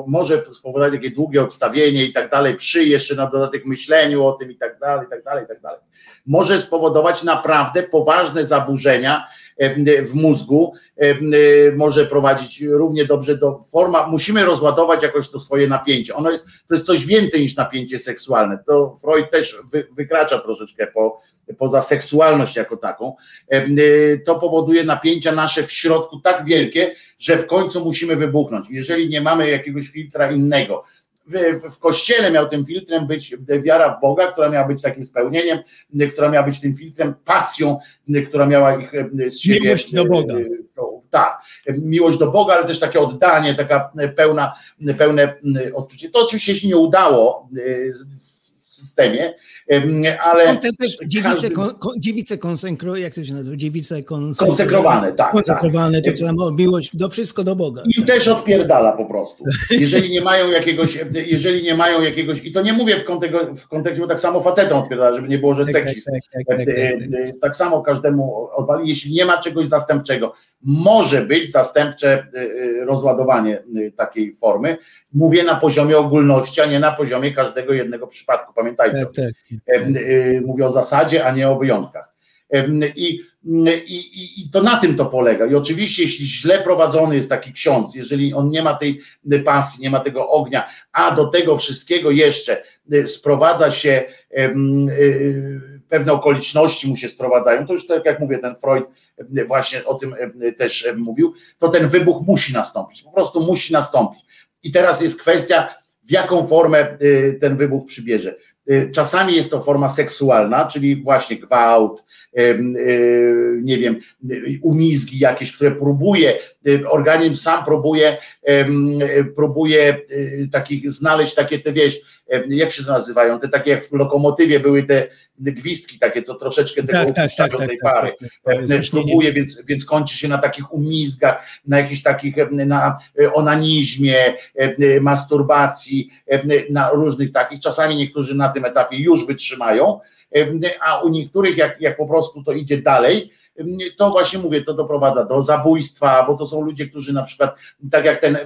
może spowodować takie długie odstawienie i tak dalej, przy jeszcze na dodatek myśleniu o tym i tak dalej, i tak dalej, i tak dalej. Może spowodować naprawdę poważne zaburzenia y, w mózgu, y, może prowadzić równie dobrze do forma, musimy rozładować jakoś to swoje napięcie. Ono jest, to jest coś więcej niż napięcie seksualne. To Freud też wy, wykracza troszeczkę po, poza seksualność jako taką, y, to powoduje napięcia nasze w środku tak wielkie, że w końcu musimy wybuchnąć. Jeżeli nie mamy jakiegoś filtra innego, w, kościele miał tym filtrem być wiara w Boga, która miała być takim spełnieniem, która miała być tym filtrem, pasją, która miała ich z siebie. Miłość do Boga. Tak, miłość do Boga, ale też takie oddanie, taka pełna, pełne odczucie. To oczywiście się nie udało w systemie, em, ale On te też dziewice, każdy- dziewice konsekro, jak to się nazywa? Dziewice konsekro, Konsekrowane, tak, Konsekrowane, tak. to co tam, o, miłość, do wszystko do Boga. Im też odpierdala po prostu. Jeżeli nie mają jakiegoś, jeżeli nie mają jakiegoś, i to nie mówię w, kontek- w kontekście, bo tak samo facetom odpierdala, żeby nie było, że Tak, tak, seksizm. tak, tak, tak, tak, tak. E, e, Tak samo każdemu odwali, jeśli nie ma czegoś zastępczego. Może być zastępcze e, e, rozładowanie e, takiej formy. Mówię na poziomie ogólności, a nie na poziomie każdego jednego przypadku. Pamiętajcie. Tak, tak. Y, Mówię o zasadzie, a nie o wyjątkach. Em, I, i, i, to na tym to polega. I oczywiście, jeśli źle prowadzony jest taki ksiądz, jeżeli on nie ma tej pasji, nie ma tego ognia, a do tego wszystkiego jeszcze y, sprowadza się y, pewne okoliczności mu się sprowadzają, to już tak jak mówię, ten Freud właśnie o tym też mówił, to ten wybuch musi nastąpić. Po prostu musi nastąpić. I teraz jest kwestia, w jaką formę y, ten wybuch przybierze. Y, Czasami jest to forma seksualna, czyli właśnie gwałt, y, nie wiem, umizgi jakieś, które próbuje, organizm sam próbuje, y, próbuje y, takich znaleźć takie te wieś, jak się to nazywają, te takie jak w lokomotywie były te gwizdki takie, co troszeczkę tego Tak, tak, tak, tak, tej tak, pary. tak, tak. E, próbuje, więc, więc kończy się na takich umizgach, na jakichś takich, na e, onanizmie, e, masturbacji, na różnych takich. Czasami niektórzy na tym etapie już wytrzymają, a u niektórych, jak, jak po prostu to idzie dalej, to właśnie mówię, to doprowadza do zabójstwa, bo to są ludzie, którzy na przykład, tak jak ten, e,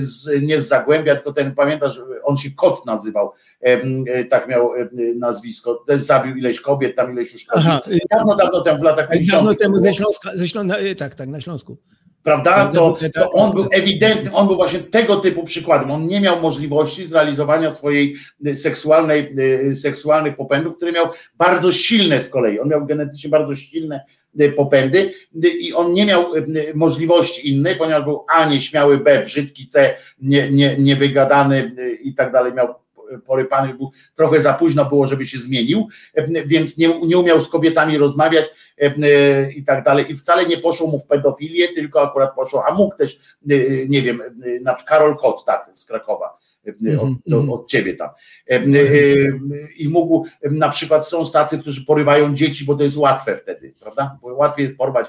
z, nie z Zagłębia, tylko ten, pamiętasz, on się Kot nazywał, e, tak miał nazwisko, też zabił ileś kobiet, tam ileś już kobiet. Aha, y, Dawno, dawno temu, w latach 50. dawno temu ze Śląska, ze Śląska, y, tak, tak, na Śląsku. Prawda? To, to on był ewidentny, on był właśnie tego typu przykładem. On nie miał możliwości zrealizowania swojej y, seksualnej, y, seksualnych popędów, które miał bardzo silne z kolei. On miał genetycznie bardzo silne y, popędy i on nie miał możliwości innej, ponieważ był A nieśmiały, B brzydki, C nie, nie, niewygadany i tak dalej. Miał porypany, był, trochę za późno było, żeby się zmienił, y, więc nie, nie umiał z kobietami rozmawiać, e, i tak dalej. I wcale nie poszło mu w pedofilię, tylko akurat poszło, a mógł też, e, nie wiem, e, na przykład Karol Kot, tak, z Krakowa. e, od, Mhm, od ciebie tam. E, e, I mógł, e, na przykład są tacy, którzy porywają dzieci, bo to jest łatwe wtedy, prawda? Bo łatwiej jest porwać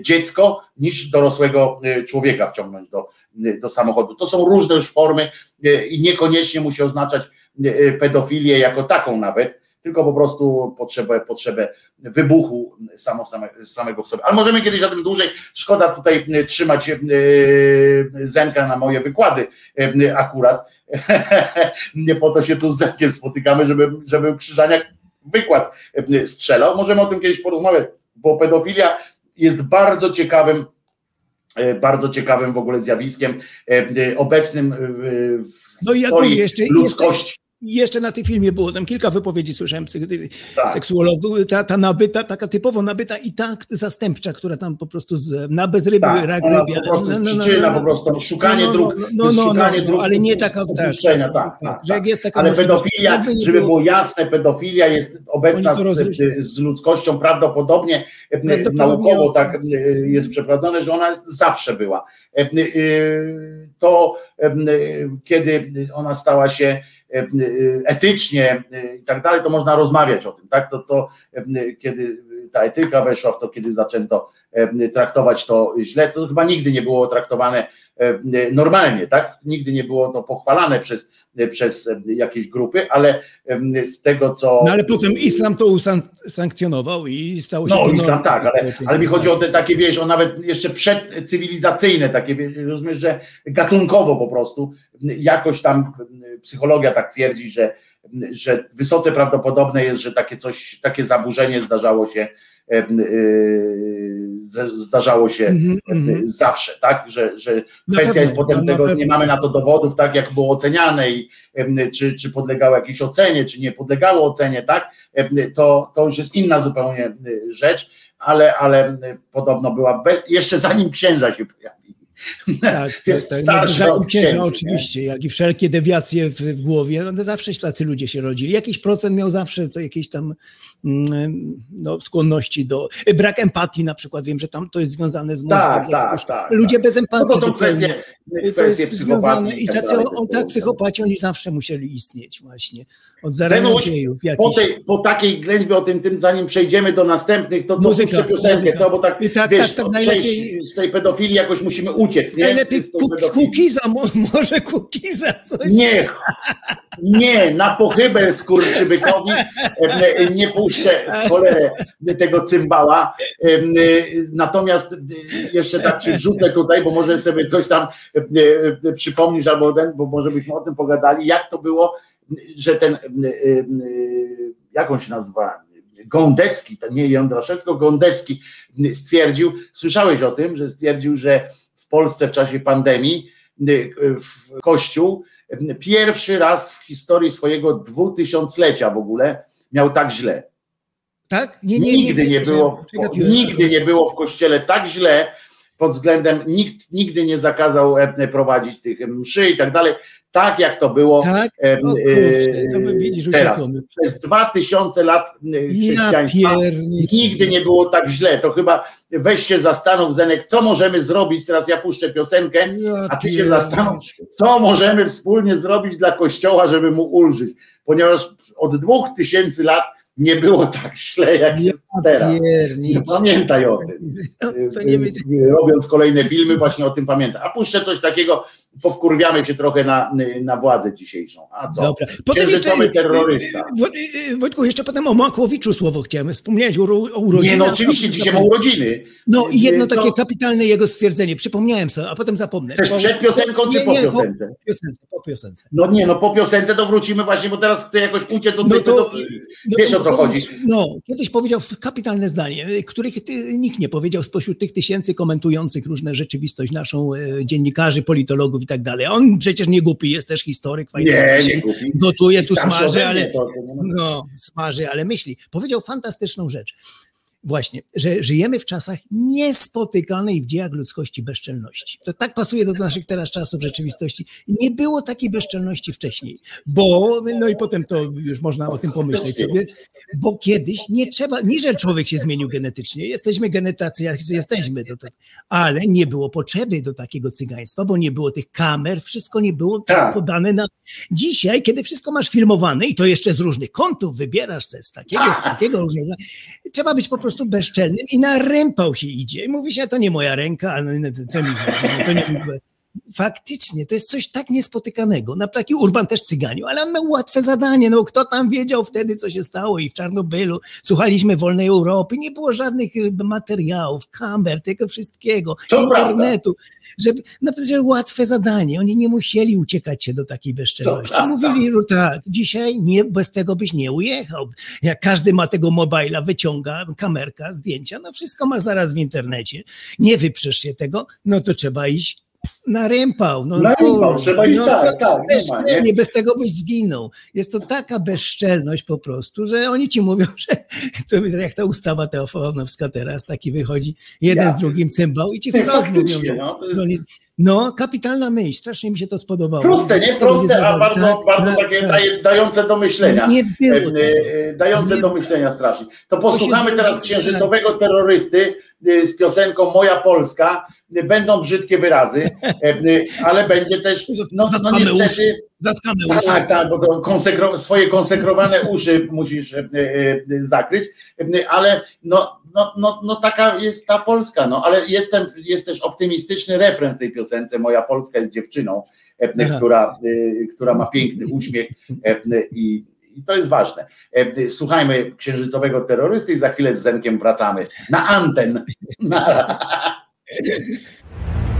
dziecko niż dorosłego e, człowieka wciągnąć do, e, do samochodu. To są różne już formy e, i niekoniecznie musi oznaczać e, pedofilię jako taką nawet, tylko po prostu potrzebę, potrzebę wybuchu samo, same, samego w sobie. Ale możemy kiedyś o tym dłużej. Szkoda tutaj e, trzymać e, Zenka na moje wykłady e, akurat. Nie *laughs* po to się tu z Zenkiem spotykamy, żeby, żeby Krzyżaniak wykład e, strzelał. Możemy o tym kiedyś porozmawiać, bo pedofilia jest bardzo ciekawym e, bardzo ciekawym w ogóle zjawiskiem e, e, obecnym e, w No i jeszcze, ludzkości. Jeszcze na tym filmie było, tam kilka wypowiedzi słyszałem Tak. seksuologów, ta, ta nabyta, taka typowo nabyta i ta zastępcza, która tam po prostu z, na bez ryby, Tak, rak rybia. po prostu No, no, no, przyczyna no, po prostu, szukanie no, no, dróg, no, no, no, szukanie no, dróg ale nie taka opuszczenia, tak, tak, tak, że jak jest taka Ale pedofilia, żeby było- jasne, pedofilia jest obecna z, z ludzkością prawdopodobnie, e, Prawdopodobnie naukowo tak e, jest przeprowadzone, że ona zawsze była. E, e, To e, kiedy ona stała się e, etycznie e, i tak dalej, to można rozmawiać o tym, tak? To, to e, kiedy ta etyka weszła w to, kiedy zaczęto e, traktować to źle, to chyba nigdy nie było traktowane e, normalnie, tak? Nigdy nie było to pochwalane przez, przez jakieś grupy, ale e, z tego co. No ale potem islam to usan- sankcjonował i stało się No, islam tak, ale, ale mi chodzi o te takie, wiesz, o nawet jeszcze przedcywilizacyjne, takie, rozumiesz, że gatunkowo po prostu, jakoś tam psychologia tak twierdzi, że, że wysoce prawdopodobne jest, że takie coś, takie zaburzenie zdarzało się, e, e, zdarzało się e, mhm. zawsze, tak, że, że kwestia jest potem tego, nie mamy na to dowodów, tak, jak było oceniane i czy, czy podlegało jakiejś ocenie, czy nie podlegało ocenie, tak, to, to już jest inna zupełnie rzecz, ale, ale podobno była, bez, jeszcze zanim księża się pojawili. Tak, *laughs* jest tak, tak. starszy od księża, oczywiście, jak i wszelkie dewiacje w, w głowie, no zawsze tacy ludzie się rodzili. Jakiś procent miał zawsze co jakieś tam mm, no, skłonności do. Brak empatii na przykład, wiem, że tam to jest związane z mózgiem. Tak, tak, tak, Ludzie tak. bez No empatii. to są kwestie, to jest związane i tak tacy, on, tak, psychopaci, oni zawsze musieli istnieć właśnie. Od zarania dziejów. po, tej, po takiej ględźbie o tym, tym, zanim przejdziemy do następnych, to Muzyka, piosenkę, co? Bo tak, I tak, wiesz, tak, tak, najlepiej- z tej pedofilii jakoś musimy uciec, nie? Najlepiej. Kukiza, mo- może Kukiza coś. Nie, nie, na pochybę skurczybykowi em, nie puszczę w cholerę tego cymbała. Em, Natomiast e, jeszcze tak ci wrzucę tutaj, bo może sobie coś tam e, przypomnisz albo ten, bo może byśmy o tym pogadali, jak to było, że ten, jak on się nazywa, Gądecki, to nie Jądraszewsko, Gądecki stwierdził, słyszałeś o tym, że stwierdził, że w Polsce w czasie pandemii w Kościół pierwszy raz w historii swojego dwutysiąclecia w ogóle miał tak źle. Tak? Nie, nie, Nigdy nie było, w, nigdy nie było w kościele tak źle pod względem, nikt nigdy nie zakazał prowadzić tych mszy i tak dalej, tak jak to było Tak? O kurczę, to widzisz, teraz. uciekamy. Przez dwa tysiące lat Ja chrześcijaństwa pierniczę. nigdy nie było tak źle. To chyba weź się zastanów, Zenek, co możemy zrobić, teraz ja puszczę piosenkę, Ja a ty się zastanów, co możemy wspólnie zrobić dla Kościoła, żeby mu ulżyć, ponieważ od dwóch tysięcy lat nie było tak źle, jak Ja jest teraz. Pamiętaj o tym. No, to nie będzie. Robiąc kolejne filmy, właśnie o tym pamiętaj. A puszczę coś takiego, powkurwiamy się trochę na, na władzę dzisiejszą. A co? Dobra. Księżycowy terrorysta. Woj- Wojtku, jeszcze potem o Makłowiczu słowo chciałem. Wspomniałeś o, o urodzinach. Nie, no oczywiście, dzisiaj ma urodziny. No i jedno takie kapitalne jego stwierdzenie. Przypomniałem sobie, a potem zapomnę. Chcesz przed piosenką, czy nie, po nie, piosence? Po piosence, po piosence. No nie, no po piosence to wrócimy właśnie, bo teraz chcę jakoś uciec od No tej to- pedofilii. No Wiesz to o co chodzi. No, kiedyś powiedział kapitalne zdanie, których ty, nikt nie powiedział spośród tych tysięcy komentujących różne rzeczywistość naszą, e, dziennikarzy, politologów i tak dalej. On przecież nie głupi, jest też historyk, fajnie Nie, nie głupi. gotuje, tu smaży, ale no, smaży, ale myśli. Powiedział fantastyczną rzecz. Właśnie, że żyjemy w czasach niespotykanej w dziejach ludzkości bezczelności. To tak pasuje do naszych teraz czasów rzeczywistości. Nie było takiej bezczelności wcześniej, bo, no i potem to już można o tym pomyśleć sobie, bo kiedyś nie trzeba, nie że człowiek się zmienił genetycznie, jesteśmy genetacy, jak jesteśmy, to, to, ale nie było potrzeby do takiego cygaństwa, bo nie było tych kamer, wszystko nie było tak Tak. podane na... Dzisiaj, kiedy wszystko masz filmowane i to jeszcze z różnych kątów wybierasz se, z takiego, z takiego różnego, trzeba być po prostu bezczelnym i na rympał się idzie. Mówi się, to nie moja ręka, ale no, co mi zrobić, no, to nie Faktycznie, to jest coś tak niespotykanego. Na taki Urban też cyganiu, ale on miał łatwe zadanie. No, kto tam wiedział wtedy, co się stało i w Czarnobylu. Słuchaliśmy Wolnej Europy, nie było żadnych y, materiałów, kamer, tego wszystkiego, To internetu. Żeby, naprawdę łatwe zadanie. Oni nie musieli uciekać się do takiej bezczelności. prawda. Mówili, że tak, dzisiaj nie, bez tego byś nie ujechał. Jak każdy ma tego mobila, wyciąga kamerka, zdjęcia, no wszystko ma zaraz w internecie. Nie wyprzesz się tego, no to trzeba iść na rympał. No, Na rympał, kurwa, trzeba iść tak, tak, nie ma, bez tego byś zginął. Jest to taka bezczelność po prostu, że oni ci mówią, *laughs* że to jak ta ustawa teofonowska teraz taki wychodzi, jeden Ja. z drugim cymbał i ci wprost mówią, że no, jest- no, no, kapitalna myśl, strasznie mi się to spodobało. Proste, nie? Proste, a bardzo, bardzo takie daje, dające do myślenia. Nie było tego. e, Dające Nie- do myślenia strasznie. To posłuchamy teraz księżycowego terrorysty e, z piosenką Moja Polska. Będą brzydkie wyrazy, e, e, ale będzie też, *laughs* no, no niestety. Zatkamy uszy. tak, tak, bo konsekro, swoje konsekrowane uszy musisz e, zakryć, ale no, no, no, no taka jest ta Polska, no ale jestem, jest też optymistyczny refren w tej piosence, moja Polska jest dziewczyną, Aha. która, która ma piękny uśmiech i, i to jest ważne. Słuchajmy księżycowego terrorysty i za chwilę z Zenkiem wracamy na anten. *laughs* Na... Yeah. *laughs*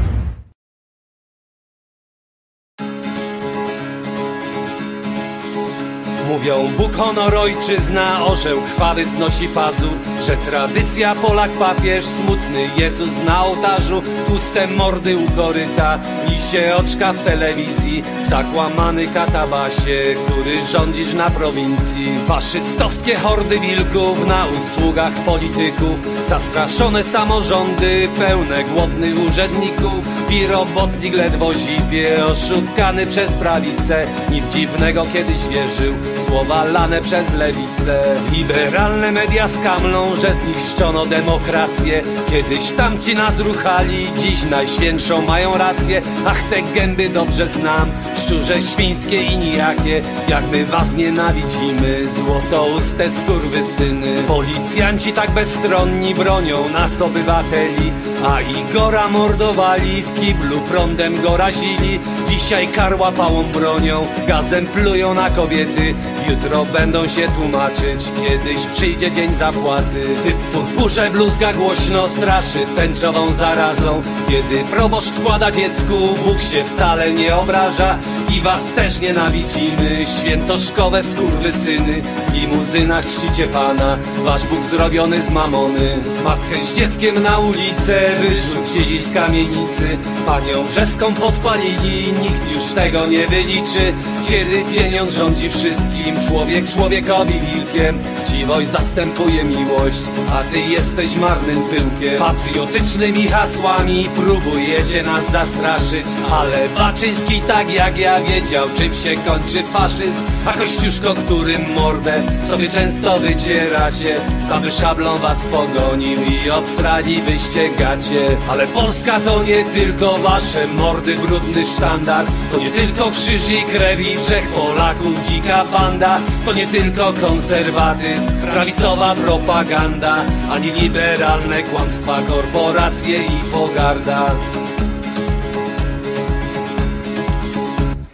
Mówią Bóg, honor, ojczyzna, orzeł krwawy wznosi pazur Że tradycja Polak papież, smutny Jezus na ołtarzu Puste mordy u koryta, lisie oczka w telewizji Zakłamany katabasie, który rządzisz na prowincji. Faszystowskie hordy wilków na usługach polityków Zastraszone samorządy, pełne głodnych urzędników I robotnik ledwo zipie, oszukany przez prawicę Nic dziwnego kiedyś wierzył słowa lane przez lewicę. Liberalne media skamlą, że zniszczono demokrację. Kiedyś tamci nas ruchali, dziś najświętszą mają rację. Ach te gęby dobrze znam, szczurze świńskie i nijakie. Jak my was nienawidzimy, złotouste skurwysyny Policjanci tak bezstronni bronią nas obywateli A Igora mordowali, w kiblu prądem go razili. Dzisiaj karła pałą bronią, gazem plują na kobiety Jutro będą się tłumaczyć, kiedyś przyjdzie dzień zapłaty. Typ w purpurze bluzga głośno straszy. Tęczową zarazą. Kiedy proboszcz wkłada dziecku, Bóg się wcale nie obraża I was też nienawidzimy, świętoszkowe skurwysyny W limuzynach czcicie Pana, wasz Bóg zrobiony z mamony. Matkę z dzieckiem na ulicę wyrzucili z kamienicy. Panią Brzeską podpalili, nikt już tego nie wyliczy. Kiedy pieniądz rządzi wszystkim, człowiek człowiekowi wilkiem. Chciwość zastępuje miłość, a ty jesteś marnym pyłkiem. Patriotycznymi hasłami próbujecie nas zastraszyć Ale Baczyński tak jak ja wiedział, czym się kończy faszyzm. A Kościuszko, którym mordę sobie często wycieracie Sam szablą was pogonił i obstrali byście gacie Ale Polska to nie tylko wasze mordy, brudny sztandar. To nie tylko krzyż i krew i wszech Polaków dzika banda To nie tylko konserwatyzm, prawicowa propaganda Ani liberalne kłamstwa, korporacje i pogarda.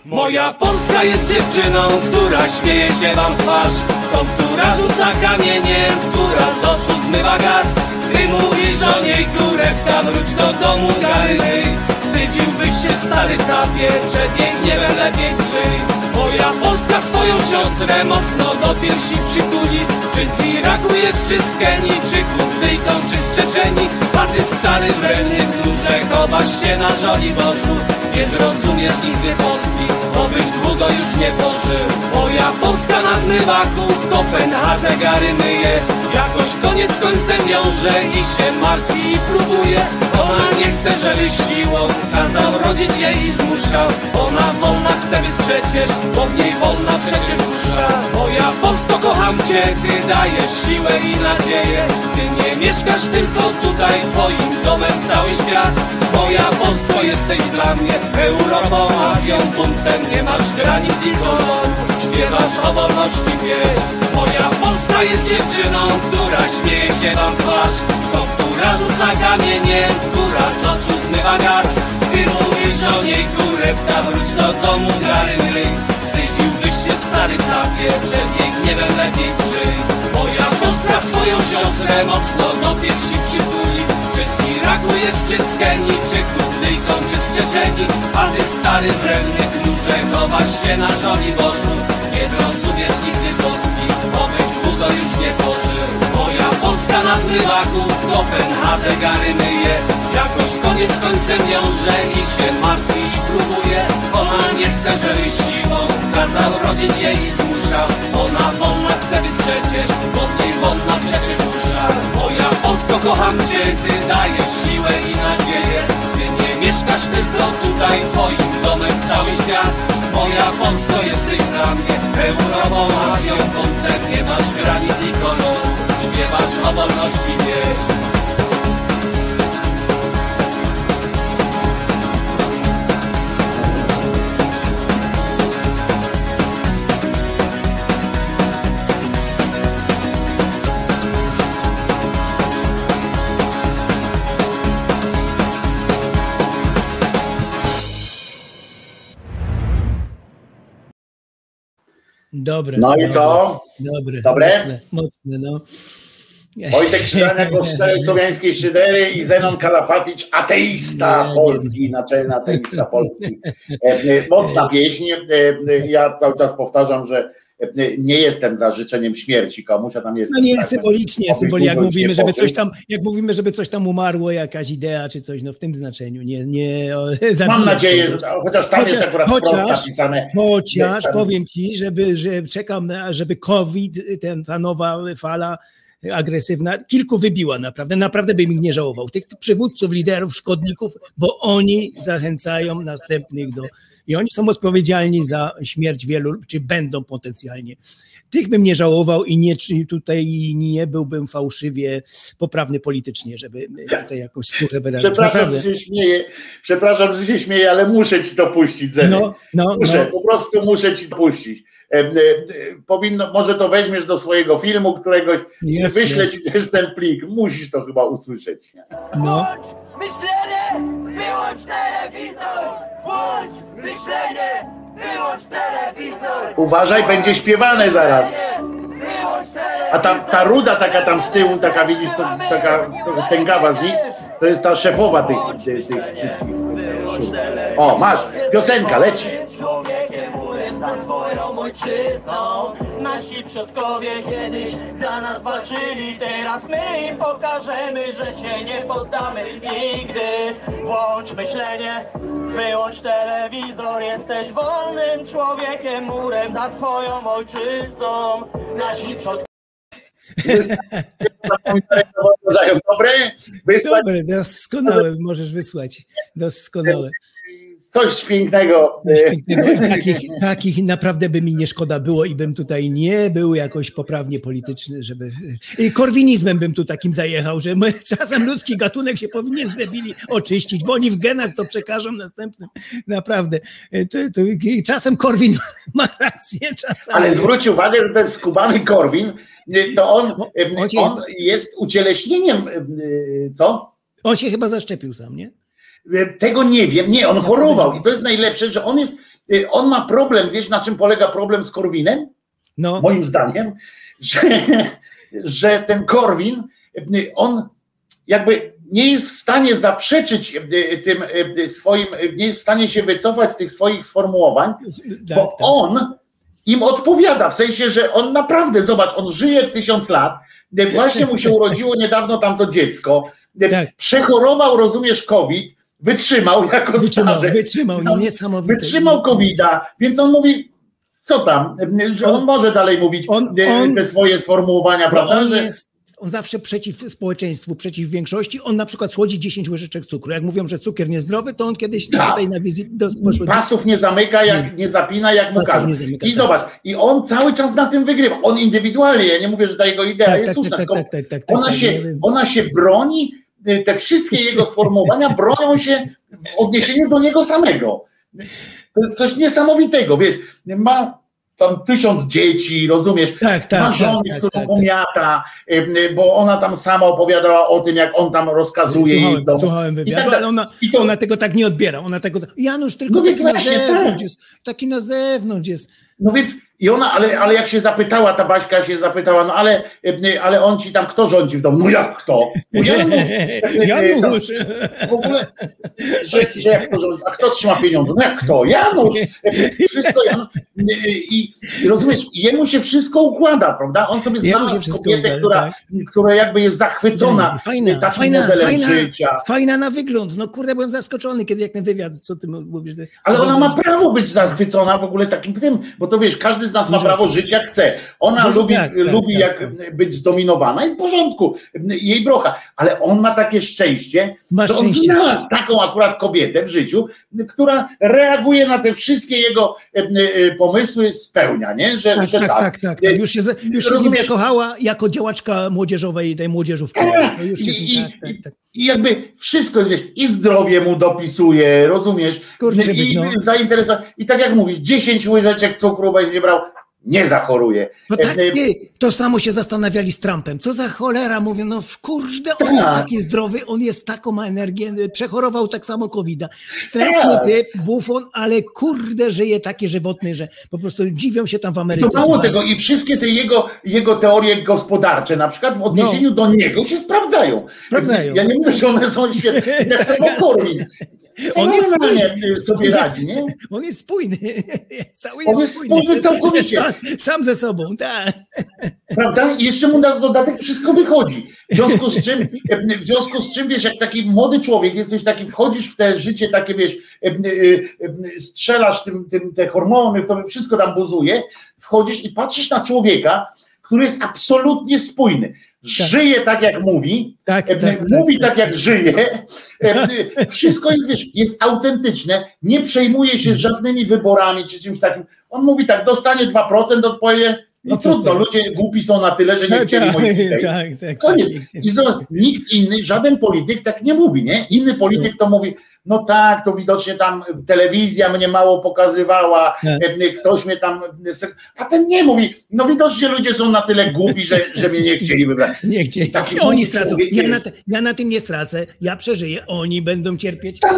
Moja Polska jest dziewczyną, która śmieje się wam twarz. Tą, która rzuca kamieniem, która z oczu zmywa gaz. Ty mówisz o niej kurewka, wróć do domu gary Wstydziłbyś się stary capie, przed jej gniewem lepiej krzyj Moja Polska swoją siostrę mocno do piersi przytuli. Czy z Iraku jest, czy z Kenii, czy Kurdyjką, czy z Czeczeni. A ty stary wredny klucze, chowasz się na żoli Bożu Nie zrozumiesz nigdy Polski, obyś długo już nie pożył Moja Polska na zmywaku w Kopenhadze gary myje. Jakoś koniec końcem wiąże i się martwi i próbuje. Ona nie chce, żeby siłą kazał rodzić jej i zmuszał. Ona wolna chce być przecież, bo w niej wolna przecież dusza Moja Polsko kocham cię, ty dajesz siłę i nadzieję. Ty nie mieszkasz tylko tutaj, twoim domem cały świat. Moja Polsko jesteś dla mnie Europą, Azją, buntem Nie masz granic i koloru Śpiewasz o wolności pieśń Moja Polska jest dziewczyną, która śmieje się wam twarz. To, która rzuca kamieniem, która z oczu zmywa gaz. Ty mówisz o niej kurewka, wróć do domu Wstydziłbyś się stary capie, przed jej gniewem lepiej żyj Moja Polska swoją siostrę mocno do piersi przytuli. Czy z Iraku jest, czy z Kenii, czy Kudryjką, czy z Czeczeni A ty stary drewny knurze, chowasz się na żoni Bożu. Nie zrozumiesz nigdy Polski, byś długo już nie Moja Polska na zmywaku w Kopenhadze gary myje. Jakoś koniec końcem wiąże i się martwi i próbuje. Ona nie chce, żeby siłą kazał rodzić jej i zmuszał Ona wolna chce być przecież, bo niej wolna przecież dusza Moja Polsko kocham cię, ty dajesz siłę i nadzieję. Ty nie mieszkasz tylko tutaj, twoim domem cały świat. Moja Polsko jesteś dla mnie Europą, Azją, kątem Nie masz granic i koloru Śpiewasz o wolności wieś Dobre. No i dobre, co? Dobre. Dobre? Mocne, mocne no. Wojtek Krzyżaniak o szczerej słowiańskiej szydery i Zenon Kalafaticz, ateista polski, naczelny ateista polski. E, e, Mocna pieśń. E, e, Ja cały czas powtarzam, że nie jestem za życzeniem śmierci komuś, a tam jest. No nie, symbolicznie, Obyś symbolicznie, jak długo mówimy, żeby coś tam, jak mówimy, żeby coś tam umarło, jakaś idea czy coś, no w tym znaczeniu, nie, nie o, *laughs* Mam nadzieję, że chociaż tam jest akurat wprost napisane. Chociaż powiem ci, żeby, że czekam, żeby COVID, ten, ta nowa fala agresywna, kilku wybiła naprawdę, naprawdę bym ich nie żałował. Tych przywódców, liderów, szkodników, bo oni zachęcają następnych do... I oni są odpowiedzialni za śmierć wielu, czy będą potencjalnie. Tych bym nie żałował i nie, czy tutaj nie byłbym fałszywie poprawny politycznie, żeby tutaj jakąś skórę wyrazić. Przepraszam, Naprawdę. że się śmieję, przepraszam, że się śmieję, ale muszę ci to puścić, Zenek. No, no, muszę, no. po prostu muszę ci to puścić. E, e, Powinno, może to weźmiesz do swojego filmu któregoś, Jasne. wyślę ci też ten plik, musisz to chyba usłyszeć. No. Myślenie, wyłącz telewizor! Włącz myślenie, wyłącz telewizor! Uważaj, będzie śpiewane zaraz. A ta, ta ruda taka tam z tyłu, taka widzisz, to, taka tęgawa z nich, to jest ta szefowa tych, tych, tych wszystkich szum. O, masz, piosenka, leci. Człowiekiem murem za swoją ojczyzną Nasi przodkowie kiedyś za nas walczyli Teraz my im pokażemy, że się nie poddamy nigdy Włącz myślenie, wyłącz telewizor Jesteś wolnym człowiekiem murem za swoją ojczyzną Nasi przodkowie Dobre? Wysłać Dobre, doskonałe, możesz wysłać. Doskonałe. Coś pięknego. Coś pięknego. I *laughs* takich, takich naprawdę by mi nie szkoda było i bym tutaj nie był jakoś poprawnie polityczny, żeby... I korwinizmem bym tu takim zajechał, że *laughs* czasem ludzki gatunek się powinien z debili oczyścić, bo oni w genach to przekażą następnym. Naprawdę. To, to, i czasem Korwin *laughs* ma rację, czasem... Ale zwróć uwagę, że ten skubany Korwin, to on, on jest ucieleśnieniem, co? On się chyba zaszczepił sam, nie? Tego nie wiem. Nie, on chorował i to jest najlepsze, że on jest, on ma problem, wiesz na czym polega problem z Korwinem? No. Moim zdaniem, że, *laughs* że ten Korwin, on jakby nie jest w stanie zaprzeczyć tym swoim, nie jest w stanie się wycofać z tych swoich sformułowań, Tak, bo on im odpowiada, w sensie, że on naprawdę, zobacz, on żyje tysiąc lat, właśnie mu się urodziło niedawno tamto dziecko, Tak. przechorował, rozumiesz, COVID, wytrzymał jako Wytrzymał, starzec. wytrzymał, no niesamowite. Wytrzymał COVID-a, więc on mówi, co tam, że on może dalej mówić On- e, on- te swoje sformułowania, prawda? on jest on zawsze przeciw społeczeństwu, przeciw większości, on na przykład słodzi 10 łyżeczek cukru. Jak mówią, że cukier niezdrowy, to on kiedyś Tak. tutaj na wizycie Pasów nie zamyka, jak nie zapina, jak mu każe. zamyka, I tak. zobacz, i on cały czas na tym wygrywa. On indywidualnie, ja nie mówię, że ta jego idea Tak, jest tak, słuszna, tak, tak, tak, tak, tak, ona, tak, się, ona się broni, te wszystkie jego sformułowania bronią się w odniesieniu do niego samego. To jest coś niesamowitego, wiesz, ma tam tysiąc dzieci, rozumiesz, Tak, tak, ma tak, żonę, tak, którą tak, tak. pomiata, bo ona tam sama opowiadała o tym, jak on tam rozkazuje jej w Słuchałem, domu. słuchałem I wywiadu, tak ale ona, I to, ona tego tak nie odbiera. Ona tego, Janusz tylko No taki na zewnątrz tak. jest, taki na zewnątrz jest. No więc i ona, ale, ale jak się zapytała, ta Baśka się zapytała, no ale, y, ale on ci tam kto rządzi w domu? No jak kto? No Janusz. *laughs* Janusz. W ogóle, że, że jak kto rządzi? A kto trzyma pieniądze? No jak kto? Janusz. Wszystko Janusz. I, i rozumiesz, jemu się wszystko układa, prawda? On sobie znalazł kobietę, która, tak. która jakby jest zachwycona Fajna, takim fajna, fajna, życia. fajna na wygląd. No kurde, byłem zaskoczony, kiedy jak ten wywiad, co ty mówisz. Ale ona ma prawo być zachwycona w ogóle takim tym, bo to wiesz, każdy z nas ma prawo żyć jak chce. Ona lubi, tak, tak, lubi tak, jak być zdominowana i w porządku, jej brocha, ale on ma takie szczęście, Ma że on szczęście. znalazł taką akurat kobietę w życiu, która reaguje na te wszystkie jego e, e, pomysły, spełnia, nie? Że, Tak, że tak, tak, tak, tak. Już się, już się kochała jako działaczka młodzieżowej tej młodzieżówki. Tak, już jest, i- i- tak, tak, tak. I jakby wszystko, wiesz, i zdrowie mu dopisuje, rozumiesz? Skurczybyk, I no. zainteresował. I tak jak mówisz, 10 łyżeczek cukru będzie brał, nie zachoruje. No tak, E, e, nie, to samo się zastanawiali z Trumpem. Co za cholera, mówię, no w kurde, on jest Tak. taki zdrowy, on jest taką ma energię, przechorował tak samo COVID-a. Wstrętny Tak. typ, bufon, ale kurde, żyje taki żywotny, że po prostu dziwią się tam w To Ameryce. mało słuchaj. tego, i wszystkie te jego, jego teorie gospodarcze, na przykład w odniesieniu do niego, się sprawdzają. No. Sprawdzają. Ja nie mówię, że one są świetne, *laughs* jak sobie Korwin. On jest spójny. sobie On jest- radzi, nie? *laughs* On jest spójny. *laughs* Cały On jest spójny całkowicie. *laughs* Sam, ze sobą, tak. Prawda? I jeszcze mu na dodatek wszystko wychodzi. W związku z czym, e, w związku z czym, wiesz, jak taki młody człowiek, jesteś taki, wchodzisz w te życie takie, wiesz, e, e, strzelasz tym, tym, te hormony, w tobie wszystko tam buzuje, wchodzisz i patrzysz na człowieka, który jest absolutnie spójny. Żyje tak, jak mówi, Tak, tak, tak, mówi tak. tak, jak żyje, wszystko jest, wiesz, jest autentyczne, nie przejmuje się żadnymi wyborami czy czymś takim. On mówi tak, dostanie 2%, odpowie, no I trudno, ludzie głupi są na tyle, że nie Tak, chcieli tak, moich idei. tak, tak, Koniec. tak. I nikt inny, żaden polityk tak nie mówi, nie? Inny polityk to mówi, no tak, to widocznie tam telewizja mnie mało pokazywała, Tak. e, ktoś mnie tam, a ten nie mówi, no widocznie ludzie są na tyle głupi, że, że mnie nie chcieli wybrać. *laughs* Nie chcieli. Taki Oni stracą. Ja na, te- ja na tym nie stracę, ja przeżyję, oni będą cierpieć. Tak.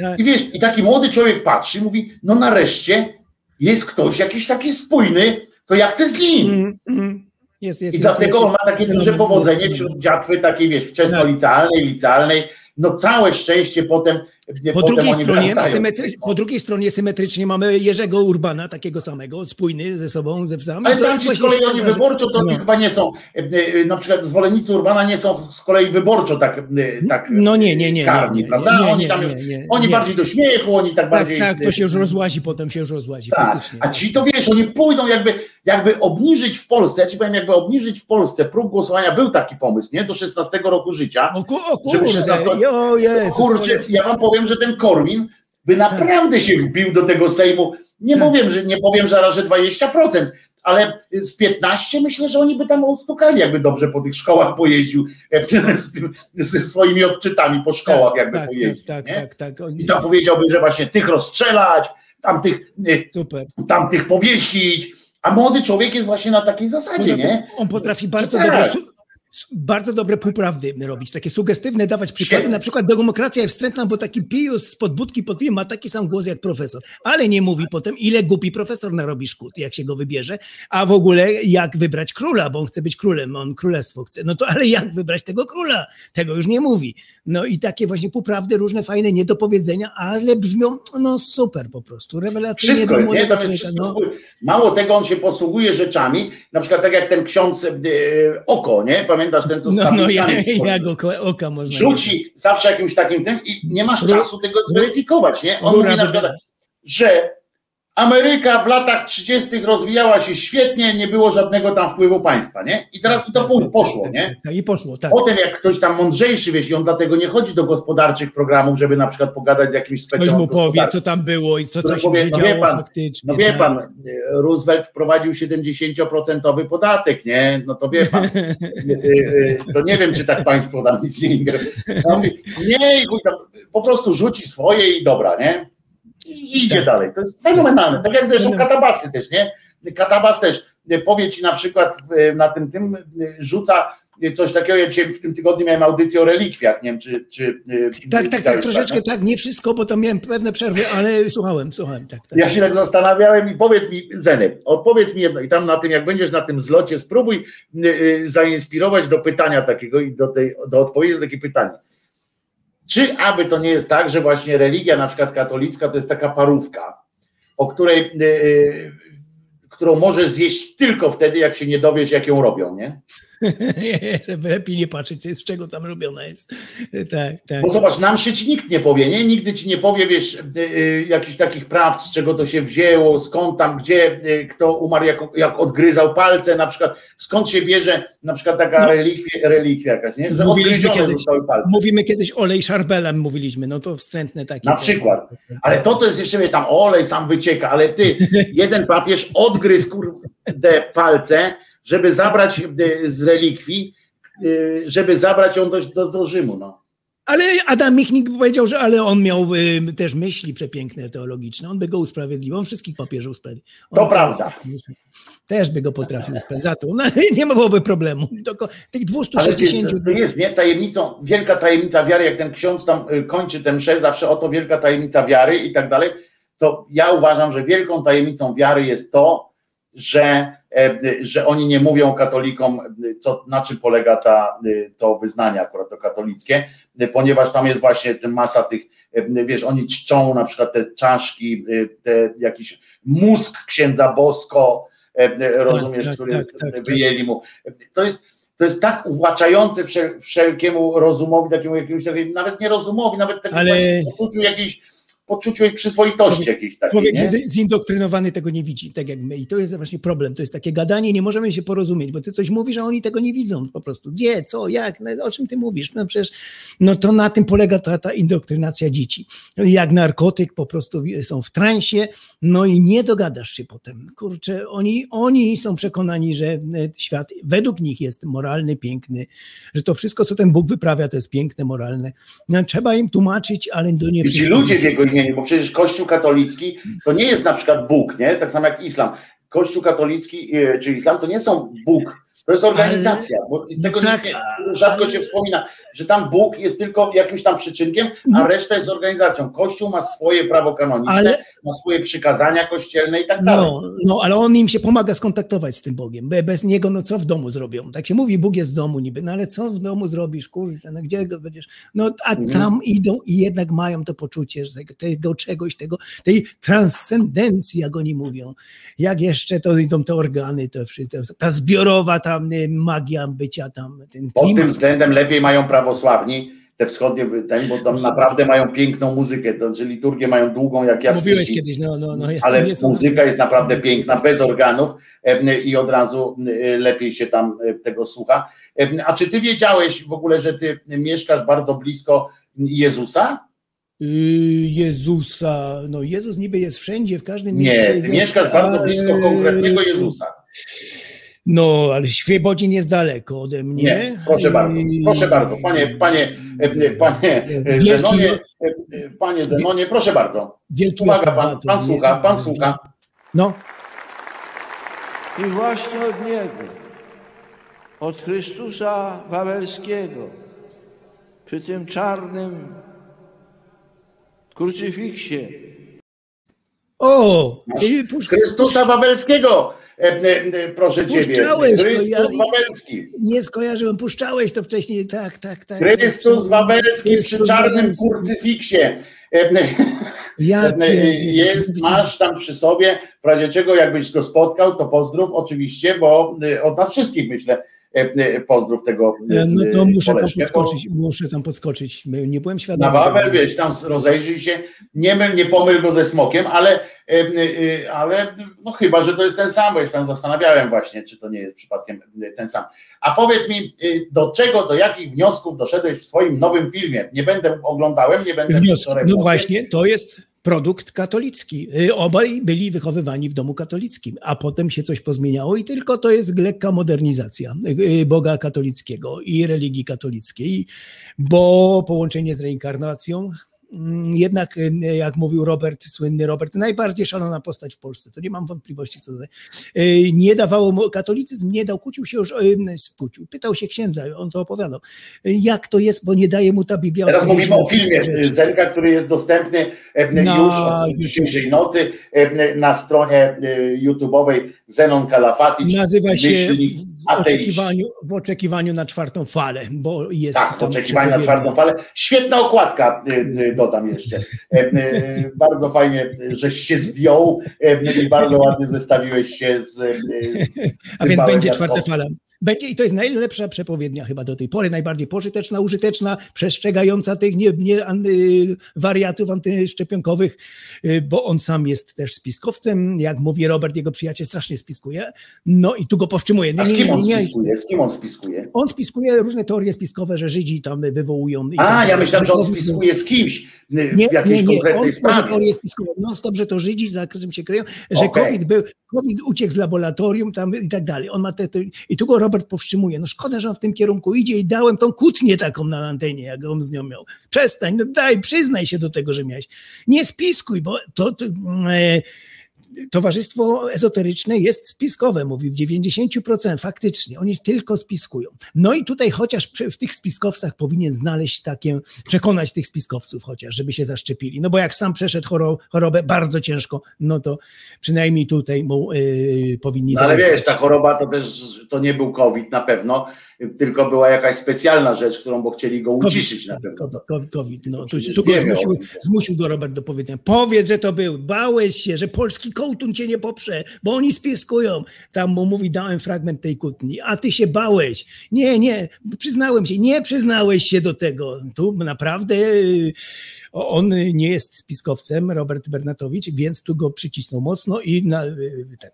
Tak. I wiesz, i taki młody człowiek patrzy mówi, no nareszcie jest ktoś jakiś taki spójny, to ja chcę z nim. Mm, mm. Jest, jest, I dlatego on ma takie duże powodzenie wśród dziatwy takiej, wiesz, wczesnolicealnej, licealnej. No całe szczęście potem Po drugiej, oni stronie, symetry, po drugiej stronie symetrycznie mamy Jerzego Urbana, takiego samego, spójny ze sobą, ze wzami. Ale tam ci z kolei oni tak wyborczo to No. oni chyba nie są, e, e, na przykład zwolennicy Urbana nie są z kolei wyborczo tak, e, tak No nie, nie, nie, karni, nie, nie, prawda? nie, oni tam już, oni bardziej do śmiechu, oni tak Tak, bardziej... tak, to się już rozłazi, potem się już rozłazi, Tak, faktycznie. a ci to wiesz, oni pójdą jakby, jakby obniżyć w Polsce, ja ci powiem, jakby obniżyć w Polsce próg głosowania, był taki pomysł, nie? Do 16 roku życia. O, ku, o żeby kurde, 16 o Jezus, Kurczę, ja wam powiem, że ten Korwin by naprawdę się wbił do tego Sejmu. Nie Tak. powiem, że nie powiem zaraz, że 20%, ale z 15 myślę, że oni by tam ustukali, jakby dobrze po tych szkołach pojeździł e, *laughs* z ze swoimi odczytami po szkołach, jakby tak, pojeździł. tak, tak, tak, oni- I tam powiedziałby, że właśnie tych rozstrzelać, tamtych, e, Super. tamtych powiesić. A młody człowiek jest właśnie na takiej zasadzie, Poza nie? on potrafi bardzo tak. su- bardzo dobre półprawdy robić, takie sugestywne, dawać przykłady. Na przykład demokracja jest wstrętna, bo taki pijus z podbudki pod pijem ma taki sam głos jak profesor, ale nie mówi potem, ile głupi profesor narobi szkód, jak się go wybierze, a w ogóle jak wybrać króla, bo on chce być królem, on królestwo chce. No to ale jak wybrać tego króla? Tego już nie mówi. No i takie właśnie półprawdy, różne fajne niedopowiedzenia, ale brzmią no super po prostu, rewelacyjnie Wszystko do nie? człowieka. wszystko No. Mało tego, on się posługuje rzeczami, na przykład tak jak ten ksiądz e, Oko, nie? Pamiętasz ten, co z No, no ja, wchodzi? jak oka, można Rzuci zawsze jakimś takim tym i nie masz czasu tego zweryfikować, nie? On Rura mówi na przykład, że Ameryka w latach 30. rozwijała się świetnie, nie było żadnego tam wpływu państwa, nie? I teraz i to poszło, nie? Tak, I poszło, tak. Potem jak ktoś tam mądrzejszy, wiesz, i on dlatego nie chodzi do gospodarczych programów, żeby na przykład pogadać z jakimś Ktoś specjalnym mu powie, co tam było i co, co który się powie, no wie pan, faktycznie. No wie tak. pan, Roosevelt wprowadził 70% podatek, nie? No to wie pan. *laughs* Y, y, To nie wiem, czy tak państwo tam nic nie ingeruje. Mówi, nie, po prostu rzuci swoje i dobra, nie? I idzie Tak. dalej. To jest fenomenalne. Tak jak zresztą katabasy też, nie? Katabas też y, powie ci na przykład w- na tym tym y, rzuca coś takiego, ja dzisiaj w tym tygodniu miałem audycję o relikwiach, nie wiem, czy... czy Tak, tak, tak, troszeczkę tak? tak, nie wszystko, bo tam miałem pewne przerwy, ale słuchałem, słuchałem, tak, tak. Ja się tak zastanawiałem i powiedz mi, Zenek, odpowiedz mi jedno i tam na tym, jak będziesz na tym zlocie, spróbuj zainspirować do pytania takiego i do, tej, do odpowiedzi na takie pytanie. Czy aby to nie jest tak, że właśnie religia, na przykład katolicka, to jest taka parówka, o której, y, y, którą możesz zjeść tylko wtedy, jak się nie dowiesz, jak ją robią, nie? *laughs* Żeby lepiej nie patrzeć, z czego tam robiona jest. Tak, tak. Bo zobacz, nam się ci nikt nie powie, nie? Nigdy ci nie powie, wiesz, y, y, jakichś takich prawd, z czego to się wzięło, skąd tam, gdzie, y, kto umarł, jak, jak odgryzał palce, na przykład, skąd się bierze na przykład taka No. relikwia, relikwia jakaś, nie? Że Mówiliśmy kiedyś, palce. mówimy kiedyś olej szarbelem, mówiliśmy, no to wstrętne takie. Na przykład. Ale to to jest jeszcze, wie, tam olej sam wycieka, ale ty, *laughs* jeden papież odgryzł kurde palce, żeby zabrać y, z relikwii, y, żeby zabrać ją do, do, do Rzymu, no. Ale Adam Michnik powiedział, że ale on miał y, też myśli przepiękne teologiczne, on by go usprawiedliwił, on wszystkich papieży usprawiedliwił. On To też- prawda. Też by go potrafił usprawiedliwić. Za to no, *laughs* nie byłoby problemu. Tylko tych Ale 260 to, to jest, nie? Tajemnicą, wielka tajemnica wiary, jak ten ksiądz tam kończy tę mszę, zawsze oto wielka tajemnica wiary i tak dalej, to ja uważam, że wielką tajemnicą wiary jest to, że, e, że oni nie mówią katolikom, co, na czym polega ta, y, to wyznanie akurat to katolickie, ponieważ tam jest właśnie masa tych, y, wiesz, oni czczą na przykład te czaszki, te jakiś mózg księdza Bosko, e, e, rozumiesz, tak, który tak, jest, tak, tak. wyjęli mu. To jest, to jest tak uwłaczające wszel, wszelkiemu rozumowi, takiemu jakimś, nawet nie rozumowi, nawet takiemu Ale- poczuciu jakiejś, poczuciu jej przyzwoitości jakiejś takiej, Człowiek nie? zindoktrynowany tego nie widzi, tak jak my. I to jest właśnie problem. To jest takie gadanie, nie możemy się porozumieć, bo ty coś mówisz, a oni tego nie widzą po prostu. Gdzie, co, jak, no, o czym ty mówisz? No przecież, no to na tym polega ta, ta indoktrynacja dzieci. Jak narkotyk, po prostu są w transie, no i nie dogadasz się potem. Kurczę, oni, oni są przekonani, że e, świat według nich jest moralny, piękny, że to wszystko, co ten Bóg wyprawia, to jest piękne, moralne. No, trzeba im tłumaczyć, ale to nie I ci wszystko. ludzie w jego imieniu, bo przecież Kościół katolicki to nie jest na przykład Bóg, nie? Tak samo jak islam. Kościół katolicki e, czy islam to nie są Bóg, to jest organizacja, bo tego tak, nie, rzadko się wspomina, że tam Bóg jest tylko jakimś tam przyczynkiem, a reszta jest organizacją. Kościół ma swoje prawo kanoniczne, Ale- ma swoje przykazania kościelne i tak dalej. No, no, ale on im się pomaga skontaktować z tym Bogiem. Be- Bez niego, no co w domu zrobią? Tak się mówi, Bóg jest w domu niby, no ale co w domu zrobisz, kurczę, no gdzie go będziesz? No a Mhm. tam idą i jednak mają to poczucie, że tego, tego czegoś, tego, tej transcendencji, jak oni mówią. Jak jeszcze to idą te organy, to wszystko, ta zbiorowa tam y, magia bycia tam, ten Pod tym względem lepiej mają prawosławni, te wschodnie, ten, bo tam naprawdę mają piękną muzykę, to znaczy liturgię mają długą jak jasny. Mówiłeś kiedyś, no, no, no. ale muzyka jest naprawdę piękna, bez organów i od razu lepiej się tam tego słucha. A czy ty wiedziałeś w ogóle, że ty mieszkasz bardzo blisko Jezusa? Y, Jezusa, no Jezus niby jest wszędzie, w każdym mieście. Nie, ty mieszkasz bardzo blisko konkretnego Jezusa. No, ale Świebodzin jest daleko ode mnie. Nie, proszę bardzo, proszę bardzo, panie, panie, panie e, Wielki- Zenonie, e, e, panie Zenonie, proszę bardzo. Wielki Uwaga, pan, pan słucha, pan słucha. No, I właśnie od Niego, od Chrystusa Wawelskiego, przy tym czarnym krucyfiksie, o, i pusz, Chrystusa Wawelskiego, e, e, e, proszę ciebie. Puszczałeś to, Chrystus ja- Wawelski. nie skojarzyłem, puszczałeś to wcześniej, tak, tak, tak. Chrystus tak, Wawelski przy czarnym Wawelski. kurcyfiksie. E, Ja e. Jest, masz tam przy sobie, w razie czego jakbyś go spotkał, to pozdrów oczywiście, bo e, od nas wszystkich myślę, e, pozdrów tego E, No to e, muszę tam koleżkę, bo- podskoczyć, muszę tam podskoczyć. Nie byłem świadomy. na Wawel, wiesz, tam rozejrzyj się, nie myl, nie pomyl go ze smokiem, ale, e, e, ale no chyba, że to jest ten sam, bo ja się tam zastanawiałem właśnie, czy to nie jest przypadkiem e, ten sam. A powiedz mi, e, do czego, do jakich wniosków doszedłeś w swoim nowym filmie? Nie będę oglądałem, nie będę Wnioski. No właśnie, to jest produkt katolicki. Y, Obaj byli wychowywani w domu katolickim, a potem się coś pozmieniało i tylko to jest lekka modernizacja y, Boga katolickiego i religii katolickiej, bo połączenie z reinkarnacją. Jednak, y, jak mówił Robert, słynny Robert, najbardziej szalona postać w Polsce, to nie mam wątpliwości co do tego. Y, Nie dawało mu, katolicyzm nie dał, kłócił się już, y, kłócił, pytał się księdza, on to opowiadał, jak to jest, bo nie daje mu ta Biblia Teraz mówimy o filmie. Zenka, który jest dostępny e, Na już od dzisiejszej nocy e, na stronie e, YouTube'owej Zenon Kalafatic. Nazywa się w, oczekiwaniu, w oczekiwaniu na czwartą falę, bo jest Tak, w oczekiwaniu na czwartą falę. Świetna okładka, y, dodam jeszcze. E, y, Bardzo fajnie, żeś się zdjął e, i bardzo ładnie zestawiłeś się z. y, A więc będzie czwarta fala. Będzie i to jest najlepsza przepowiednia chyba do tej pory, najbardziej pożyteczna, użyteczna, przestrzegająca tych nie, nie, an, y, wariatów antyszczepionkowych, y, bo on sam jest też spiskowcem, jak mówi Robert, jego przyjaciel strasznie spiskuje, no i tu go powstrzymuje. A z kim on spiskuje? Z kim on spiskuje? On spiskuje różne teorie spiskowe, że Żydzi tam wywołują. A, ja dalej. myślałem, że on spiskuje z kimś y, w nie, jakiejś nie, nie. On konkretnej tworzy sprawie. teorię spiskową. No że to Żydzi za zakresem się kryją, że Okej. COVID był, COVID uciekł z laboratorium tam i tak dalej. On ma te, te, I tu go Robert powstrzymuje. No szkoda, że on w tym kierunku idzie i dałem tą kłótnię taką na antenie, jak on z nią miał. Przestań, no daj, przyznaj się do tego, że miałeś. Nie spiskuj, bo to... to e, Towarzystwo ezoteryczne jest spiskowe, mówi w 90% faktycznie. Oni tylko spiskują. No i tutaj chociaż w tych spiskowcach powinien znaleźć takie, przekonać tych spiskowców chociaż, żeby się zaszczepili. No bo jak sam przeszedł choro- chorobę bardzo ciężko, no to przynajmniej tutaj mu yy, powinni No, ale wiesz, ta choroba to też to nie był COVID na pewno, tylko była jakaś specjalna rzecz, którą bo chcieli go uciszyć na pewno. COVID, COVID, no, przecież tu go zmusił, zmusił go Robert do powiedzenia. Powiedz, że to był. Bałeś się, że polski kołtun cię nie poprze, bo oni spiskują. Tam mu mówi, dałem fragment tej kłótni, a ty się bałeś. Nie, nie, przyznałem się, nie przyznałeś się do tego. Tu naprawdę y, on nie jest spiskowcem, Robert Bernatowicz, więc tu go przycisnął mocno i na, y, ten.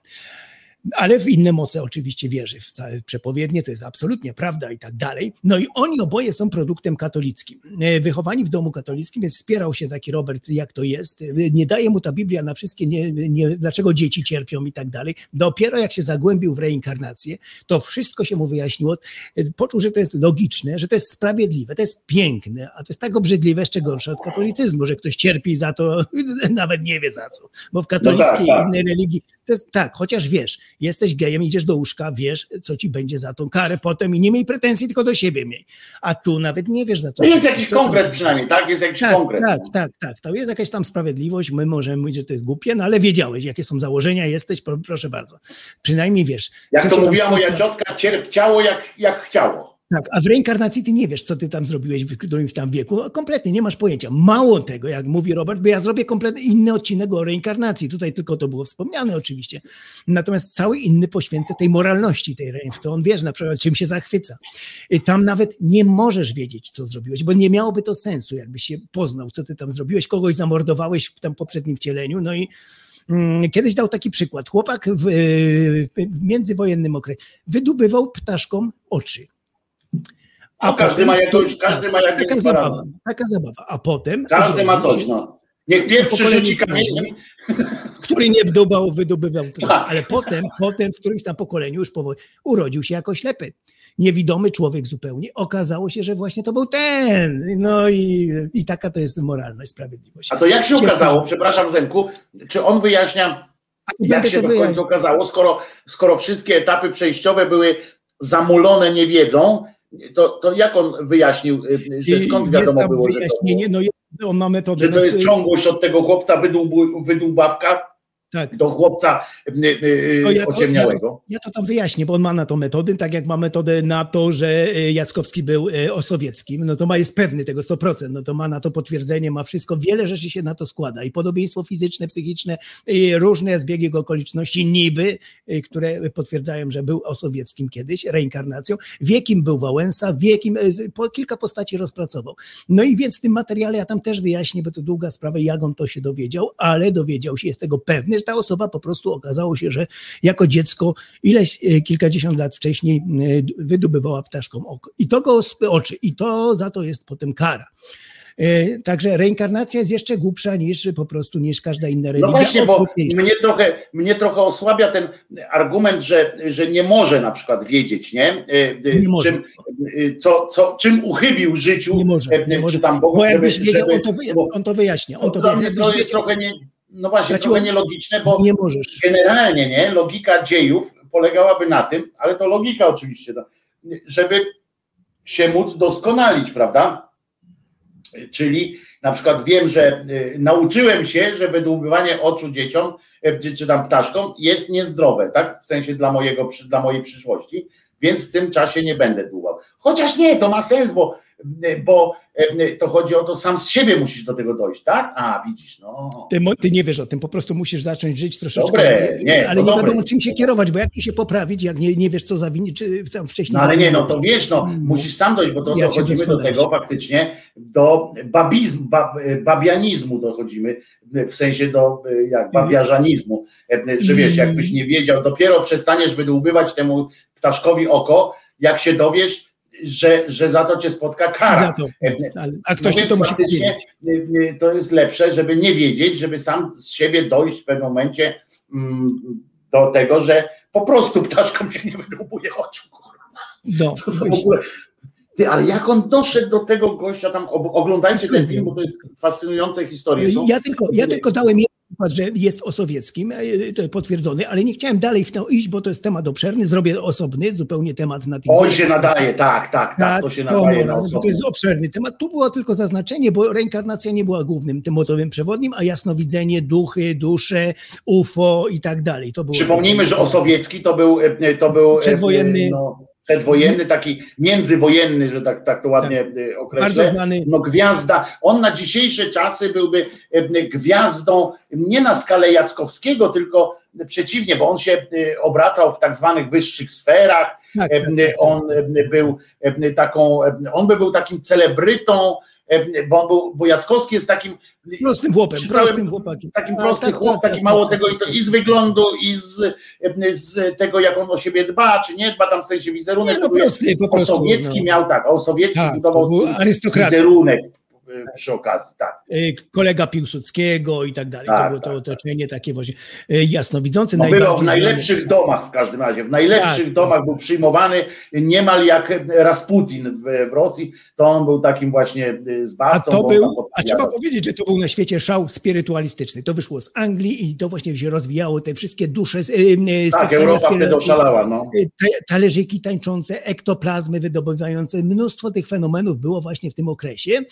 Ale w inne moce oczywiście wierzy, w całe przepowiednie, to jest absolutnie prawda i tak dalej. No i oni oboje są produktem katolickim. E, Wychowani w domu katolickim, więc wspierał się taki Robert, jak to jest. E, Nie daje mu ta Biblia na wszystkie, nie, nie, dlaczego dzieci cierpią i tak dalej. Dopiero jak się zagłębił w reinkarnację, to wszystko się mu wyjaśniło. E, Poczuł, że to jest logiczne, że to jest sprawiedliwe, to jest piękne, a to jest tak obrzydliwe, jeszcze gorsze od katolicyzmu, że ktoś cierpi za to, *laughs* nawet nie wie za co. Bo w katolickiej tak. i innej religii to jest tak, chociaż wiesz, jesteś gejem, idziesz do łóżka, wiesz, co ci będzie za tą karę potem i nie miej pretensji, tylko do siebie miej. A tu nawet nie wiesz za co. To jest jakiś co konkret przynajmniej, tak? Jest jakiś Tak, konkret. tak, tak, tak. To jest jakaś tam sprawiedliwość. My możemy mówić, że to jest głupie, no ale wiedziałeś, jakie są założenia, jesteś, pro- proszę bardzo. Przynajmniej wiesz. Jak to mówiła moja ciotka, cierpciało jak, jak chciało. Tak, a w reinkarnacji ty nie wiesz, co ty tam zrobiłeś w którymś tam wieku. Kompletnie nie masz pojęcia. Mało tego, jak mówi Robert, bo ja zrobię kompletnie inny odcinek o reinkarnacji. Tutaj tylko to było wspomniane oczywiście. Natomiast cały inny poświęcę tej moralności, tej w co on wierzy, na przykład czym się zachwyca. Tam nawet nie możesz wiedzieć, co zrobiłeś, bo nie miałoby to sensu, jakbyś się poznał, co ty tam zrobiłeś, kogoś zamordowałeś w tam poprzednim wcieleniu, no i mm, Kiedyś dał taki przykład. Chłopak w, w międzywojennym okresie wydobywał ptaszkom oczy. A każdy ma potem- jakoś, każdy ma jakieś Taka parady. zabawa, taka zabawa. A potem. Każdy ma coś, no. Niech pierwszy rzuci kamieniem. który nie wdubał, wydobywał, *laughs* ale potem, potem w którymś tam pokoleniu już powoli urodził się jako ślepy. Niewidomy człowiek zupełnie. Okazało się, że właśnie to był ten. No i, i taka to jest moralność, sprawiedliwość. A to jak się okazało, przepraszam Zenku, czy on wyjaśnia, jak się to w końcu okazało, skoro, skoro wszystkie etapy przejściowe były zamulone niewiedzą, to, to jak on wyjaśnił, y, że I skąd wiadomo było, że to, wyjaśnienie, no jest- on ma metodę. że to no, jest ciągłość od tego chłopca wydłubawka? Tak. do chłopca No ja, to, ja, to, ja to tam wyjaśnię, bo on ma na to metody, tak jak ma metodę na to, że y, Jackowski był y, osowieckim, no to ma jest pewny tego 100%, no to ma na to potwierdzenie, ma wszystko, wiele rzeczy się na to składa. I podobieństwo fizyczne, psychiczne, różne zbiegi jego okoliczności niby, y, które potwierdzają, że był osowieckim kiedyś, reinkarnacją, wie kim był Wałęsa, wie kim, po, kilka postaci rozpracował. No i więc w tym materiale ja tam też wyjaśnię, bo to długa sprawa, jak on to się dowiedział, ale dowiedział się, jest tego pewny, że ta osoba po prostu okazało się, że jako dziecko ileś e, kilkadziesiąt lat wcześniej e, wydobywała ptaszką oko. I to go sp- oczy, i to za to jest potem kara. E, Także reinkarnacja jest jeszcze głupsza niż po prostu niż każda inna No religia. właśnie, bo mnie trochę, mnie trochę osłabia ten argument, że, że nie może na przykład wiedzieć, nie? Nie może. Czym, co, co, czym uchybił życiu. Nie może, nie czy może. tam Bogu, Bo jakbyś żeby- wiedział, żeby- on to, wyja- bo- on to wyjaśnia. On to dla wyjaśnia. to jest trochę nie, no właśnie, Straciło- trochę nielogiczne, bo Nie możesz. generalnie nie, logika dziejów polegałaby na tym, ale to logika oczywiście, no, żeby się móc doskonalić, prawda? Czyli na przykład wiem, że y, nauczyłem się, że wydłubywanie oczu dzieciom y, czy, tam ptaszkom jest niezdrowe, tak? W sensie dla, mojego, dla mojej przyszłości, więc w tym czasie nie będę dłubał. Chociaż nie, to ma sens, bo, y, bo to chodzi o to, sam z siebie musisz do tego dojść, tak? A, widzisz, no. Ty, ty nie wiesz o tym, po prostu musisz zacząć żyć troszeczkę. Dobre, nie, ale nie dobre. wiadomo, czym się kierować, bo jak tu się poprawić, jak nie, nie wiesz, co zawinić, czy tam wcześniej. No ale nie, no zawinić. to wiesz, no, musisz sam dojść, bo to Ja dochodzimy do tego faktycznie, do babizmu, bab, babianizmu dochodzimy, w sensie do jak babiażanizmu, że wiesz, jakbyś nie wiedział, dopiero przestaniesz wydłubywać temu ptaszkowi oko, jak się dowiesz, że, że za to cię spotka kara. To. Ale, a ktoś więc to musi powiedzieć. y, y, To jest lepsze, żeby nie wiedzieć, żeby sam z siebie dojść w pewnym momencie mm, do tego, że po prostu ptaszkom się nie wydłubuje oczu. No, To są w ogóle... Ty, ale jak on doszedł do tego gościa tam, oglądajcie ten film, bo to jest fascynujące historie. Są. Ja tylko, ja tylko dałem przykład, że jest osowieckim, e, to potwierdzony, ale nie chciałem dalej w to iść, bo to jest temat obszerny. Zrobię osobny, zupełnie temat na tym. Oj się nadaje, tak, tak, tak, to się nadaje na bo to jest obszerny temat. Tu było tylko zaznaczenie, bo reinkarnacja nie była głównym tym motywem przewodnim, a jasnowidzenie, duchy, dusze, UFO i tak dalej. To było Przypomnijmy, że Osowiecki to był, e, to był e, Przedwojenny. No, przedwojenny, taki międzywojenny, że tak, tak to ładnie e, określę. Bardzo znany. No gwiazda. On na dzisiejsze czasy byłby e, gwiazdą nie na skalę Jackowskiego, tylko przeciwnie, bo on się obracał w tak zwanych wyższych sferach. Tak, tak, tak, On był taką, on by był takim celebrytą, e, bo, był, bo Jackowski jest takim Prostym chłopem, prostym chłopakiem. takim A, prosty tak, tak, taki tak, mało tak, tego i, to, i z wyglądu, i z, z tego, jak on o siebie dba, czy nie dba, tam w sensie wizerunek. Nie, no prosty, po prostu, Osowiecki no. miał tak, Osowiecki Tak, budował był wizerunek przy okazji, tak. Y, kolega Piłsudskiego i tak dalej. to Tak, było to tak, otoczenie takie właśnie y, jasnowidzące. No bywał w najlepszych domach w każdym razie, w najlepszych Tak. domach był przyjmowany niemal jak Rasputin w, w Rosji, to on był takim właśnie e, A zbawcą. to był, a trzeba powiedzieć, że to był na świecie szał spirytualistyczny. To wyszło z Anglii i to właśnie się rozwijało, te wszystkie dusze, y, y, Tak, Europa wtedy oszalała, no. y, talerzyki tańczące, ektoplazmy wydobywające, mnóstwo tych fenomenów było właśnie w tym okresie.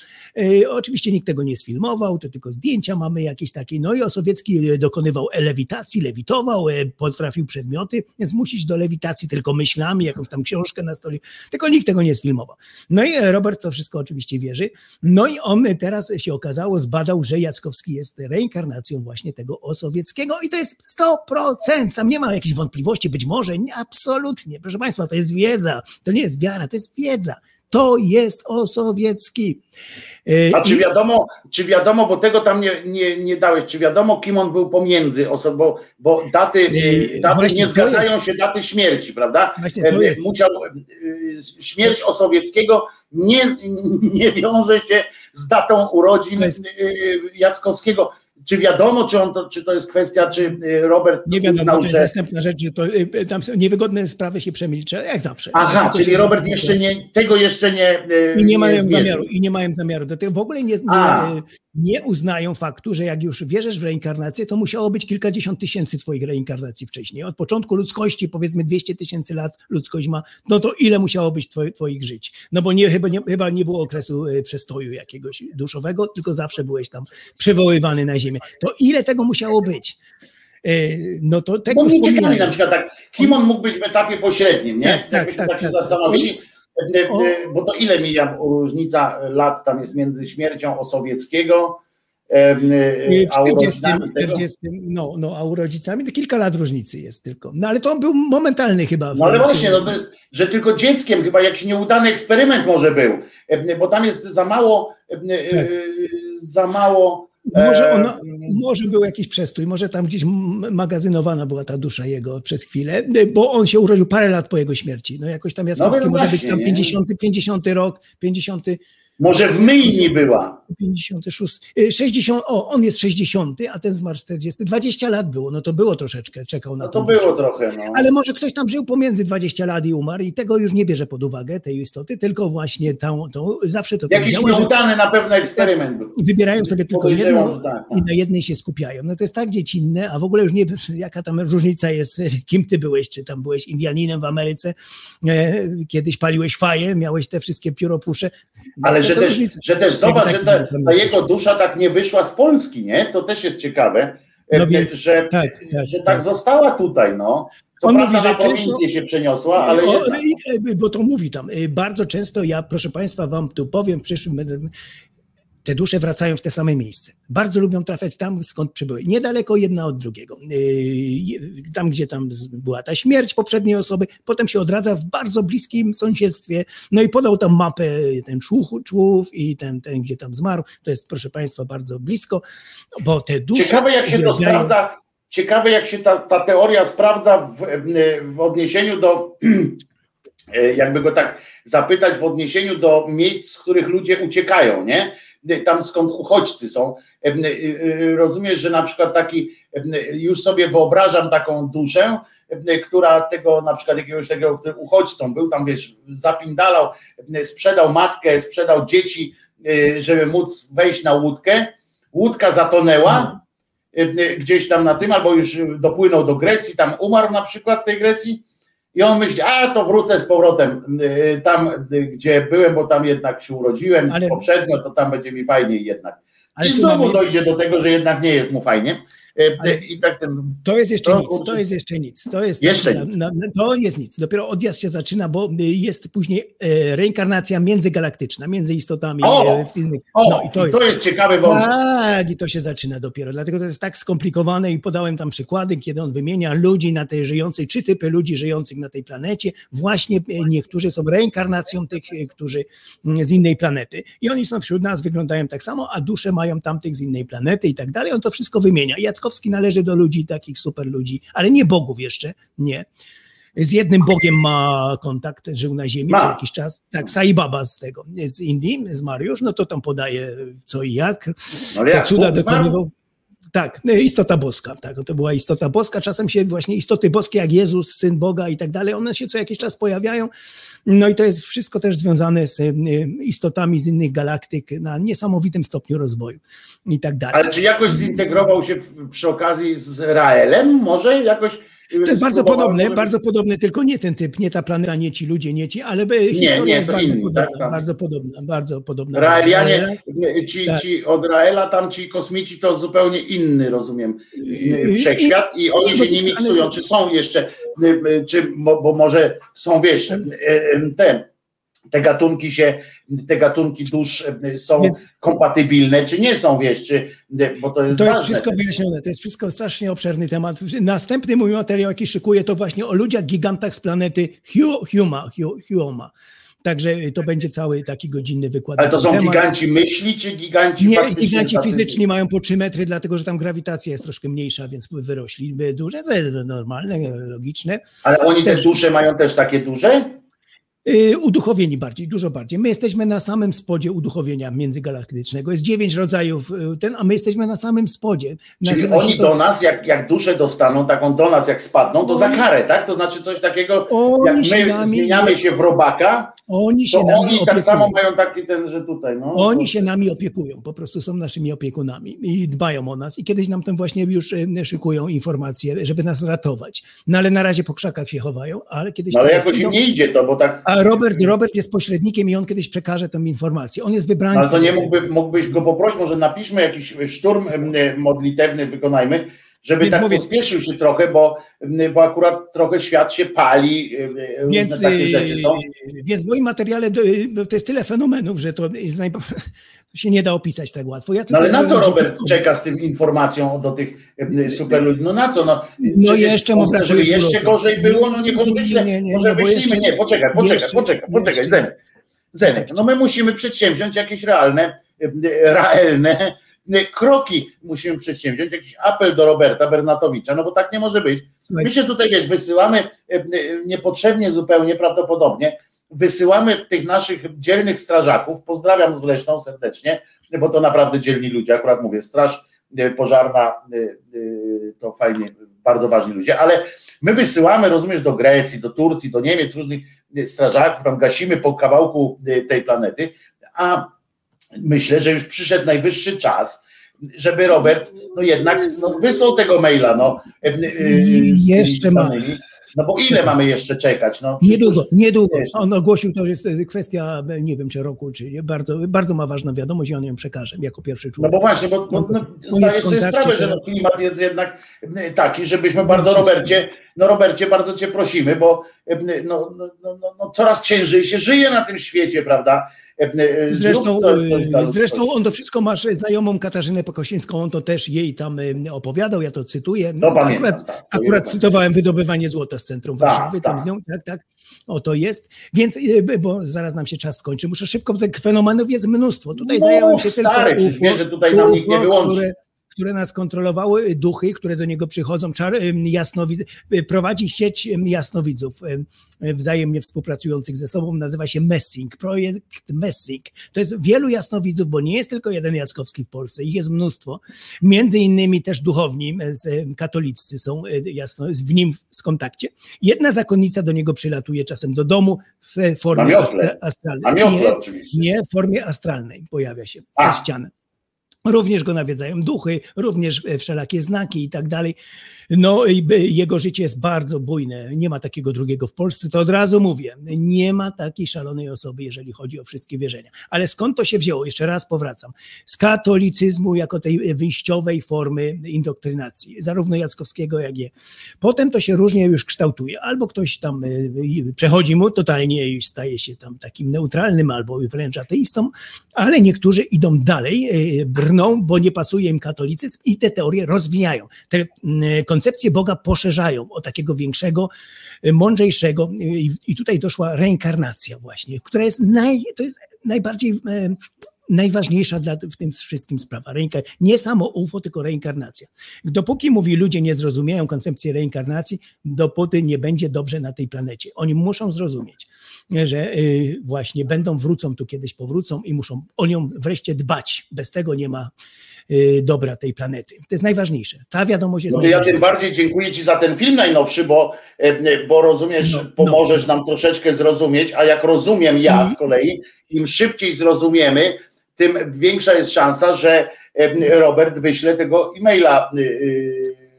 Y, Oczywiście nikt tego nie sfilmował, to tylko zdjęcia mamy jakieś takie. No i Osowiecki y, dokonywał lewitacji, lewitował, potrafił przedmioty zmusić do lewitacji tylko myślami, jakąś tam książkę na stole, tylko nikt tego nie sfilmował. No i e, Robert to wszystko oczywiście wierzy. No i on teraz się okazało, zbadał, że Jackowski jest reinkarnacją właśnie tego Osowieckiego i to jest 100%. Tam nie ma jakichś wątpliwości, być może, nie, absolutnie. Proszę Państwa, to jest wiedza, to nie jest wiara, to jest wiedza. To jest Osowiecki. E, A czy wiadomo, czy wiadomo, bo tego tam nie, nie, nie dałeś, czy wiadomo, kim on był pomiędzy osobą, bo daty, Yy, daty nie zgadzają jest- się daty śmierci, prawda? E, jest- Musiał, e, śmierć Osowieckiego nie, nie wiąże się z datą urodzin jest- e, Jackowskiego. Czy wiadomo, czy, on to, czy to jest kwestia, czy e, Robert Nie wiadomo, uznał, to jest że... następna rzecz, że to, y, tam są niewygodne sprawy się przemilcza, jak zawsze. Aha, czyli Robert jeszcze nie, tego jeszcze nie... I nie mają zmierzył. zamiaru, i nie mają zamiaru. Do tego w ogóle nie, nie, nie uznają faktu, że jak już wierzysz w reinkarnację, to musiało być kilkadziesiąt tysięcy twoich reinkarnacji wcześniej. Od początku ludzkości, powiedzmy 200 tysięcy lat ludzkość ma, no to ile musiało być twoich, twoich żyć? No bo nie, chyba, nie, chyba nie było okresu e, przestoju jakiegoś duszowego, tylko zawsze byłeś tam przywoływany na ziemię. To ile tego musiało być? e, no to tego Bo już mnie ciekawi na przykład tak, kim on mógł być w etapie pośrednim, nie? Tak, tak, Jakbyśmy tak, tak, się tak. zastanowili, e, e, O. bo to ile mija różnica lat tam jest między śmiercią Osowieckiego W a 40, urodzinami tego? 40, no, no, a urodzicami to kilka lat różnicy jest tylko. No ale to on był momentalny chyba. No ale właśnie, no to jest, że tylko dzieckiem chyba jakiś nieudany eksperyment może był, bo tam jest za mało, Tak. za mało. Może, e, ona, może był jakiś przestój, może tam gdzieś magazynowana była ta dusza jego przez chwilę, bo on się urodził parę lat po jego śmierci. No jakoś tam Jackowski no może być tam nie? 50, 50 rok, 50, Może w myjni była. 56, y, 60, o, on jest 60, a ten zmarł 40, 20 lat było, no to było troszeczkę, czekał na No to duszę. było trochę, no. Ale może ktoś tam żył pomiędzy 20 lat i umarł i tego już nie bierze pod uwagę, tej istoty, tylko właśnie tą, tą zawsze to tak Jakiś działa, że nieudany na pewno eksperyment był. wybierają sobie tylko jedną tak, i na jednej się skupiają. No to jest tak dziecinne, a w ogóle już nie, jaka tam różnica jest, *laughs* kim ty byłeś, czy tam byłeś Indianinem w Ameryce, e, kiedyś paliłeś faję, miałeś te wszystkie pióropusze. No Ale to że też, że też zobacz, tak że ta, ta jego dusza tak nie wyszła z Polski, nie? To też jest ciekawe, e, No więc, że, tak, tak, że tak, została tutaj, no. Co On mówi, że często- się przeniosła, ale O, jednak. i- e, Bo to mówi tam. e, Bardzo często ja, proszę Państwa, Wam tu powiem w przyszłym. będę- Te dusze wracają w te same miejsce. Bardzo lubią trafiać tam, skąd przybyły. Niedaleko jedna od drugiego. E, Tam, gdzie tam była ta śmierć poprzedniej osoby, potem się odradza w bardzo bliskim sąsiedztwie. No i podał tam mapę, ten człuch, człów i ten, ten, gdzie tam zmarł. To jest, proszę Państwa, bardzo blisko, bo te dusze. Ciekawe, jak się to sprawdza. Ciekawe, jak się ta, ta teoria sprawdza w, w odniesieniu do, *clears throat* jakby go tak zapytać, w odniesieniu do miejsc, z których ludzie uciekają, nie? Tam skąd uchodźcy są. Rozumiesz, że na przykład taki, już sobie wyobrażam taką duszę, która tego na przykład jakiegoś takiego, który uchodźcą był, tam wiesz, zapindalał, sprzedał matkę, sprzedał dzieci, żeby móc wejść na łódkę. Łódka zatonęła, y, gdzieś tam na tym, albo już dopłynął do Grecji, tam umarł na przykład w tej Grecji i on myśli, a to wrócę z powrotem y, tam, y, gdzie byłem, bo tam jednak się urodziłem Ale- poprzednio, to tam będzie mi fajniej jednak. Ale I znowu dojdzie do tego, że jednak nie jest mu fajnie. Ale- I tak ten, To jest jeszcze To, nic, to jest jeszcze nic. To jest Jeszcze na, na, to jest nic. Dopiero odjazd się zaczyna, bo y, jest później e, reinkarnacja międzygalaktyczna, między istotami O! e, No i to jest. ciekawy wątek. Tak, i to się zaczyna dopiero. Dlatego to jest tak skomplikowane i podałem tam przykłady, kiedy on wymienia ludzi na tej żyjącej, trzy typy ludzi żyjących na tej planecie. Właśnie e, niektórzy są reinkarnacją tych, e, którzy z innej planety. I oni są wśród nas, wyglądają tak samo, a dusze mają tamtych z innej planety i tak dalej. On to wszystko wymienia. Należy do ludzi, takich super ludzi, ale nie bogów jeszcze, nie. Z jednym Bogiem ma kontakt, żył na Ziemi Ma. co jakiś czas. Tak, Sai Baba z tego, z Indii, z Mariusz, no to tam podaje co i jak. No ale Te jak cuda Bóg zmarł? dokonywał. Tak, no, istota boska, tak, to była istota boska. Czasem się właśnie istoty boskie, jak Jezus, syn Boga i tak dalej, one się co jakiś czas pojawiają. No i to jest wszystko też związane z y, istotami z innych galaktyk na niesamowitym stopniu rozwoju i tak dalej. Ale czy jakoś zintegrował się przy okazji z Raelem? Może jakoś. Y, To jest bardzo podobne, bardzo podobne, tylko nie ten typ, nie ta planeta, nie ci ludzie, nie ci, ale by- historia nie, jest bardzo podobna, tak, tak. bardzo podobna, bardzo podobna. Raelianie, ci, Tak. ci od Raela, tam ci kosmici to zupełnie inny, rozumiem, I- wszechświat i oni się nie miksują. Czy są jeszcze, y, y, czy, bo, może są, wiesz, y, y, te, te gatunki się, te gatunki dusz y, są Więc- kompatybilne, czy nie są, wiesz, czy, y, bo to jest To jest ważne. wszystko wyjaśnione, to jest wszystko strasznie obszerny temat. Następny mój materiał, jaki szykuję, to właśnie o ludziach gigantach z planety Hu- Huma, Hu- Huoma. Także to będzie cały taki godzinny wykład. Ale to są temat. giganci myśli, czy giganci Nie, giganci fizyczni mają po 3 metry, dlatego że tam grawitacja jest troszkę mniejsza, więc wyrośli duże, co jest normalne, logiczne. Ale oni te Też- dusze mają też takie duże? Y, Uduchowieni bardziej, dużo bardziej. My jesteśmy na samym spodzie uduchowienia międzygalaktycznego. Jest dziewięć rodzajów y, ten, a my jesteśmy na samym spodzie. Czyli Nazywa oni to- do nas, jak, jak dusze dostaną, taką do nas jak spadną, to za karę, tak? To znaczy coś takiego, Oni jak my nami- zmieniamy się w robaka, Oni się to nami oni tak opiekują. samo mają taki ten, że tutaj, no. Oni się nami opiekują, po prostu są naszymi opiekunami i dbają o nas. I kiedyś nam tam właśnie już e, szykują informacje, żeby nas ratować. No ale na razie po krzakach się chowają, ale kiedyś. No ale jakoś przyjdą. nie idzie to, bo tak, A Robert, Robert jest pośrednikiem i on kiedyś przekaże tą informację. On jest wybrańcem. ale to nie mógłby, mógłbyś go poprosić, może napiszmy jakiś szturm modlitewny, wykonajmy, żeby Więc tak mówię- pospieszył się trochę, bo, bo akurat trochę świat się pali, y, y, Więc, takie rzeczy są. yy, więc w moim materiale to jest tyle fenomenów, że to jest najpo... *laughs* to się nie da opisać tak łatwo. Ja No ale na co Robert czeka z tym informacją do tych y, super ludzi? No na co? No, No jeszcze mu brakuje żeby jeszcze gorzej było, no niech on wyśle, nie, nie, może wyślimy, jeszcze- nie, poczekaj, poczekaj, jeszcze- poczekaj, poczekaj, jeszcze- Zenek, Zenek, no my musimy przedsięwziąć jakieś realne, y, y, realne kroki, musimy przedsięwziąć jakiś apel do Roberta Bernatowicza, no bo tak nie może być. My się tutaj, wiesz, wysyłamy niepotrzebnie zupełnie prawdopodobnie, wysyłamy tych naszych dzielnych strażaków, pozdrawiam zresztą serdecznie, bo to naprawdę dzielni ludzie, akurat mówię, straż y, pożarna y, y, to fajnie, bardzo ważni ludzie, ale my wysyłamy, rozumiesz, do Grecji, do Turcji, do Niemiec, różnych strażaków, tam gasimy po kawałku tej planety, a myślę, że już przyszedł najwyższy czas, żeby Robert no jednak no, wysłał tego maila, no. Jeszcze ma. No bo ile mamy jeszcze czekać? No, Niedługo, niedługo. Wiesz. On ogłosił, to jest e, kwestia, e, nie wiem, czy roku, czy nie. Bardzo, bardzo ma ważną wiadomość i on ją przekaże jako pierwszy No człowiek. bo właśnie, bo, no, zdajesz w sobie sprawę, że no, teraz. klimat jest jednak y, taki, żebyśmy bardzo Robercie, no Robercie, bardzo cię prosimy, bo y, no, no, no, no, no, coraz ciężej się żyje na tym świecie, prawda? Zrób Zresztą, e, zresztą on to wszystko masz znajomą Katarzynę Pokosińską, on to też jej tam e, opowiadał, ja to cytuję. No, pamiętam, akurat tak, to akurat cytowałem wydobywanie złota z centrum Tak, Warszawy, tam tak. z nią, tak, tak. O to jest. Więc, e, bo zaraz nam się czas skończy, muszę szybko, bo tych fenomenów jest mnóstwo. Tutaj No, zająłem się stary, tylko wiesz, że tutaj nam nikt nie wyłączy. które, które nas kontrolowały, y, duchy, które do niego przychodzą, czar, ym, jasnowidz, y, prowadzi sieć jasnowidzów y, wzajemnie współpracujących ze sobą, nazywa się Messing, projekt Messing. To jest wielu jasnowidzów, bo nie jest tylko jeden Jackowski w Polsce, ich jest mnóstwo. Między innymi też duchowni y, y, katoliccy są y, jasno, w nim w kontakcie. Jedna zakonnica do niego przylatuje czasem do domu w formie astra, astralnej. Nie, nie w formie astralnej pojawia się A. przez ścianę. Również go nawiedzają duchy, również e, wszelakie znaki i tak dalej. No jego życie jest bardzo bujne. Nie ma takiego drugiego w Polsce, to od razu mówię. Nie ma takiej szalonej osoby, jeżeli chodzi o wszystkie wierzenia. Ale skąd to się wzięło? Jeszcze raz powracam. Z katolicyzmu jako tej wyjściowej formy indoktrynacji, zarówno Jackowskiego, jak i. Potem to się różnie już kształtuje. Albo ktoś tam e, przechodzi mu totalnie i staje się tam takim neutralnym, albo wręcz ateistą, ale niektórzy idą dalej, e, brną, bo nie pasuje im katolicyzm i te teorie rozwijają. Te koncepcje Boga poszerzają o takiego większego, e, mądrzejszego e, i, tutaj doszła reinkarnacja właśnie, która jest, naj, to jest najbardziej e, najważniejsza dla, w tym wszystkim sprawa. Reinka, nie samo UFO, tylko reinkarnacja. Dopóki, mówi, ludzie nie zrozumieją koncepcji reinkarnacji, dopóty nie będzie dobrze na tej planecie. Oni muszą zrozumieć, że właśnie będą, wrócą tu kiedyś, powrócą i muszą o nią wreszcie dbać. Bez tego nie ma dobra tej planety. To jest najważniejsze. Ta wiadomość jest No to ja tym bardziej dziękuję Ci za ten film najnowszy, bo, e, bo rozumiesz, No, no. pomożesz nam troszeczkę zrozumieć, a jak rozumiem ja z kolei, im szybciej zrozumiemy, tym większa jest szansa, że e, Robert wyśle tego e-maila.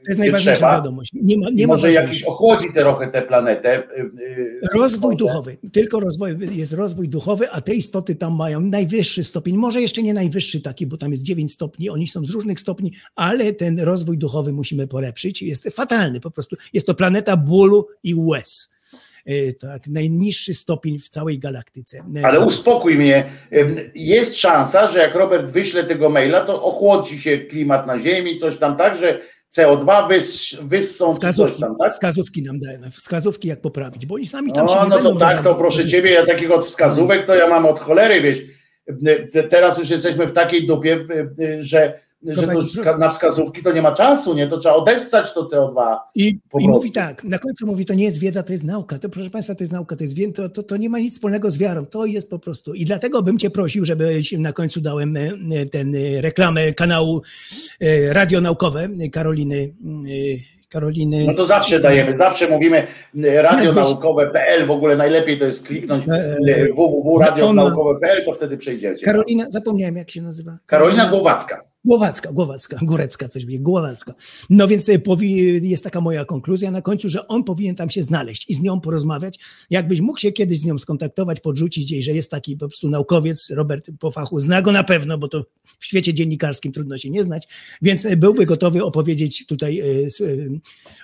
Y, y, To jest najważniejsza trzeba. wiadomość. Nie ma, nie może jakiś ochłodzi trochę tę planetę. y, y, Rozwój duchowy, tylko rozwój, jest rozwój duchowy, a te istoty tam mają najwyższy stopień, może jeszcze nie najwyższy taki, bo tam jest 9 stopni, oni są z różnych stopni, ale ten rozwój duchowy musimy polepszyć. Jest fatalny po prostu. Jest to planeta bólu i łez. E, Tak, najniższy stopień w całej galaktyce. Ale uspokój mnie, jest szansa, że jak Robert wyśle tego maila, to ochłodzi się klimat na Ziemi, coś tam tak, że CO2 wys, wyssą czy Wskazówki, tam, tak? wskazówki nam dają, wskazówki jak poprawić, bo oni sami tam się No, nie no będą to tak, to proszę ciebie, ja takich od wskazówek to ja mam od cholery, wiesz. Te- Teraz już jesteśmy w takiej dupie, że, że to na wskazówki to nie ma czasu, nie? To trzeba odessać to CO2. I, I mówi tak, na końcu mówi, to nie jest wiedza, to jest nauka. To proszę Państwa, to jest nauka, to jest to, to, to nie ma nic wspólnego z wiarą, to jest po prostu. I dlatego bym Cię prosił, żebyś na końcu dałem e, e, ten e, reklamę kanału e, radionaukowe e, Karoliny. Karoliny. No to zawsze dajemy, zawsze mówimy y, radionaukowe.pl, w ogóle najlepiej to jest kliknąć www.radionaukowe.pl, to wtedy przejdziecie. Karolina, zapomniałem jak się nazywa. Karolina Głowacka. Głowacka, Głowacka, Górecka, coś będzie, Głowacka. No więc e, jest taka moja konkluzja na końcu, że on powinien tam się znaleźć i z nią porozmawiać. Jakbyś mógł się kiedyś z nią skontaktować, podrzucić jej, że jest taki po prostu naukowiec, Robert po fachu zna go na pewno, bo to w świecie dziennikarskim trudno się nie znać, więc e, byłby gotowy opowiedzieć tutaj e,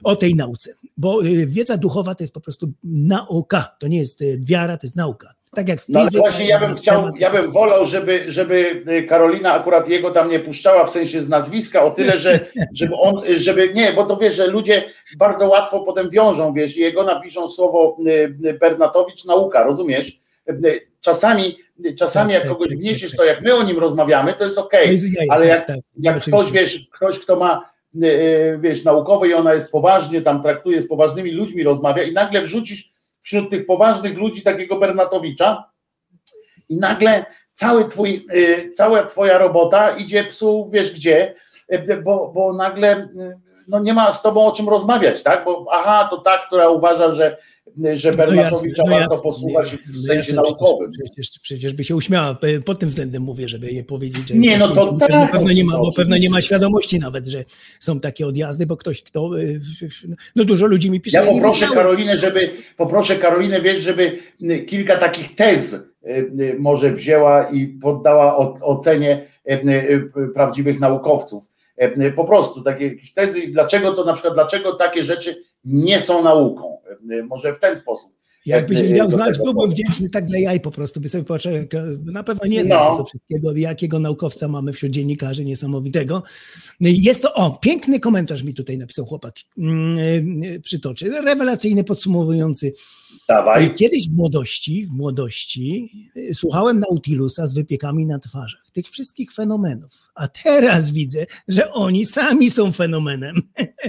o tej nauce. Bo wiedza duchowa to jest po prostu nauka, to nie jest wiara, to jest nauka. Tak jak No ale właśnie ja bym chciał, ja bym wolał, żeby, żeby y, Karolina akurat jego tam nie puszczała w sensie z nazwiska o tyle, że *laughs* żeby on, żeby nie, bo to wiesz, że ludzie bardzo łatwo potem wiążą, wiesz, jego napiszą słowo y, y, Bernatowicz nauka, rozumiesz? Czasami, czasami jak kogoś wniesiesz, to jak my o nim rozmawiamy, to jest okej, jaj, ale tak, jak, tak, jak ktoś, wiesz, ktoś, kto ma wiesz, naukowy i ona jest poważnie, tam traktuje z poważnymi ludźmi, rozmawia i nagle wrzucisz wśród tych poważnych ludzi takiego Bernatowicza i nagle cały twój, y, cała twoja robota idzie psu, wiesz gdzie, y, bo, bo nagle y, no nie ma z tobą o czym rozmawiać, tak? Bo aha, to ta, która uważa, że, że Bernatowicza no warto jasne, posłuchać nie, w no sensie jasne, naukowym. Przecież, przecież, by się uśmiała. Pod tym względem mówię, żeby je powiedzieć, że. Nie, no to bo tak, pewno nie ma, no, bo pewno nie ma świadomości nawet, że są takie odjazdy, bo ktoś, kto. e, No dużo ludzi mi pisze. Ja poproszę. Karolinę, żeby poproszę Karolinę, wiesz, żeby y, kilka takich tez y, y, może wzięła i poddała ocenie y, y, prawdziwych naukowców. Y, y, Po prostu takie jakieś tezy, i dlaczego to na przykład, dlaczego takie rzeczy nie są nauką. Y, Może w ten sposób. Jakbyś miał do znać, byłbym wdzięczny tak dla jaj po prostu, by sobie patrzył, jak- na pewno nie znam No. tego wszystkiego, jakiego naukowca mamy wśród dziennikarzy niesamowitego. Jest to, o, piękny komentarz mi tutaj napisał chłopak, mm, przytoczy, rewelacyjny, podsumowujący. Dawaj. Kiedyś w młodości, w młodości y, słuchałem Nautilusa z wypiekami na twarzach, tych wszystkich fenomenów, a teraz widzę, że oni sami są fenomenem,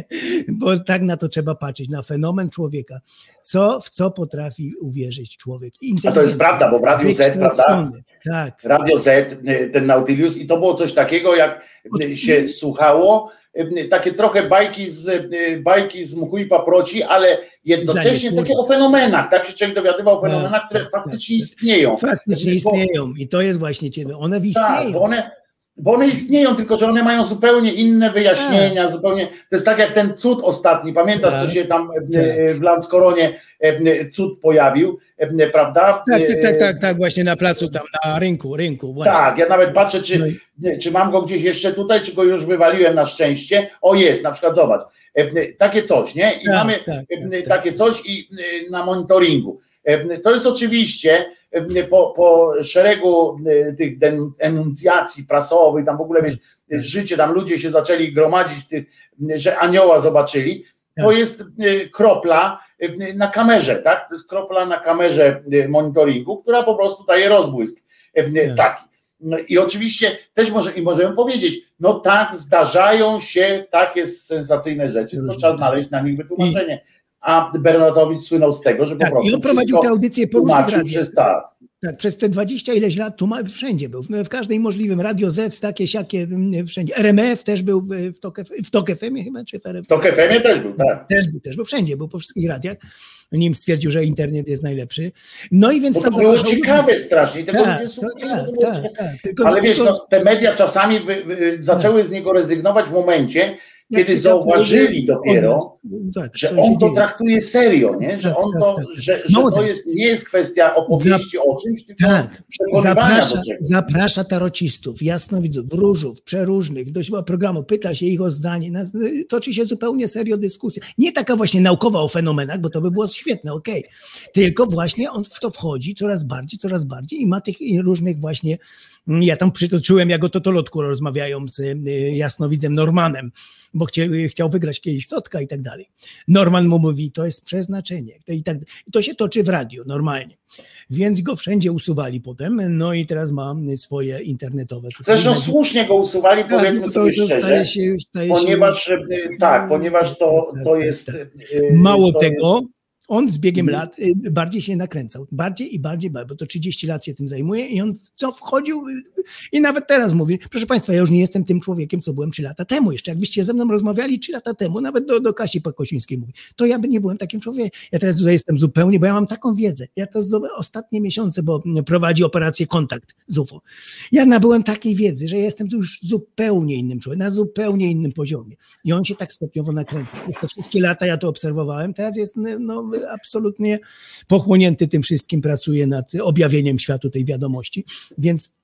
*laughs* bo tak na to trzeba patrzeć, na fenomen człowieka, co, w co potrafi uwierzyć człowiek. A to jest prawda, bo w Radiu Z, prawda? Tak. Radio Z, y, ten Nautilus i to było coś takiego, jak się słuchało, takie trochę bajki z, bajki z mchu i paproci, ale jednocześnie takie o fenomenach, tak się człowiek dowiadywał o fenomenach, które tak, faktycznie istnieją. Faktycznie istnieją i to jest właśnie ciebie, one Tak, istnieją. bo one, bo one istnieją, tylko że one mają zupełnie inne wyjaśnienia, zupełnie, to jest tak jak ten cud ostatni, pamiętasz, Tak, co się tam e, w Landskoronie e, cud pojawił, e, prawda? Tak, tak, tak, E, tak, tak, właśnie na placu tam, na rynku, rynku, właśnie. Tak, ja nawet patrzę, czy, No i- czy mam go gdzieś jeszcze tutaj, czy go już wywaliłem na szczęście. O, jest, na przykład, zobacz, e, e, takie coś, nie? I Tak, mamy tak, e, takie coś i e, na monitoringu. E, To jest oczywiście e, po, po szeregu e, tych enuncjacji prasowych, tam w ogóle wiesz, życie, tam ludzie się zaczęli gromadzić, tych, że anioła zobaczyli. To Tak. jest e, kropla e, na kamerze, tak? To jest kropla na kamerze e, monitoringu, która po prostu daje rozbłysk e, taki. No I oczywiście też może, i możemy powiedzieć, no tak, zdarzają się takie sensacyjne rzeczy, tylko trzeba znaleźć na nich wytłumaczenie. A Bernatowicz słynął z tego, że po Tak, prostu i on prowadził tę audycję po różnych przez tak. Tak, przez te 20 ileś lat tu ma, wszędzie był, w, każdej możliwym, Radio Z, takie, siakie, wszędzie. RMF też był w, Tok, w Tok FM chyba, czy w RMF? W Tok FM też był, tak. Też był, też był, wszędzie, był po wszystkich radiach. Nim stwierdził, że internet jest najlepszy. No i więc tam to było ciekawe strasznie. Tego Tak, słuchali, tak, tak, tak. Ale wiesz, no, te media czasami wy, wy, zaczęły z niego rezygnować w momencie, kiedy zauważyli dopiero, tak, że on to dzieje. traktuje serio, nie? że Tak, on tak, to, że, że Mało to jest, nie jest kwestia opowieści o czymś, tylko Tak. Zaprasza, zaprasza tarocistów, jasnowidzów, wróżów, przeróżnych do siebie programu, pyta się ich o zdanie, toczy się zupełnie serio dyskusja. Nie taka właśnie naukowa o fenomenach, bo to by było świetne, okej. Tylko właśnie on w to wchodzi coraz bardziej, coraz bardziej i ma tych różnych właśnie, ja tam przytoczyłem, jak o Totolotku rozmawiają z y, jasnowidzem Normanem, bo chciał, chciał wygrać kiedyś w Totka i tak dalej. Norman mu mówi, to jest przeznaczenie. To, i tak, i to się toczy w radiu normalnie. Więc go wszędzie usuwali potem, no i teraz ma swoje internetowe. Zresztą słusznie go usuwali, Tak, powiedzmy sobie szczerze, staje się- już staje się- ponieważ, e, tak, ponieważ to, to jest... e, Mało to tego, jest- On z biegiem Mhm. lat y, bardziej się nakręcał, bardziej i bardziej, bo to 30 lat się tym zajmuje i on w co wchodził y, i nawet teraz mówi, proszę Państwa, ja już nie jestem tym człowiekiem, co byłem 3 lata temu jeszcze. Jakbyście ze mną rozmawiali 3 lata temu, nawet do, do Kasi Pakosińskiej mówi, to ja by nie byłem takim człowiekiem. Ja teraz tutaj jestem zupełnie, bo ja mam taką wiedzę. Ja to ostatnie miesiące, bo prowadzi operację Kontakt z UFO. Ja nabyłem takiej wiedzy, że ja jestem już zupełnie innym człowiekiem, na zupełnie innym poziomie. I on się tak stopniowo nakręca. Przez te wszystkie lata ja to obserwowałem. Teraz jest no, absolutnie pochłonięty tym wszystkim, pracuje nad objawieniem światu tej wiadomości. Więc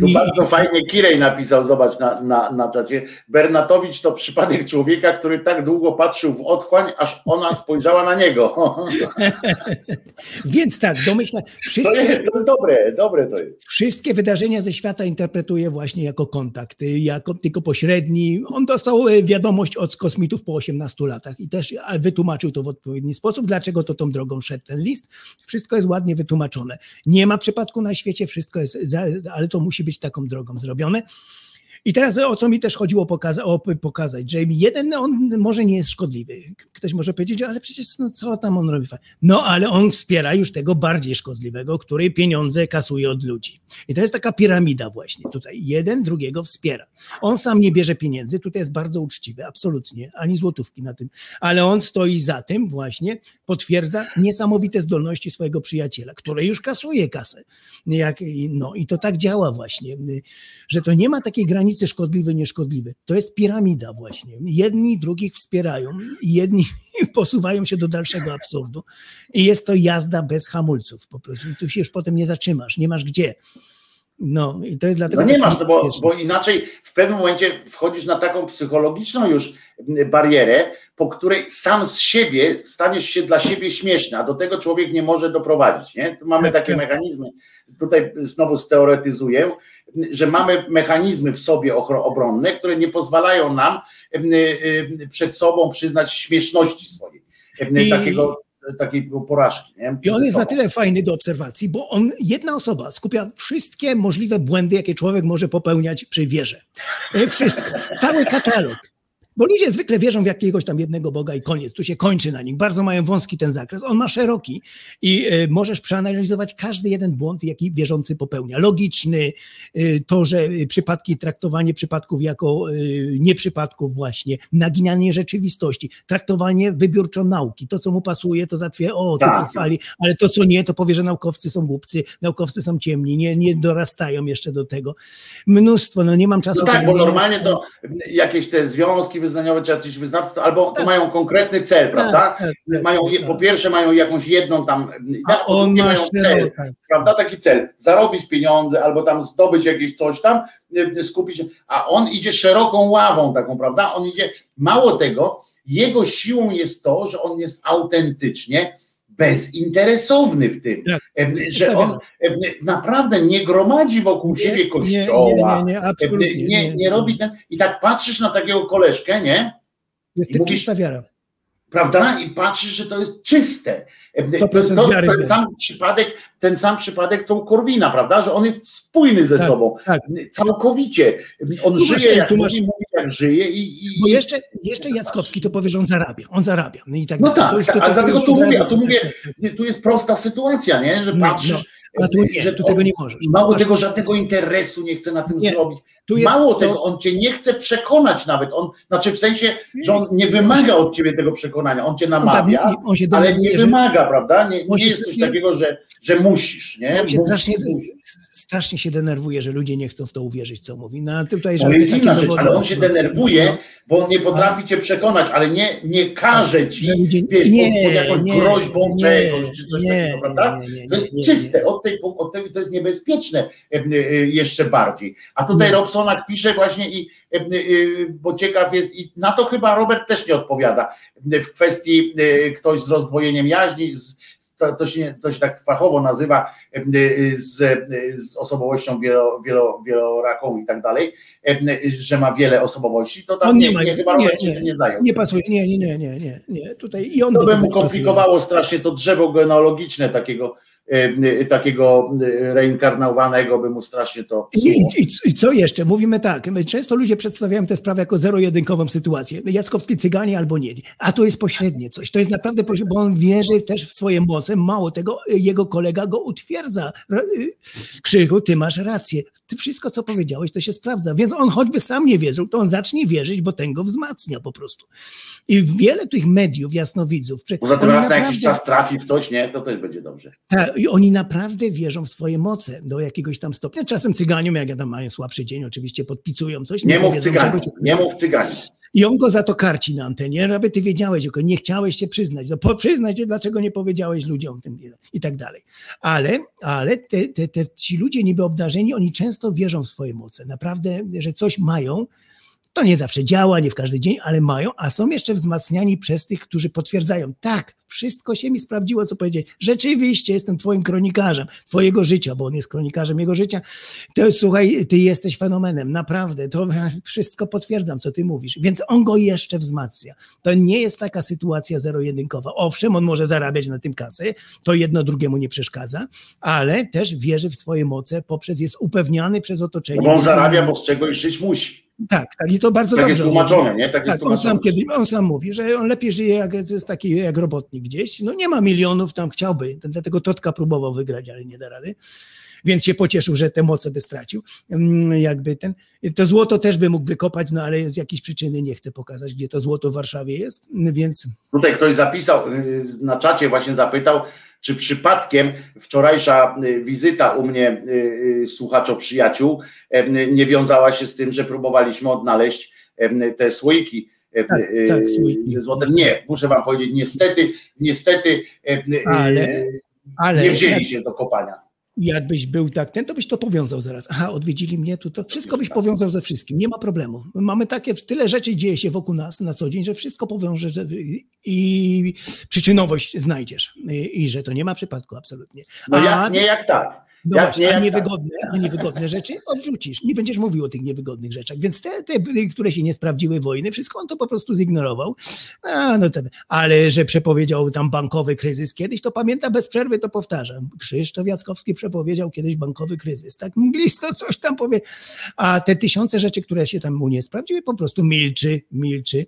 Tu i- bardzo fajnie Kirej napisał, zobacz na, na, na czacie. Bernatowicz to przypadek człowieka, który tak długo patrzył w otchłań, aż ona spojrzała na niego. *laughs* Więc tak, domyśla, To wszystkie, jest to dobre, dobre to jest. wszystkie wydarzenia ze świata interpretuje właśnie jako kontakt, jako tylko pośredni. On dostał y, wiadomość od kosmitów po 18 latach i też wytłumaczył to w odpowiedni sposób, dlaczego to tą drogą szedł ten list. Wszystko jest ładnie wytłumaczone. Nie ma przypadku na świecie, wszystko jest, za, ale to musi być taką drogą zrobione. I teraz o co mi też chodziło pokaza- o, pokazać, że jeden on może nie jest szkodliwy. Ktoś może powiedzieć, ale przecież no co tam on robi? No ale on wspiera już tego bardziej szkodliwego, który pieniądze kasuje od ludzi. I to jest taka piramida właśnie tutaj. Jeden drugiego wspiera. On sam nie bierze pieniędzy, tutaj jest bardzo uczciwy, absolutnie, ani złotówki na tym, ale on stoi za tym właśnie, potwierdza niesamowite zdolności swojego przyjaciela, który już kasuje kasę. Jak, no i to tak działa właśnie, że to nie ma takiej granicy szkodliwy, nieszkodliwy. To jest piramida właśnie. Jedni drugich wspierają, jedni *laughs* posuwają się do dalszego absurdu i jest to jazda bez hamulców po prostu. Tu się już potem nie zatrzymasz, nie masz gdzie. No i to jest dlatego... No nie masz, no bo, bo inaczej w pewnym momencie wchodzisz na taką psychologiczną już barierę, po której sam z siebie staniesz się dla siebie śmieszny, a do tego człowiek nie może doprowadzić. Nie? Tu mamy Tak, takie tak. mechanizmy, tutaj znowu steoretyzuję, że mamy mechanizmy w sobie obronne, które nie pozwalają nam em, em, przed sobą przyznać śmieszności swojej, I- takiego, takiej porażki. Nie? I on jest na tyle fajny do obserwacji, bo on, jedna osoba skupia wszystkie możliwe błędy, jakie człowiek może popełniać przy wierze. E, Wszystko, cały katalog. Bo ludzie zwykle wierzą w jakiegoś tam jednego Boga i koniec, tu się kończy na nim. Bardzo mają wąski ten zakres. On ma szeroki i e, możesz przeanalizować każdy jeden błąd, jaki wierzący popełnia. Logiczny, e, to, że e, przypadki, traktowanie przypadków jako nieprzypadków właśnie, naginanie rzeczywistości, traktowanie wybiórczo nauki. To, co mu pasuje, to zatwierdza, o, to Tak. pochwali, ale to, co nie, to powie, że naukowcy są głupcy, naukowcy są ciemni, nie, nie dorastają jeszcze do tego. Mnóstwo, no nie mam czasu. No tak, bo normalnie to jakieś te związki wyznaniowe czy jacyś wyznawcy, albo to mają konkretny cel, prawda? tak, tak, mają, po pierwsze mają jakąś jedną tam, A on ma mają cel, tak. prawda? Taki cel, zarobić pieniądze albo tam zdobyć jakieś coś tam, y, skupić, a on idzie szeroką ławą taką, prawda? On idzie, mało tego, jego siłą jest to, że on jest autentycznie bezinteresowny w tym, Tak, że on naprawdę nie gromadzi wokół Nie, siebie kościoła, nie, nie, nie, nie, nie, nie, nie. robi ten, i tak patrzysz na takiego koleżkę, nie? Jest I mówisz, czysta wiara. prawda? I patrzysz, że to jest czyste. To, 100% to, wiary ten sam przypadek, ten sam przypadek to u Korwina, prawda? Że on jest spójny ze Tak, sobą. tak. Całkowicie. On Tu żyje masz- jak tu masz- mówi jak żyje i, i Bo jeszcze, jeszcze Jackowski to powie, że on zarabia. On zarabia. No, i tak no tak, To już- tak, to- ale to dlatego tu mówię, tu mówię, tak, tak, tak. tu jest prosta sytuacja, nie? Że No, patrzysz, no. A tu nie, że tu tego nie możesz. Mało tego, żadnego interesu nie chce na tym Nie, zrobić. Mało to- tego, on cię nie chce przekonać nawet. On, znaczy w sensie, że on nie wymaga od ciebie tego przekonania. On cię namawia, mówi, on się ale nie że- wymaga, prawda? Nie, on nie jest coś takiego, że, że musisz, nie? On się strasznie, strasznie się denerwuje, że ludzie nie chcą w to uwierzyć, co mówi. No, tutaj żadne jest inna rzecz, ale on się denerwuje, no. bo on nie potrafi cię przekonać, ale nie, nie każe ci, Że ludzie- wiesz, nie, pod, jakąś nie, groźbą nie, czegoś, czy coś nie, takiego, prawda? nie, nie, To jest czyste, nie. Od, tej, od tej, to jest niebezpieczne e, jeszcze bardziej. A tutaj Nie. Robsonak pisze właśnie i, e, e, bo ciekaw jest, i na to chyba Robert też nie odpowiada, e, w kwestii e, ktoś z rozdwojeniem jaźni, z, to, to, się, to się tak fachowo nazywa e, z, e, z osobowością wielo, wielo, wieloraką i tak dalej, e, że ma wiele osobowości, to tam On nie, nie ma- nie, chyba nie, nie, nie zajął. Nie pasuje, nie, nie, nie, nie, nie, nie. Tutaj i on To by mu nie pasuje. komplikowało strasznie to drzewo genealogiczne takiego e, takiego e, reinkarnowanego, by mu strasznie to I, i, I co jeszcze? Mówimy tak, my często ludzie przedstawiają tę sprawę jako zero-jedynkową sytuację. Jackowskie cyganie albo nie. A to jest pośrednie coś. To jest naprawdę pośrednie, bo on wierzy też w swoje moce. Mało tego, jego kolega go utwierdza. Krzychu, ty masz rację. Ty wszystko, co powiedziałeś, to się sprawdza. Więc on choćby sam nie wierzył, to on zacznie wierzyć, bo ten go wzmacnia po prostu. I wiele tych mediów, jasnowidzów, Poza tym raz na jakiś naprawdę- czas trafi w coś, nie? To też będzie dobrze. tak, i oni naprawdę wierzą w swoje moce do jakiegoś tam stopnia. Czasem cyganiom, jak ja tam mają słabszy dzień, oczywiście podpicują coś. Nie mów powiedzą cyganie, czegoś. nie mów cyganie. I on go za to karci na antenie, aby ty wiedziałeś, tylko nie chciałeś się przyznać. No, przyznaj się, dlaczego nie powiedziałeś ludziom tym i tak dalej. Ale, ale te, te, te, ci ludzie niby obdarzeni, oni często wierzą w swoje moce. Naprawdę, że coś mają, to nie zawsze działa, nie w każdy dzień, ale mają, a są jeszcze wzmacniani przez tych, którzy potwierdzają, tak, wszystko się mi sprawdziło, co powiedziałeś. Rzeczywiście jestem twoim kronikarzem, twojego życia, bo on jest kronikarzem jego życia. To słuchaj, ty jesteś fenomenem, naprawdę, to *laughs* wszystko potwierdzam, co ty mówisz. Więc on go jeszcze wzmacnia. To nie jest taka sytuacja zero-jedynkowa. Owszem, on może zarabiać na tym kasę, to jedno drugiemu nie przeszkadza, ale też wierzy w swoje moce poprzez, jest upewniany przez otoczenie. No on zarabia, bo z czegoś żyć musi. Tak, tak, i to bardzo Tak dobrze. jest tłumaczone, nie? Tak jest Tak, on sam, kiedy, on sam mówi, że on lepiej żyje jak, jest taki jak robotnik gdzieś. No nie ma milionów, tam chciałby, dlatego Totka próbował wygrać, ale nie da rady. Więc się pocieszył, że te moce by stracił. Mm, Jakby ten, to złoto też by mógł wykopać, no ale z jakiejś przyczyny nie chce pokazać, gdzie to złoto w Warszawie jest, więc Tutaj ktoś zapisał, y, na czacie właśnie zapytał, czy przypadkiem wczorajsza y, wizyta u mnie y, y, słuchaczo przyjaciół nie wiązała się z tym, że próbowaliśmy odnaleźć te słoiki. Tak, tak, słoiki. Nie, muszę wam powiedzieć, niestety, niestety Ale- ale nie wzięli się do kopania. Jakbyś był tak ten, to byś to powiązał zaraz. Aha, odwiedzili mnie tu, to wszystko byś powiązał ze wszystkim, nie ma problemu. Mamy takie, tyle rzeczy dzieje się wokół nas na co dzień, że wszystko powiążesz że- i przyczynowość znajdziesz i, i że to nie ma przypadku absolutnie. No jak, nie jak tak. No Jak właśnie, nie a niewygodne, a niewygodne rzeczy odrzucisz. Nie będziesz mówił o tych niewygodnych rzeczach. Więc te, te, które się nie sprawdziły wojny, wszystko on to po prostu zignorował. A, no to, ale że przepowiedział tam bankowy kryzys kiedyś, to pamięta bez przerwy, to powtarzam. Krzysztof Jackowski przepowiedział kiedyś bankowy kryzys. Tak mglisto coś tam powie. A te tysiące rzeczy, które się tam mu nie sprawdziły, po prostu milczy, milczy.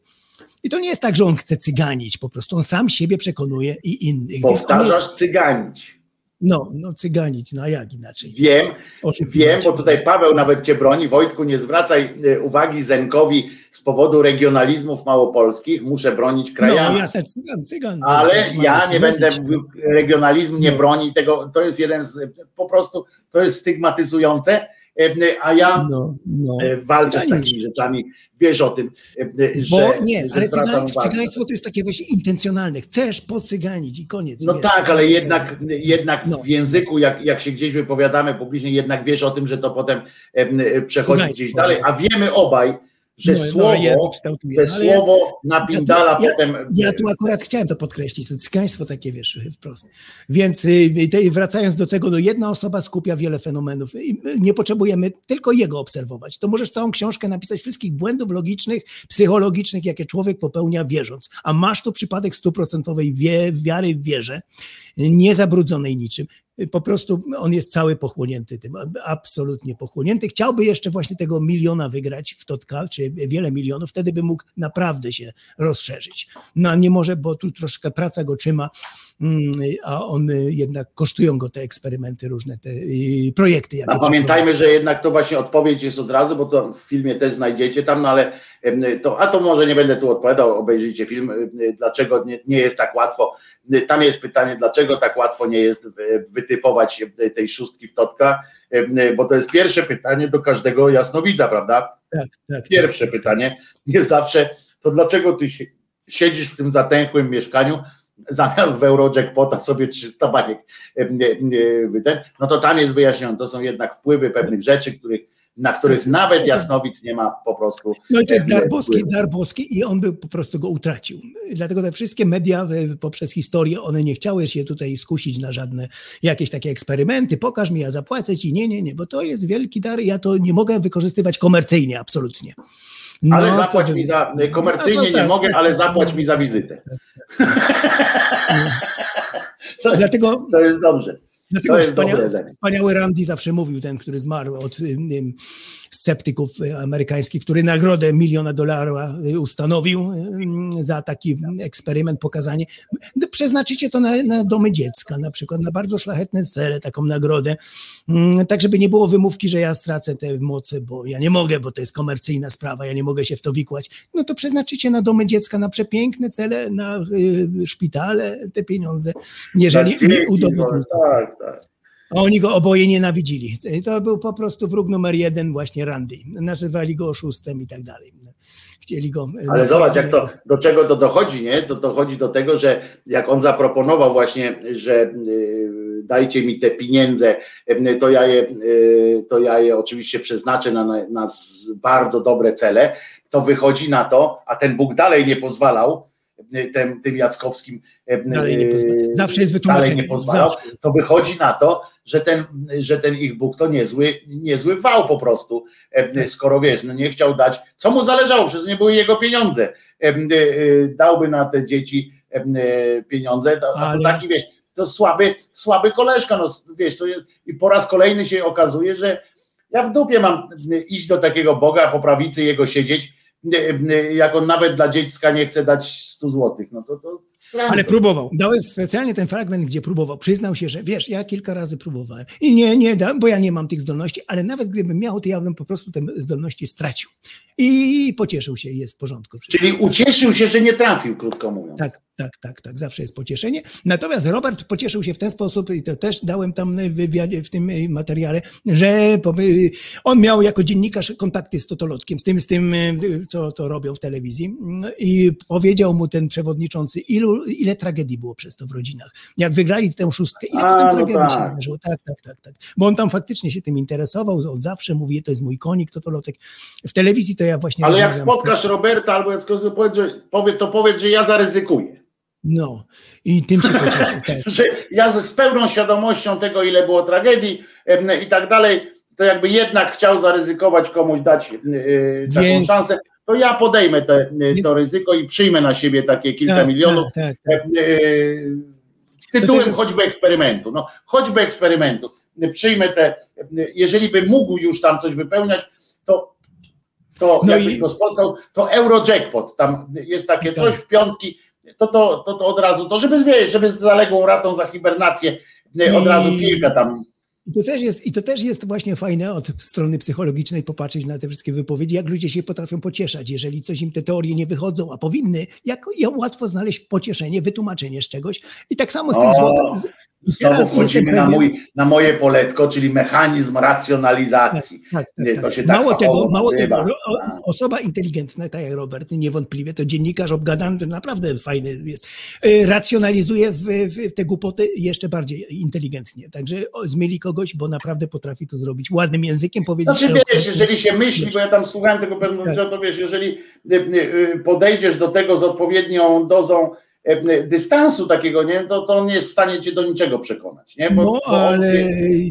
I to nie jest tak, że on chce cyganić, po prostu on sam siebie przekonuje i innych. On jest, Powtarzasz cyganić. No, no, cyganić, no a jak inaczej? Wiem, Oszukiwać. wiem, bo tutaj Paweł nawet cię broni. Wojtku, nie zwracaj e, uwagi Zenkowi z powodu regionalizmów małopolskich. Muszę bronić krajami. No jasne, cygan, cygan. Ale ja nie będę mówił, regionalizm nie No. broni tego. To jest jeden z, po prostu, to jest stygmatyzujące, a ja No, no. e, walczę z takimi rzeczami. Wiesz o tym, e, Bo że, nie, że ale zwracam cygaństwo, to jest takie właśnie intencjonalne. Chcesz pocyganić i koniec. No wiesz. tak, ale jednak, jednak No. w języku, jak, jak się gdzieś wypowiadamy publicznie, jednak wiesz o tym, że to potem em, przechodzi Cygaństwo. gdzieś dalej, a wiemy obaj, że No, no, słowo, no, ale ja- słowo napindala ja, potem. Ja tu akurat chciałem to podkreślić, to cygaństwo takie, wiesz, wprost. Więc y, te, wracając do tego, no jedna osoba skupia wiele fenomenów nie potrzebujemy tylko jego obserwować. To możesz całą książkę napisać wszystkich błędów logicznych, psychologicznych, jakie człowiek popełnia wierząc. A masz tu przypadek stuprocentowej wiary w wierze, niezabrudzonej niczym. Po prostu on jest cały pochłonięty tym, absolutnie pochłonięty. Chciałby jeszcze właśnie tego miliona wygrać w Totka, czy wiele milionów, wtedy by mógł naprawdę się rozszerzyć. No nie może, bo tu troszkę praca go trzyma, mm, a on y, jednak kosztują go te eksperymenty różne, te y, projekty. jakie A pamiętajmy, że jednak to właśnie odpowiedź jest od razu, bo to w filmie też znajdziecie tam, no ale to, a to może nie będę tu odpowiadał, obejrzyjcie film, dlaczego nie, nie jest tak łatwo. Tam jest pytanie, dlaczego tak łatwo nie jest e, wytypować e, tej szóstki w Totka, em, bo to jest pierwsze pytanie do każdego jasnowidza, prawda? Tak, tak, Pierwsze pytanie jest zawsze, to dlaczego ty si- siedzisz w tym zatęchłym mieszkaniu, *laughs* zamiast w Eurojackpota sobie 300 baniek ten, no to tam jest wyjaśnione, to są jednak wpływy pewnych rzeczy, których, na których nawet jasnowic nie ma po prostu. No i to jest em, dar boski, dar boski i on by po prostu go utracił. Dlatego te wszystkie media e, poprzez historię, one nie chciały się tutaj skusić na żadne jakieś takie eksperymenty, pokaż mi, ja zapłacę ci, nie, nie, nie, bo to jest wielki dar ja to nie mogę wykorzystywać komercyjnie, absolutnie. No, Ale to zapłać by- mi za, komercyjnie No to nie tak, mogę, tak, ale tak. zapłać mi za wizytę. *laughs* To, Dlatego to jest dobrze. Dlatego To jest wspania, dobre zdanie. wspaniały Randy zawsze mówił, ten, który zmarł od ym, ym, sceptyków y, amerykańskich, który nagrodę miliona dolarów y, ustanowił za taki eksperyment, pokazanie. Przeznaczycie to na, na domy dziecka, na przykład na bardzo szlachetne cele, taką nagrodę, Ym, tak żeby nie było wymówki, że ja stracę te moce, bo ja nie mogę, bo to jest komercyjna sprawa, ja nie mogę się w to wikłać. No to przeznaczycie na domy dziecka, na przepiękne cele, na y, szpitale te pieniądze, jeżeli mi udowodnią. Tak, tak. A oni go oboje nienawidzili. To był po prostu wróg numer jeden, właśnie Randy. Nazywali go oszustem i tak dalej. Chcieli go. Ale zobacz, jak to, do czego to dochodzi, nie? To dochodzi do tego, że jak on zaproponował właśnie, że y, dajcie mi te pieniądze, y, to ja je, to ja je oczywiście przeznaczę na, na, bardzo dobre cele, to wychodzi na to, a ten Bóg dalej nie pozwalał tym, tym Jackowskim y, Dalej nie pozwala. Zawsze jest dalej wytłumaczenie. nie pozwalał, to wychodzi na to, że ten, że ten ich Bóg to niezły, niezły wał po prostu, e, skoro wiesz, no nie chciał dać, co mu zależało, przecież nie były jego pieniądze, E, e, dałby na te dzieci e, e, pieniądze, to, a to Ale- taki wiesz, to słaby, słaby koleżka, no wiesz, to jest, i po raz kolejny się okazuje, że ja w dupie mam e, iść do takiego Boga, po prawicy jego siedzieć, e, e, jak on nawet dla dziecka nie chce dać 100 złotych, no to, to Ale próbował. Dałem specjalnie ten fragment, gdzie próbował. Przyznał się, że wiesz, ja kilka razy próbowałem. I nie, nie dam, bo ja nie mam tych zdolności, ale nawet gdybym miał, to ja bym po prostu te zdolności stracił. I pocieszył się i jest w porządku. Wszystko. Czyli ucieszył się, że nie trafił, krótko mówiąc. Tak, tak, tak, tak, zawsze jest pocieszenie. Natomiast Robert pocieszył się w ten sposób, i to też dałem tam w wywiadzie, w tym materiale, że on miał jako dziennikarz kontakty z Totolotkiem, z tym, z tym, co to robią w telewizji i powiedział mu ten przewodniczący, ilu, ile tragedii było przez to w rodzinach. Jak wygrali tę szóstkę, ile potem no tragedii się tak. wydarzyło. Tak, tak, tak, tak. Bo on tam faktycznie się tym interesował, od zawsze mówi, to jest mój konik, Totolotek. W telewizji to ja właśnie Ale jak spotkasz Roberta albo Jackowi, powiedz, że, powie, to powiedz, że ja zaryzykuję. No, i tym się pocieszył. *laughs* Tak. Ja z pełną świadomością tego, ile było tragedii i tak dalej, to jakby jednak chciał zaryzykować komuś dać y, taką Więc- szansę, to ja podejmę te, Więc- to ryzyko i przyjmę na siebie takie kilka Tak, milionów tak, tak, em, y, tytułem też jest- choćby eksperymentu. No, choćby eksperymentu. Przyjmę te, jeżeli by mógł już tam coś wypełniać, to to No jakbyś i- go spotkał, to Eurojackpot, tam jest takie Tak. coś w piątki, to, to, to, to od razu, to żeby żeby z zaległą ratą za hibernację od I- razu kilka tam. I to, też jest, I to też jest właśnie fajne od strony psychologicznej popatrzeć na te wszystkie wypowiedzi, jak ludzie się potrafią pocieszać, jeżeli coś im te teorie nie wychodzą, a powinny, jak, jak łatwo znaleźć pocieszenie, wytłumaczenie z czegoś. I tak samo z tym złotem. Z- Znowu wchodzimy na, mój, na moje poletko, czyli mechanizm racjonalizacji. tak, tak, Nie, tak. To się tak mało tego, fachowo mało tego, osoba inteligentna, tak jak Robert, niewątpliwie, to dziennikarz obgadany, to naprawdę fajny jest, y, racjonalizuje w, w, te głupoty jeszcze bardziej inteligentnie. Także o, zmyli kogoś, bo naprawdę potrafi to zrobić ładnym językiem, powiedzieć. Znaczy wiesz, jeżeli się myśli, bo ja tam słuchałem tego pewnego, Tak. to wiesz, jeżeli y, y, podejdziesz do tego z odpowiednią dozą dystansu takiego, nie, to, to on nie jest w stanie cię do niczego przekonać, nie? Bo, No, bo on, ale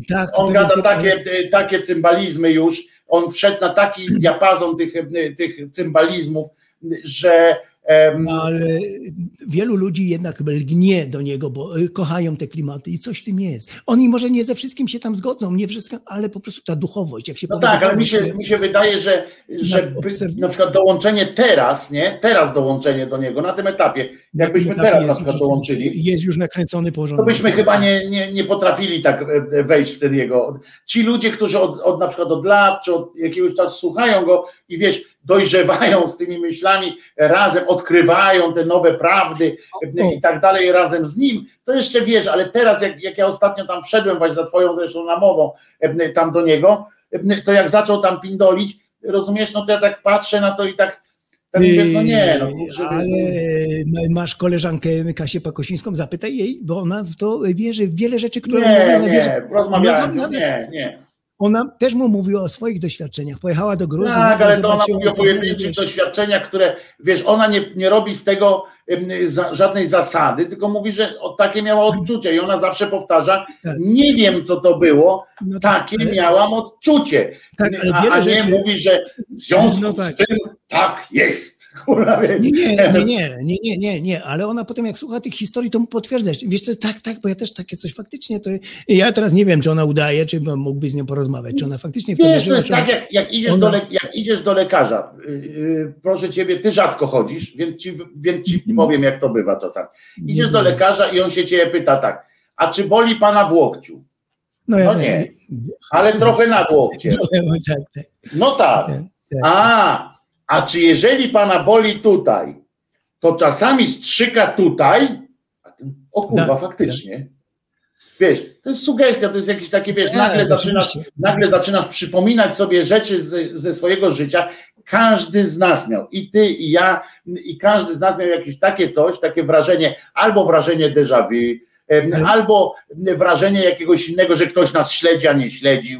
tak. on to gada pewien- takie, takie cymbalizmy już, on wszedł na taki diapazon tych, tych cymbalizmów, że ale wielu ludzi jednak lgnie do niego, bo y, kochają te klimaty i coś w tym jest. Oni może nie ze wszystkim się tam zgodzą, nie wszystko, ale po prostu ta duchowość, jak się No tak, ale mi się, mi się wydaje, że, że na przykład dołączenie teraz, nie? Teraz dołączenie do niego na tym etapie, jakbyśmy etapie teraz na przykład już- dołączyli, Jest już nakręcony porządek. to byśmy chyba nie, nie, nie potrafili tak e, wejść w ten jego. Ci ludzie, którzy od, od na przykład od lat czy od jakiegoś czasu słuchają go i wiesz, dojrzewają z tymi myślami, razem odkrywają te nowe prawdy i tak dalej razem z nim, to jeszcze wiesz, ale teraz jak, jak ja ostatnio tam wszedłem właśnie za twoją zresztą namową e, tam do niego, e, to jak zaczął tam pindolić, rozumiesz, no to ja tak patrzę na to i tak, tak mówię, no nie, no Ale ma- masz koleżankę Kasię Pakosińską, zapytaj jej, bo ona w to wierzy, w wiele rzeczy, które nie, wierzy. nie, rozmawiałem, No, no, nie, nie. Ona też mu mówiła o swoich doświadczeniach. Pojechała do Gruzji. Tak, ale to ona mówi o pojedynczych doświadczeniach, które, wiesz, ona nie, nie robi z tego za, żadnej zasady, tylko mówi, że takie miała odczucie i ona zawsze powtarza, Tak. nie wiem co to było, No tak, takie miałam odczucie, Tak, a, a nie rzeczy- mówi, że w związku No tak. z tym tak jest. Kurwa. Nie, nie, nie, nie, nie, nie, nie, ale ona potem jak słucha tych historii, to mu potwierdza. Wiesz co, tak, tak, bo ja też takie coś faktycznie, to ja teraz nie wiem, czy ona udaje, czy mógłbyś z nią porozmawiać, czy ona faktycznie to Wiesz, to wierzyła, jest tak, ona- jak, jak, idziesz ona- do le, jak idziesz do lekarza, yy, proszę ciebie, ty rzadko chodzisz, więc ci, więc ci powiem, jak to bywa czasami. Idziesz do lekarza i on się ciebie pyta tak, a czy boli pana w łokciu? No, ja No wiem. nie, ale trochę nad łokciem. *laughs* tak, tak. No tak. A, a czy jeżeli pana boli tutaj, to czasami strzyka tutaj, a ten, o kurwa, Tak, faktycznie. Wiesz, to jest sugestia, to jest jakieś takie, wiesz, nagle zaczynasz, nagle zaczynasz przypominać sobie rzeczy z, ze swojego życia. Każdy z nas miał, i ty, i ja, i każdy z nas miał jakieś takie coś, takie wrażenie, albo wrażenie déjà vu, albo wrażenie jakiegoś innego, że ktoś nas śledzi, a nie śledził,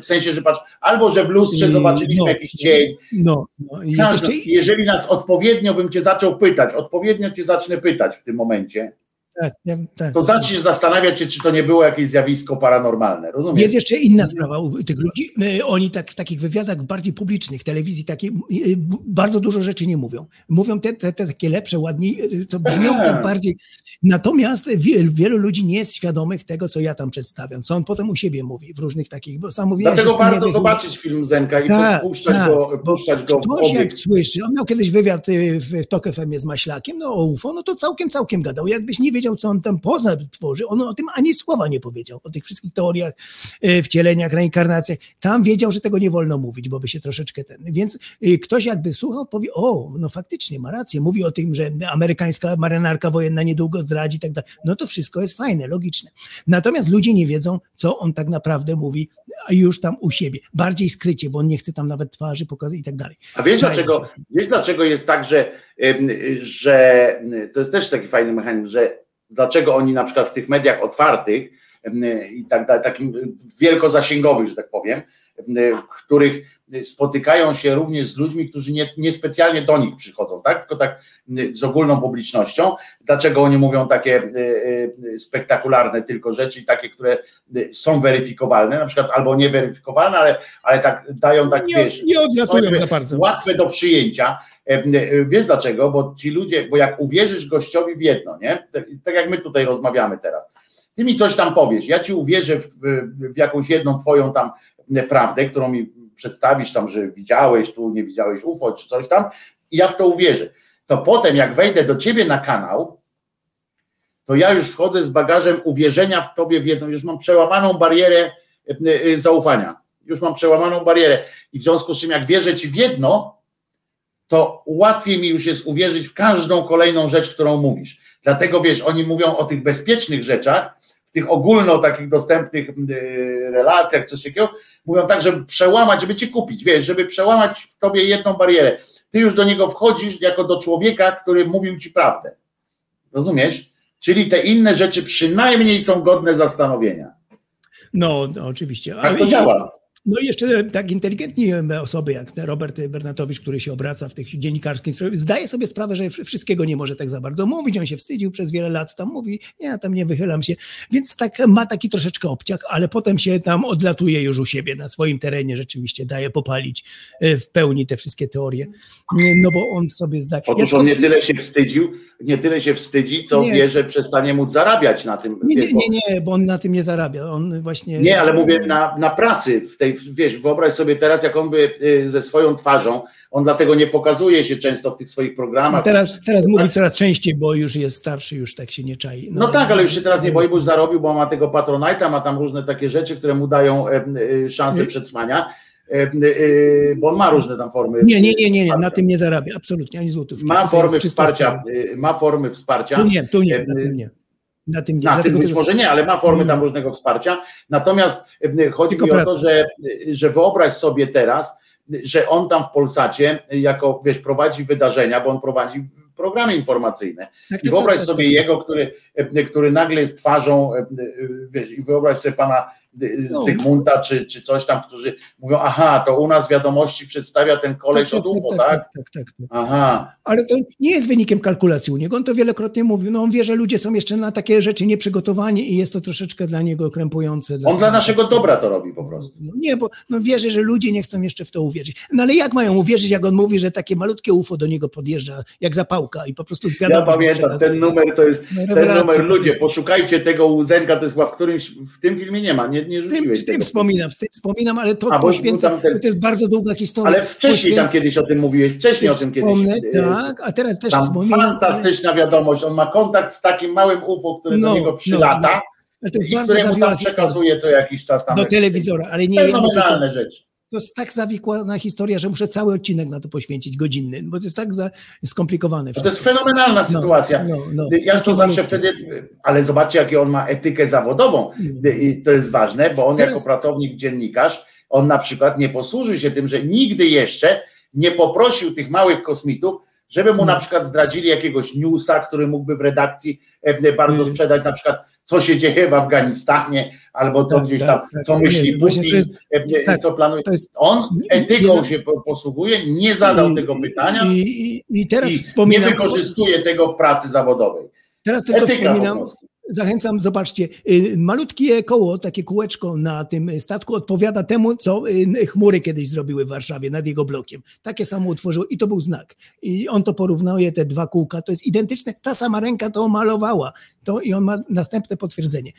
w sensie, że patrz, albo że w lustrze zobaczyliśmy no, jakiś cień. No, no. Każdy, jeszcze, jeżeli nas odpowiednio bym cię zaczął pytać, odpowiednio cię zacznę pytać w tym momencie, tak, ja, tak. to zaczniesz zastanawiać się, czy to nie było jakieś zjawisko paranormalne. Rozumiesz? Jest jeszcze inna sprawa u tych ludzi. Oni tak w takich wywiadach bardziej publicznych, telewizji, takie, y, y, bardzo dużo rzeczy nie mówią. Mówią te, te, te takie lepsze, ładniej, y, co brzmią tak bardziej. Natomiast wie, wielu ludzi nie jest świadomych tego, co ja tam przedstawiam, co on potem u siebie mówi w różnych takich, bo sam mówiłeś, Dlatego warto zobaczyć film Zenka i Tak, puszczać, tak, go, puszczać go w Ktoś jak obieg. słyszy, on miał kiedyś wywiad w Tok FM z Maślakiem, no o UFO, no to całkiem, całkiem gadał. Jakbyś nie wiedział, co on tam poza tworzy, on o tym ani słowa nie powiedział, o tych wszystkich teoriach, y, wcieleniach, reinkarnacjach. Tam wiedział, że tego nie wolno mówić, bo by się troszeczkę ten... Więc y, ktoś jakby słuchał, powie, o, no faktycznie, ma rację, mówi o tym, że amerykańska marynarka wojenna niedługo zdradzi tak dalej. No to wszystko jest fajne, logiczne. Natomiast ludzie nie wiedzą, co on tak naprawdę mówi, a już tam u siebie. Bardziej skrycie, bo on nie chce tam nawet twarzy pokazać i tak dalej. A wiesz dlaczego, wiesz dlaczego jest tak, że, że to jest też taki fajny mechanizm, że dlaczego oni na przykład w tych mediach otwartych i tak dalej, takim wielkozasięgowych, że tak powiem, em, w których spotykają się również z ludźmi, którzy nie, niespecjalnie do nich przychodzą, tak? tylko tak z ogólną publicznością. Dlaczego oni mówią takie e, e, spektakularne tylko rzeczy takie, które e, są weryfikowalne, na przykład albo nieweryfikowalne, ale, ale tak dają tak, Nie, wiesz, nie odlatują za bardzo. łatwe do przyjęcia. E, e, Wiesz dlaczego? Bo ci ludzie, bo jak uwierzysz gościowi w jedno, nie? Tak, tak jak my tutaj rozmawiamy teraz. Ty mi coś tam powiesz, ja ci uwierzę w, w jakąś jedną twoją tam prawdę, którą mi przedstawisz tam, że widziałeś tu, nie widziałeś UFO czy coś tam i ja w to uwierzę. To potem jak wejdę do ciebie na kanał, to ja już wchodzę z bagażem uwierzenia w tobie w jedną, już mam przełamaną barierę e, zaufania. Już mam przełamaną barierę i w związku z czym jak wierzę ci w jedno, to łatwiej mi już jest uwierzyć w każdą kolejną rzecz, którą mówisz. Dlatego wiesz, oni mówią o tych bezpiecznych rzeczach, w tych ogólno takich dostępnych y, relacjach, coś takiego, mówią tak, żeby przełamać, żeby cię kupić, wiesz, żeby przełamać w tobie jedną barierę. Ty już do niego wchodzisz jako do człowieka, który mówił ci prawdę. Rozumiesz? Czyli te inne rzeczy przynajmniej są godne zastanowienia. No, no oczywiście. Tak to działa. No i jeszcze tak inteligentni osoby jak Robert Bernatowicz, który się obraca w tych dziennikarskich, zdaje sobie sprawę, że wsz- wszystkiego nie może tak za bardzo mówić. On się wstydził przez wiele lat, tam mówi, ja tam nie wychylam się. Więc tak ma taki troszeczkę obciach, ale potem się tam odlatuje już u siebie na swoim terenie, rzeczywiście daje popalić e, w pełni te wszystkie teorie. No bo on sobie zdaje. Otóż on nie tyle się wstydził, nie tyle się wstydzi, co Nie. wie, że przestanie móc zarabiać na tym. Nie, nie, nie, nie, bo on na tym nie zarabia. On właśnie. Nie, ale mówię na, na pracy, w tej, wiesz, wyobraź sobie teraz, jak on by y, ze swoją twarzą, on dlatego nie pokazuje się często w tych swoich programach. Teraz, teraz mówi coraz częściej, bo już jest starszy, już tak się nie czai. No, tak, ale już się teraz nie boi, bo już zarobił, bo ma tego Patronite'a, ma tam różne takie rzeczy, które mu dają e, szansę przetrwania, bo on ma różne tam formy. Nie, nie, nie, nie, nie, na tym nie zarabia, absolutnie, ani złotówki. Ma formy wsparcia, e, ma formy wsparcia. Tu nie, tu nie, E, na tym nie. Na tym nie. Na tym być też- może nie, ale ma formy tam różnego wsparcia. Natomiast e, chodzi Tylko mi o to, praca. że, że wyobraź sobie teraz, że on tam w Polsacie, jako wiesz, prowadzi wydarzenia, bo on prowadzi programy informacyjne. Tak, I tak, wyobraź tak, sobie tak. jego, który, e, który nagle jest twarzą, e, e, wiesz, i wyobraź sobie pana y. Zygmunta czy, czy coś tam, którzy mówią, aha, to u nas wiadomości przedstawia ten koleś od UFO, tak? tak, tak, tak. Aha. Ale to nie jest wynikiem kalkulacji u niego. On to wielokrotnie mówił. No on wie, że ludzie są jeszcze na takie rzeczy nieprzygotowani i jest to troszeczkę dla niego krępujące. On dla naszego dobra to robi po prostu. No nie, bo no wierzy, że ludzie nie chcą jeszcze w to uwierzyć. No ale jak mają uwierzyć, jak on mówi, że takie malutkie UFO do niego podjeżdża jak zapałka i po prostu Ja wiadomo, że pamiętam, ten numer to jest, No, ten numer, ludzie, poszukajcie tego łzenka, to jest chyba w którymś, w tym filmie nie ma, nie, nie W tym, rzuciłeś w tym wspominam, w tym wspominam, ale to A, bo- poświęca, bo tam ten- to jest bardzo długa historia. Ale wcześniej tam kiedyś o tym mówiłeś, wcześniej o tym kiedyś. Wspomnę, e, tak, a teraz też Tam wspominam. fantastyczna wiadomość, on ma kontakt z takim małym UFO, które No, do niego no, przylata no. Ale to jest i bardzo któremu tam historia. przekazuje co jakiś czas tam. Do telewizora, ale nie. Fenomenalne rzeczy. To jest tak zawikłana historia, że muszę cały odcinek na to poświęcić, godzinny, bo to jest tak za, skomplikowane. To jest wszystko. fenomenalna No, sytuacja. no, no. Ja to zawsze wtedy, ale zobaczcie, jakie on ma etykę zawodową. I to jest ważne, bo on Teraz- jako pracownik, dziennikarz, on na przykład nie posłużył się tym, że nigdy jeszcze nie poprosił tych małych kosmitów, żeby No. mu na przykład zdradzili jakiegoś newsa, który mógłby w redakcji e, bardzo sprzedać, na przykład co się dzieje w Afganistanie, albo co Tak, gdzieś tak, tam, tak. co myśli Nie, właśnie Putin, jest- e, e, tak, co planuje. jest- On etyką nie się po- posługuje, nie zadał I- tego pytania I, i, i teraz i nie wykorzystuje tego w pracy zawodowej. Teraz tylko Etyka po wspominam. prostu. Zachęcam, zobaczcie, y, malutkie koło, takie kółeczko na tym statku odpowiada temu, co y, chmury kiedyś zrobiły w Warszawie nad jego blokiem. Takie samo utworzył i to był znak. I on to porównuje, te dwa kółka, to jest identyczne, ta sama ręka to malowała. To, I on ma następne potwierdzenie.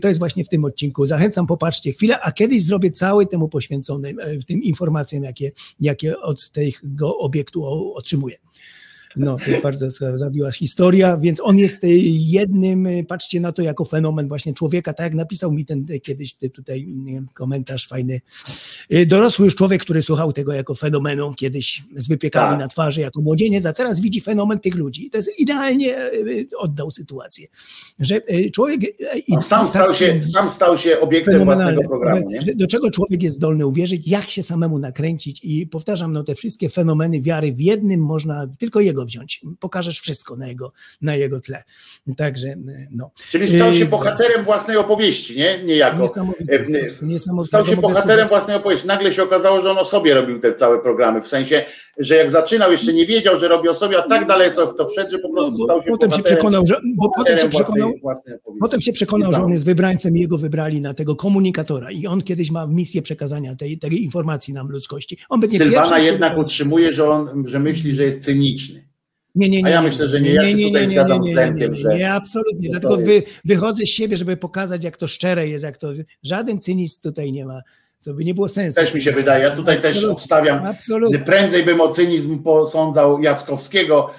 To jest właśnie w tym odcinku. Zachęcam, popatrzcie chwilę, a kiedyś zrobię cały temu poświęcony, e, w tym informacjom, jakie, jakie od tego obiektu otrzymuję. No, to jest bardzo za- zawiła historia, więc on jest y, jednym, y, patrzcie na to jako fenomen właśnie człowieka, tak jak napisał mi ten y, kiedyś tutaj komentarz fajny. Dorosły już człowiek, który słuchał tego jako fenomenu kiedyś z wypiekami Tak. na twarzy jako młodzieniec, a teraz widzi fenomen tych ludzi. To jest idealnie oddał sytuację, że człowiek... On sam i stał tak- się, sam stał się obiektem własnego programu. Nie? Do czego człowiek jest zdolny uwierzyć, jak się samemu nakręcić i powtarzam, no te wszystkie fenomeny wiary w jednym można tylko jego wziąć. Pokażesz wszystko na jego, na jego tle. Także no. Czyli stał się Yy, bohaterem własnej opowieści, nie? Niejako. Niesamowite, E, e, stał- niesamowite. Stał się bohaterem sobie- własnej opowieści. Nagle się okazało, że on o sobie robił te całe programy. W sensie, że jak zaczynał, jeszcze nie wiedział, że robi o sobie, a tak daleko w to wszedł, że po prostu No, stał się potem się przekonał, że, bo potem się własnej- przekonał, własnej opowieści. Potem się przekonał, że on jest wybrańcem i jego wybrali na tego komunikatora i on kiedyś ma misję przekazania tej, tej informacji nam ludzkości. On będzie Sylwana pierwszym, który- jednak utrzymuje, że on, że myśli, że jest cyniczny. Nie, nie, nie. A ja myślę, że nie. Ja się tutaj zgadzam z Zenkiem, nie, że- Nie, absolutnie. Dlatego wy, wychodzę z siebie, żeby pokazać, jak to szczere jest, jak to. Żaden cynizm tutaj nie ma, co by nie było sensu. Też mi się wydaje. Ja tutaj też Absolutnie. obstawiam. Absolutnie. Prędzej bym o cynizm posądzał Jackowskiego,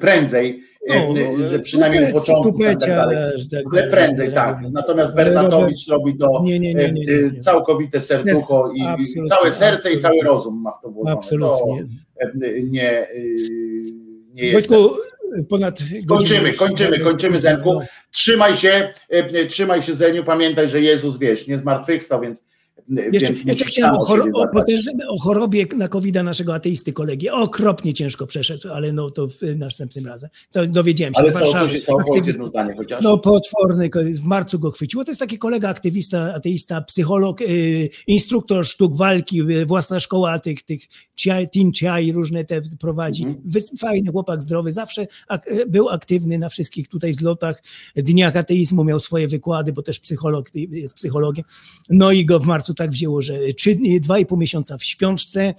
prędzej, No, e, no, że przynajmniej w początku. Tak, tak tupecia, dalej. tak Ale prędzej, tak. Natomiast Bernatowicz robi to Nie, nie, nie, nie, nie, e, nie. całkowite serducho i, absolutnie, całe serce i cały rozum ma w to włożone. Absolutnie. To e, nie, e, nie. Wojtku, ponad godzinę Kończymy, kończymy, kończymy Zenku. Trzymaj się, e, trzymaj się Zeniu, pamiętaj, że Jezus, wiesz, nie zmartwychwstał, więc e, Jeszcze, jeszcze chciałem o, chor- o, o chorobie na covid naszego ateisty kolegi. Okropnie ciężko przeszedł, ale no to w, następnym razem. To dowiedziałem się Ale z Warszawy. jedno zdanie chociaż. No potworny, w marcu go chwyciło. To jest taki kolega aktywista, ateista, psycholog, y, instruktor sztuk walki, y, własna szkoła tych, tych ciaj, team różne te prowadzi. Mhm. Fajny chłopak, zdrowy, zawsze ak- y, był aktywny na wszystkich tutaj zlotach, dniach ateizmu, miał swoje wykłady, bo też psycholog, jest psychologiem. No i go w marcu tak wzięło, że dwa i pół miesiąca w śpiączce,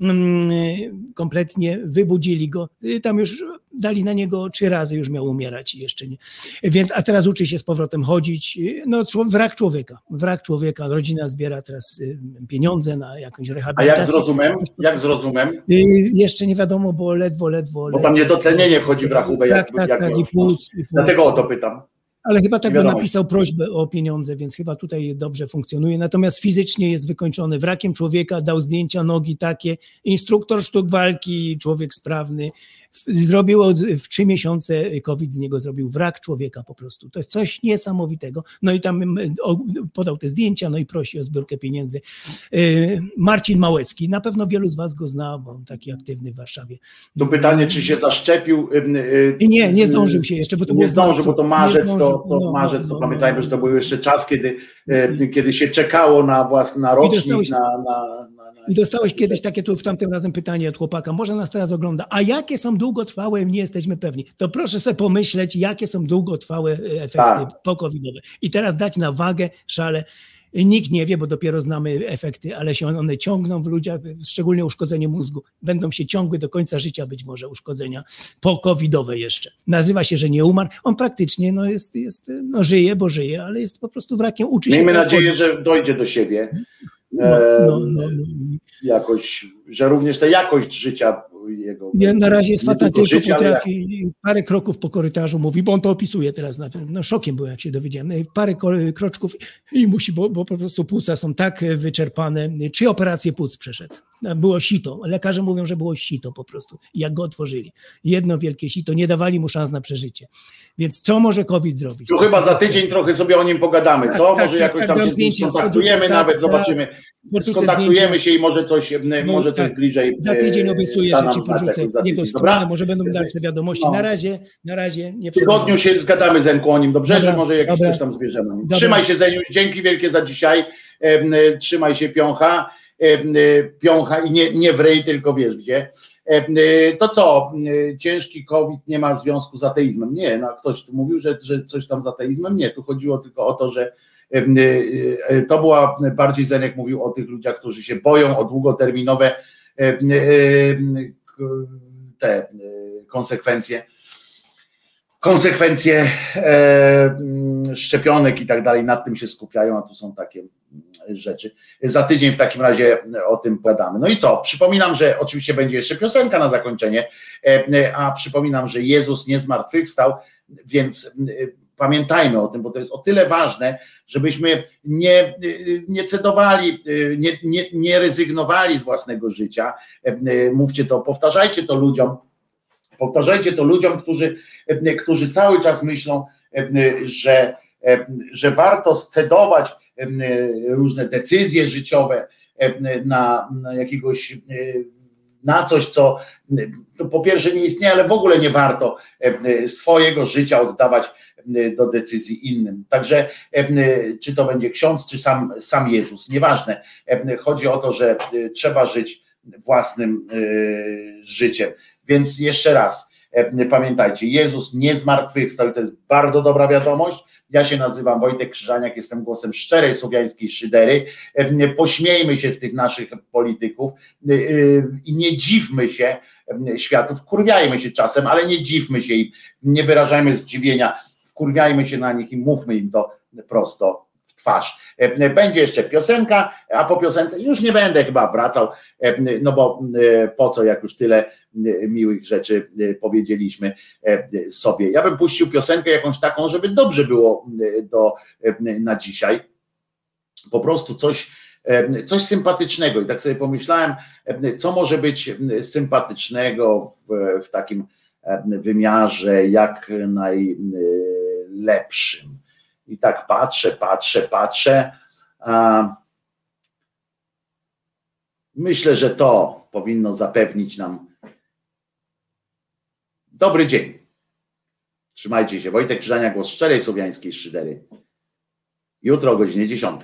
mm, kompletnie wybudzili go. Y, Tam już dali na niego trzy razy, już miał umierać i jeszcze nie. Więc, a teraz uczy się z powrotem chodzić. Y, No, wrak człowieka. Wrak człowieka. Rodzina zbiera teraz y, pieniądze na jakąś A rehabilitację. jak rozumem? Jak z rozumem? Y, Jeszcze nie wiadomo, bo ledwo, ledwo. Bo tam niedotlenienie wchodzi w rachubę. Jak, Tak, tak, jak tak, i płuc, i płuc. Dlatego o to pytam. Ale chyba tak by napisał prośbę o pieniądze, więc chyba tutaj dobrze funkcjonuje. Natomiast fizycznie jest wykończony wrakiem człowieka, dał zdjęcia nogi takie. Instruktor sztuk walki, człowiek sprawny, Zrobił w trzy miesiące COVID z niego zrobił wrak człowieka po prostu. To jest coś niesamowitego. No i tam mm, podał te zdjęcia, no i prosi o zbiórkę pieniędzy. Y, Marcin Małecki, na pewno wielu z was go zna, bo on taki aktywny w Warszawie. Tu pytanie, czy się zaszczepił. y, I nie, nie y, zdążył się jeszcze, bo to nie zdążył, bo to marzec, zdążył, to, to no, marzec, no, to no, pamiętajmy, no. że to był jeszcze czas, kiedy, kiedy się czekało na własny na rocznik, na, na, na I dostałeś kiedyś takie tu w tamtym razem pytanie od chłopaka, może nas teraz ogląda, a jakie są długotrwałe, nie jesteśmy pewni. To proszę sobie pomyśleć, jakie są długotrwałe e, efekty Tak. po-covidowe. I teraz dać na wagę szale. Nikt nie wie, bo dopiero znamy efekty, ale się one ciągną w ludziach, szczególnie uszkodzenie mózgu. Będą się ciągły do końca życia być może uszkodzenia po-covidowe jeszcze. Nazywa się, że nie umarł. On praktycznie no jest, jest, no żyje, bo żyje, ale jest po prostu wrakiem, uczy się Miejmy nadzieję, że dojdzie do siebie. No, E, no, no, no. Jakoś, że również ta jakość życia jego. Nie, na razie jest nie fatalny, tylko życia, potrafi parę kroków po korytarzu mówi, bo on to opisuje teraz, na, no szokiem byłem jak się dowiedziałem, parę kroczków i musi, bo, bo po prostu płuca są tak wyczerpane, trzy operacje płuc przeszedł, było sito, lekarze mówią, że było sito po prostu, jak go otworzyli, jedno wielkie sito, nie dawali mu szans na przeżycie, więc co może COVID zrobić? To chyba za tydzień trochę sobie o nim pogadamy, Tak, co? tak, może tak, jakoś tak, tam się zdjęcia, skontaktujemy nawet, tak, zobaczymy. tak. Skontaktujemy się i może coś, No, może coś tak. bliżej. Za tydzień e, obiecuję, da że ci za jego tydzień. stronę, Dobra? może będą dalsze wiadomości. No. Na razie, na razie nie W tygodniu się zgadamy Zenku o nim, dobrze? Dobra, że może jakieś dobra. coś tam zbierzemy. Trzymaj się Zeniusz, dzięki wielkie za dzisiaj. E, Trzymaj się piącha. E, Piącha i nie, nie w rej, tylko wiesz gdzie. E, To co, e, ciężki COVID nie ma związku z ateizmem. Nie, no ktoś tu mówił, że, że coś tam z ateizmem. Nie, tu chodziło tylko o to, że to była bardziej Zenek mówił o tych ludziach, którzy się boją o długoterminowe te konsekwencje konsekwencje szczepionek i tak dalej, nad tym się skupiają, a tu są takie rzeczy. Za tydzień w takim razie o tym pogadamy. No i co? Przypominam, że oczywiście będzie jeszcze piosenka na zakończenie, e, a przypominam, że Jezus nie zmartwychwstał, więc mm, pamiętajmy o tym, bo to jest o tyle ważne, żebyśmy nie, nie cedowali, nie, nie, nie rezygnowali z własnego życia. E, Mówcie to, powtarzajcie to ludziom, Powtarzajcie to ludziom, którzy, e, którzy cały czas myślą, e, że, e, że warto scedować e, różne decyzje życiowe e, na, na jakiegoś, e, na coś, co po pierwsze nie istnieje, ale w ogóle nie warto e, swojego życia oddawać e, do decyzji innym. Także e, czy to będzie ksiądz, czy sam, sam Jezus, nieważne. E, Chodzi o to, że e, trzeba żyć własnym e, życiem. Więc jeszcze raz, e, pamiętajcie, Jezus nie zmartwychwstał i to jest bardzo dobra wiadomość. Ja się nazywam Wojtek Krzyżaniak, jestem głosem szczerej słowiańskiej szydery. E, Pośmiejmy się z tych naszych polityków e, e, i nie dziwmy się e, światu, wkurwiajmy się czasem, ale nie dziwmy się im, nie wyrażajmy zdziwienia, wkurwiajmy się na nich i mówmy im to prosto w twarz. E, Będzie jeszcze piosenka, a po piosence już nie będę chyba wracał, e, no bo e, po co, jak już tyle e, miłych rzeczy e, powiedzieliśmy e, sobie. Ja bym puścił piosenkę jakąś taką, żeby dobrze było e, do, e, na dzisiaj. Po prostu coś, e, coś sympatycznego. I tak sobie pomyślałem, e, co może być e, sympatycznego w, w takim e, wymiarze jak najlepszym. I tak patrzę, patrzę, patrzę. Myślę, że to powinno zapewnić nam dobry dzień. Trzymajcie się. Wojtek Krzyżania, głos szczerej słowiańskiej szydery. Jutro o godzinie 10.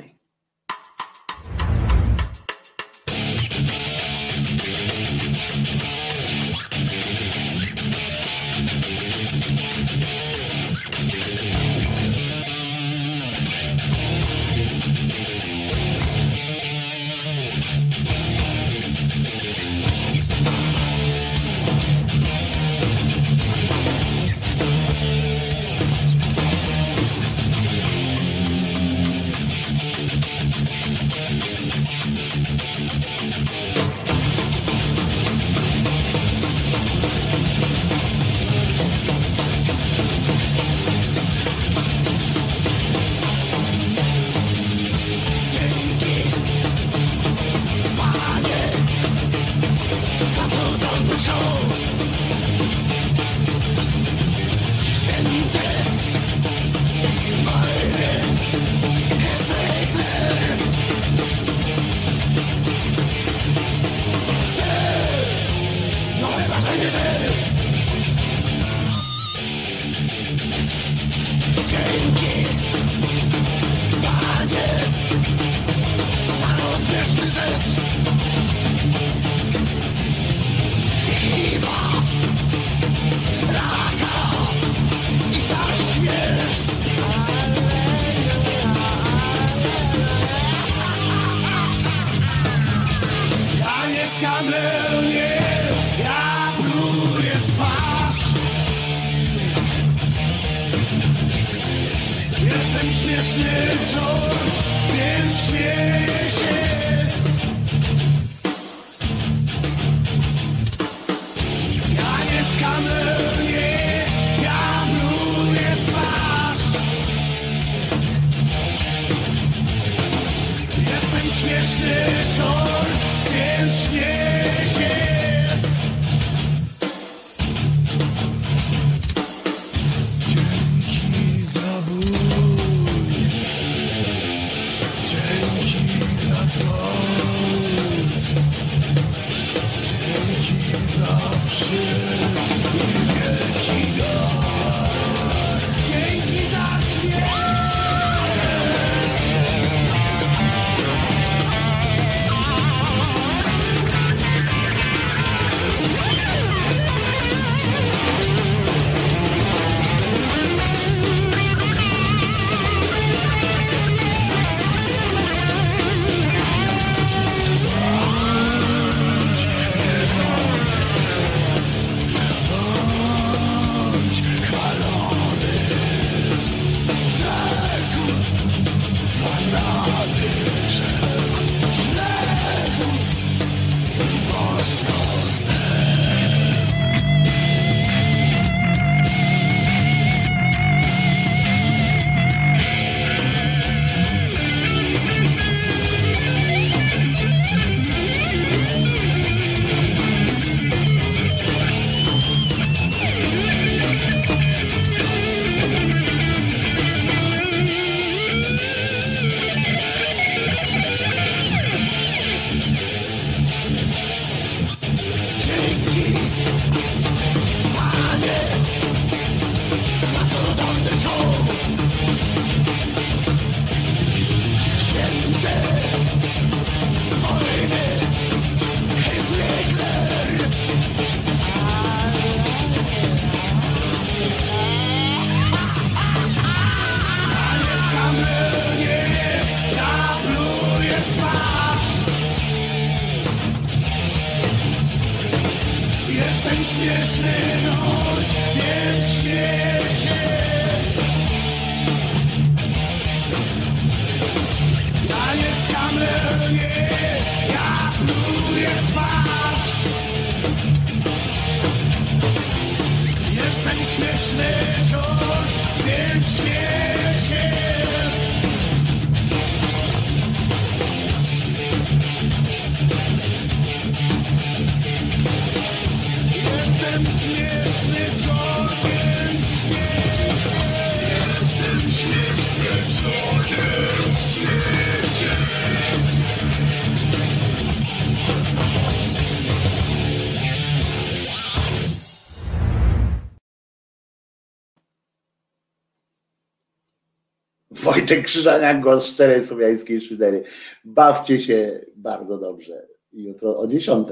Wojtek Krzyżania, głos szczerej słowiańskiej szydery. Bawcie się bardzo dobrze. Jutro o 10.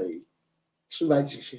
Trzymajcie się.